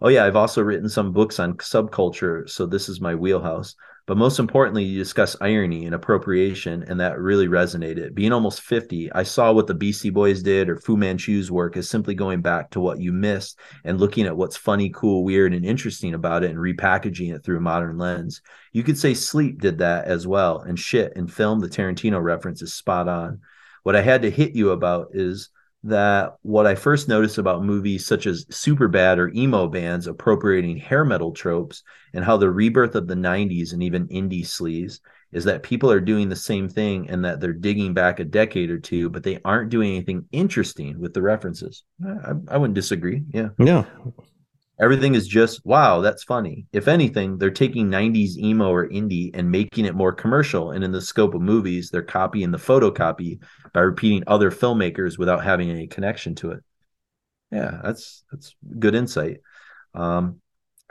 Oh, yeah, I've also written some books on subculture, so this is my wheelhouse. But most importantly, you discuss irony and appropriation, and that really resonated. Being almost 50, I saw what the Beastie Boys did or Fu Manchu's work is simply going back to what you missed and looking at what's funny, cool, weird, and interesting about it and repackaging it through a modern lens. You could say Sleep did that as well. And shit, in film, the Tarantino reference is spot on. What I had to hit you about is that what I first noticed about movies such as Superbad or emo bands appropriating hair metal tropes and how the rebirth of the 90s and even indie sleaze is that people are doing the same thing and that they're digging back a decade or two, but they aren't doing anything interesting with the references. I, I wouldn't disagree. Yeah. Yeah. Everything is just, wow, that's funny. If anything, they're taking 90s emo or indie and making it more commercial. And in the scope of movies, they're copying the photocopy by repeating other filmmakers without having any connection to it. Yeah, that's that's good insight. Um,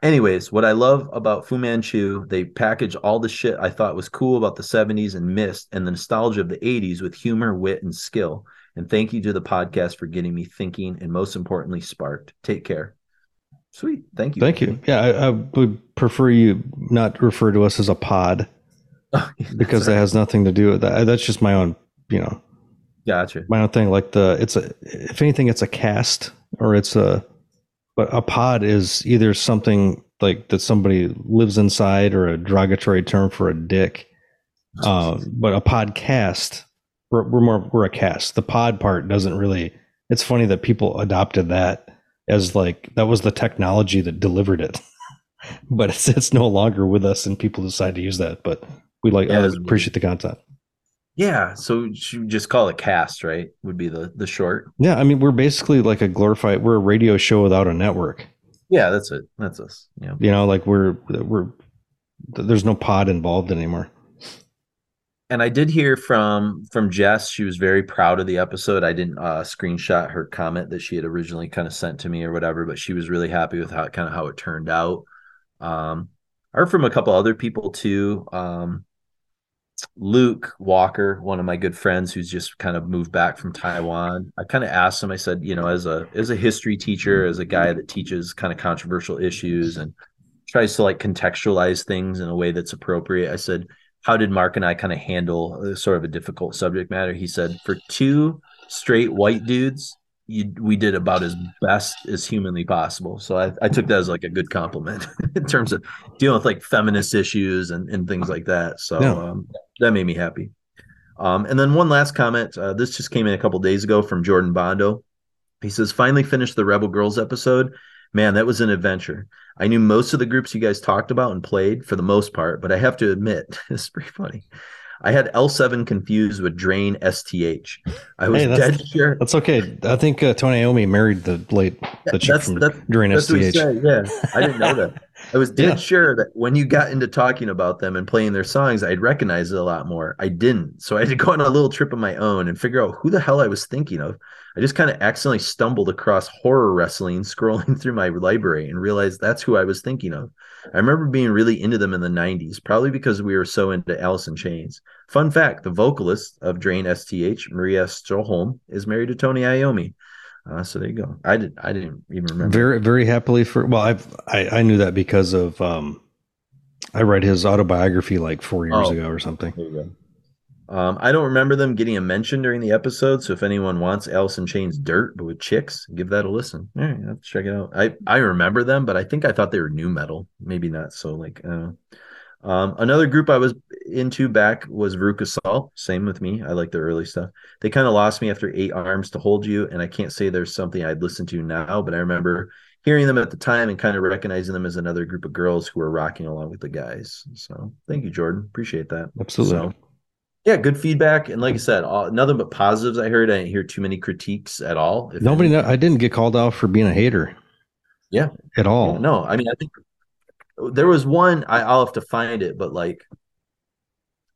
anyways, what I love about Fu Manchu, they package all the shit I thought was cool about the 70s and missed and the nostalgia of the 80s with humor, wit, and skill. And thank you to the podcast for getting me thinking and most importantly, sparked. Take care. Sweet. Thank you. Thank you. Yeah, I, I would prefer you not refer to us as a pod because right. that has nothing to do with that. That's just my own, you know, gotcha. My own thing. Like the, it's a, if anything, it's a cast or it's a, but a pod is either something like that somebody lives inside or a derogatory term for a dick. Uh, but a podcast, we're, we're more, we're a cast. The pod part doesn't really it's funny that people adopted that as like that was the technology that delivered it. but it's it's no longer with us, and people decide to use that. But we like yeah, uh, appreciate the content. Yeah, so you just call it cast, right? Would be the the short. Yeah, I mean we're basically like a glorified. We're a radio show without a network. Yeah, that's it. That's us. Yeah, you know, like we're we're there's no pod involved anymore. And I did hear from from Jess. She was very proud of the episode. I didn't uh, screenshot her comment that she had originally kind of sent to me or whatever, but she was really happy with how kind of how it turned out. Um, I heard from a couple other people too. Um, Luke Walker, one of my good friends who's just kind of moved back from Taiwan. I kind of asked him, I said, you know, as a as a history teacher, as a guy that teaches kind of controversial issues and tries to like contextualize things in a way that's appropriate. I said, how did Mark and I kind of handle sort of a difficult subject matter? He said, for two straight white dudes, you, we did about as best as humanly possible. So I, I took that as like a good compliment in terms of dealing with like feminist issues and, and things like that. So yeah. um, that made me happy. Um, and then one last comment. Uh, this just came in a couple days ago from Jordan Bondo. He says, finally finished the Rebel Girls episode. Man, that was an adventure. I knew most of the groups you guys talked about and played for the most part, but I have to admit, it's pretty funny. I had L7 confused with Drain STH. I was hey, dead sure. That's okay. I think uh, Tony Iommi married the late the chick from that, Drain STH. Yeah, I didn't know that. I was dead yeah. sure that when you got into talking about them and playing their songs, I'd recognize it a lot more. I didn't. So I had to go on a little trip of my own and figure out who the hell I was thinking of. I just kind of accidentally stumbled across horror wrestling scrolling through my library and realized that's who I was thinking of. I remember being really into them in the 90s, probably because we were so into Alice in Chains. Fun fact the vocalist of Drain STH, Maria Sjöholm, is married to Tony Iommi. Uh, so there you go. I did. I didn't even remember. Very, very happily for. Well, I've, I I knew that because of um, I read his autobiography like four years oh, ago or something. Um, I don't remember them getting a mention during the episode. So if anyone wants Alice in Chains Dirt, but with chicks, give that a listen. All right, to check it out. I I remember them, but I think I thought they were new metal. Maybe not so like. Uh, um, another group I was into back was Veruca Salt. Same with me. I like their early stuff. They kind of lost me after Eight Arms to Hold You, and I can't say there's something I'd listen to now, but I remember hearing them at the time and kind of recognizing them as another group of girls who were rocking along with the guys. So thank you, Jordan. Appreciate that. Absolutely. So, yeah, good feedback, and like I said, all, nothing but positives. I heard. I didn't hear too many critiques at all. Nobody. Know, I didn't get called out for being a hater. Yeah, at all. Yeah, no, I mean, I think there was one I, i'll have to find it but like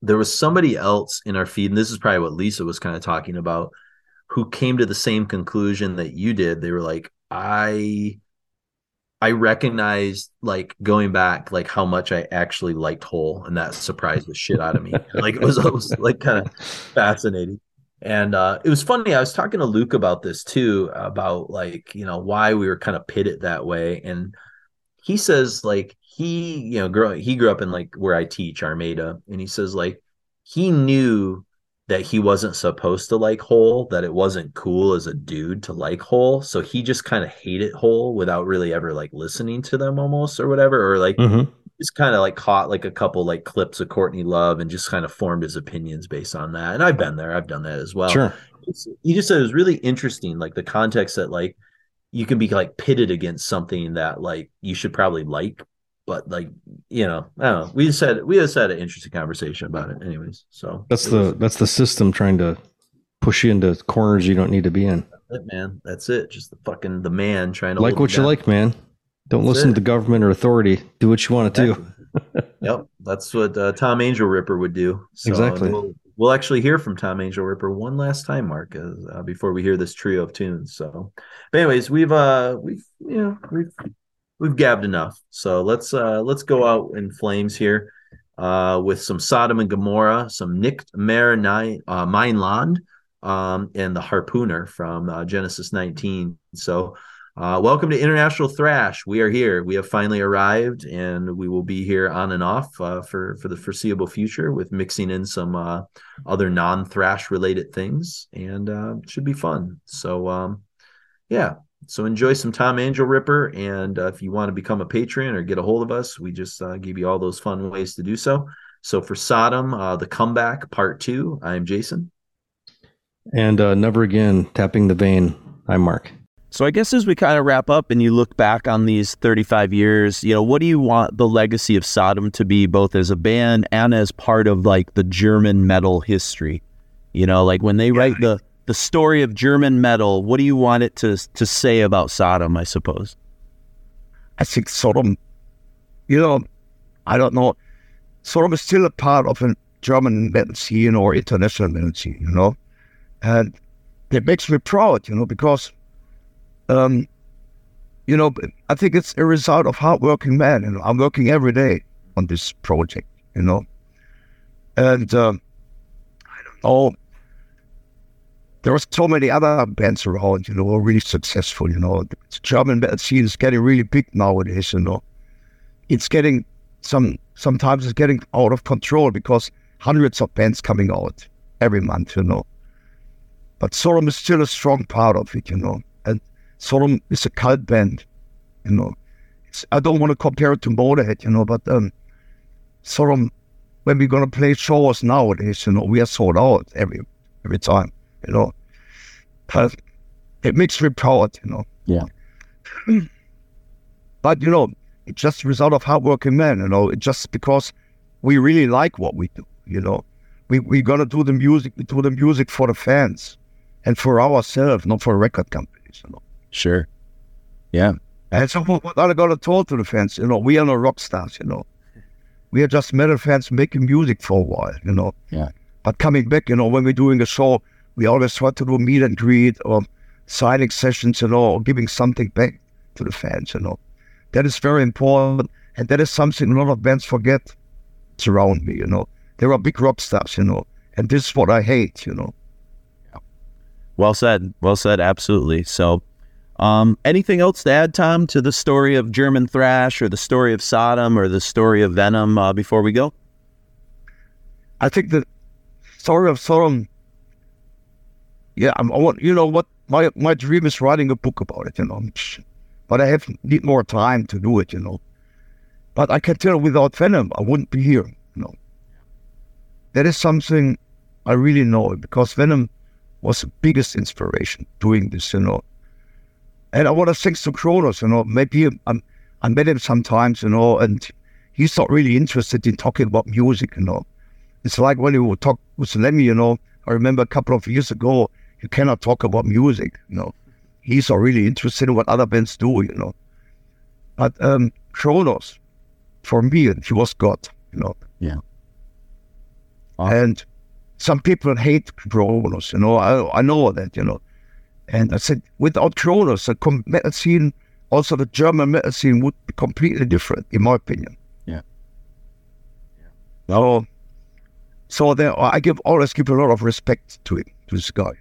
there was somebody else in our feed and this is probably what lisa was kind of talking about who came to the same conclusion that you did. They were like i i recognized like going back like how much i actually liked hole and that surprised the shit out of me. Like it was, it was like kind of fascinating. And uh, it was funny i was talking to luke about this too about like you know why we were kind of pitted that way and he says like he you know grow he grew up in like where I teach Armada and he says like he knew that he wasn't supposed to like Hole, that it wasn't cool as a dude to like Hole. So he just kind of hated Hole without really ever like listening to them almost or whatever. Or like mm-hmm. just kind of like caught like a couple like clips of Courtney Love and just kind of formed his opinions based on that. And I've been there, I've done that as well. Sure. he just said it was really interesting, like the context that like you can be like pitted against something that like you should probably like but like you know, I don't know. We just had we just had an interesting conversation about it, anyways. So that's the was, that's the system trying to push you into corners you don't need to be in. That's it, man. That's it. Just the fucking the man trying to like what you like, man. Don't that's listen it. to government or authority. Do what you want to exactly. do. yep, that's what uh, Tom Angelripper would do. So, exactly. We'll, we'll, actually hear from Tom Angelripper one last time, Mark, uh, before we hear this trio of tunes. So, but anyways, we've uh we've you know we've we've gabbed enough. So let's uh let's go out in flames here uh with some Sodom and Gomorrah, some Nicht mehr uh, mein Land, um, and the Harpooneer from uh, Genesis 19. So uh, welcome to International Thrash. We are here. We have finally arrived, and we will be here on and off uh, for for the foreseeable future with mixing in some uh, other non thrash related things, and should be fun. So um, yeah, so enjoy some Tom Angelripper, and uh, if you want to become a patron or get a hold of us, we just uh, give you all those fun ways to do so. So for Sodom, uh, the comeback part two, I'm Jason, and uh, never again tapping the vein. I'm Mark. So I guess as we kind of wrap up and you look back on these 35 years, you know, what do you want the legacy of Sodom to be both as a band and as part of like the German metal history? You know, like when they write the the story of German metal, what do you want it to to say about Sodom, I suppose? I think Sodom, you know, I don't know. Sodom is still a part of a German metal scene or international metal scene, you know. And it makes me proud, you know, because um, you know, I think it's a result of hardworking men. You know, I'm working every day on this project, you know, and um, I don't know. There are so many other bands around, you know, really successful. You know, the German metal scene is getting really big nowadays. You know, it's getting some. Sometimes it's getting out of control because hundreds of bands coming out every month. You know, but Sodom is still a strong part of it. You know, And Sodom is a cult band, you know. It's, I don't want to compare it to Motorhead, you know, but um, Sodom, when we're gonna play shows nowadays, you know, we are sold out every every time, you know. But it makes me proud, you know. Yeah. but you know, it's just a result of hardworking men, you know. It's just because we really like what we do, you know. We we gonna do the music, we do the music for the fans and for ourselves, not for record companies, you know. Sure. Yeah. And so what, what are going to talk to the fans? You know, we are no rock stars, you know. We are just metal fans making music for a while, you know. Yeah. But coming back, you know, when we're doing a show, we always try to do meet and greet or signing sessions, you know, or giving something back to the fans, you know. That is very important. And that is something a lot of bands forget surround me, you know. There are big rock stars, you know. And this is what I hate, you know. Well said. Well said. Absolutely. So, um, anything else to add, Tom, to the story of German thrash or the story of Sodom or the story of Venom uh, before we go? I think the story of Sodom. Yeah, I'm, I want you know what my my dream is writing a book about it, you know, but I have need more time to do it, you know. But I can tell without Venom, I wouldn't be here, you know. That is something I really know because Venom was the biggest inspiration doing this, you know. And I want to thank to Kronos, you know, maybe um, I met him sometimes, you know, and he's not really interested in talking about music, you know. It's like when you talk with Lemmy, you know, I remember a couple of years ago, you cannot talk about music, you know. He's really interested in what other bands do, you know. But um, Kronos, for me, he was God, you know. Yeah. Awesome. And some people hate Kronos, you know. I, I know that, you know. And I said, without Kronos, the metal scene, also the German metal scene would be completely different, in my opinion. Yeah. yeah. So, so there, I give always give a lot of respect to him, to this guy.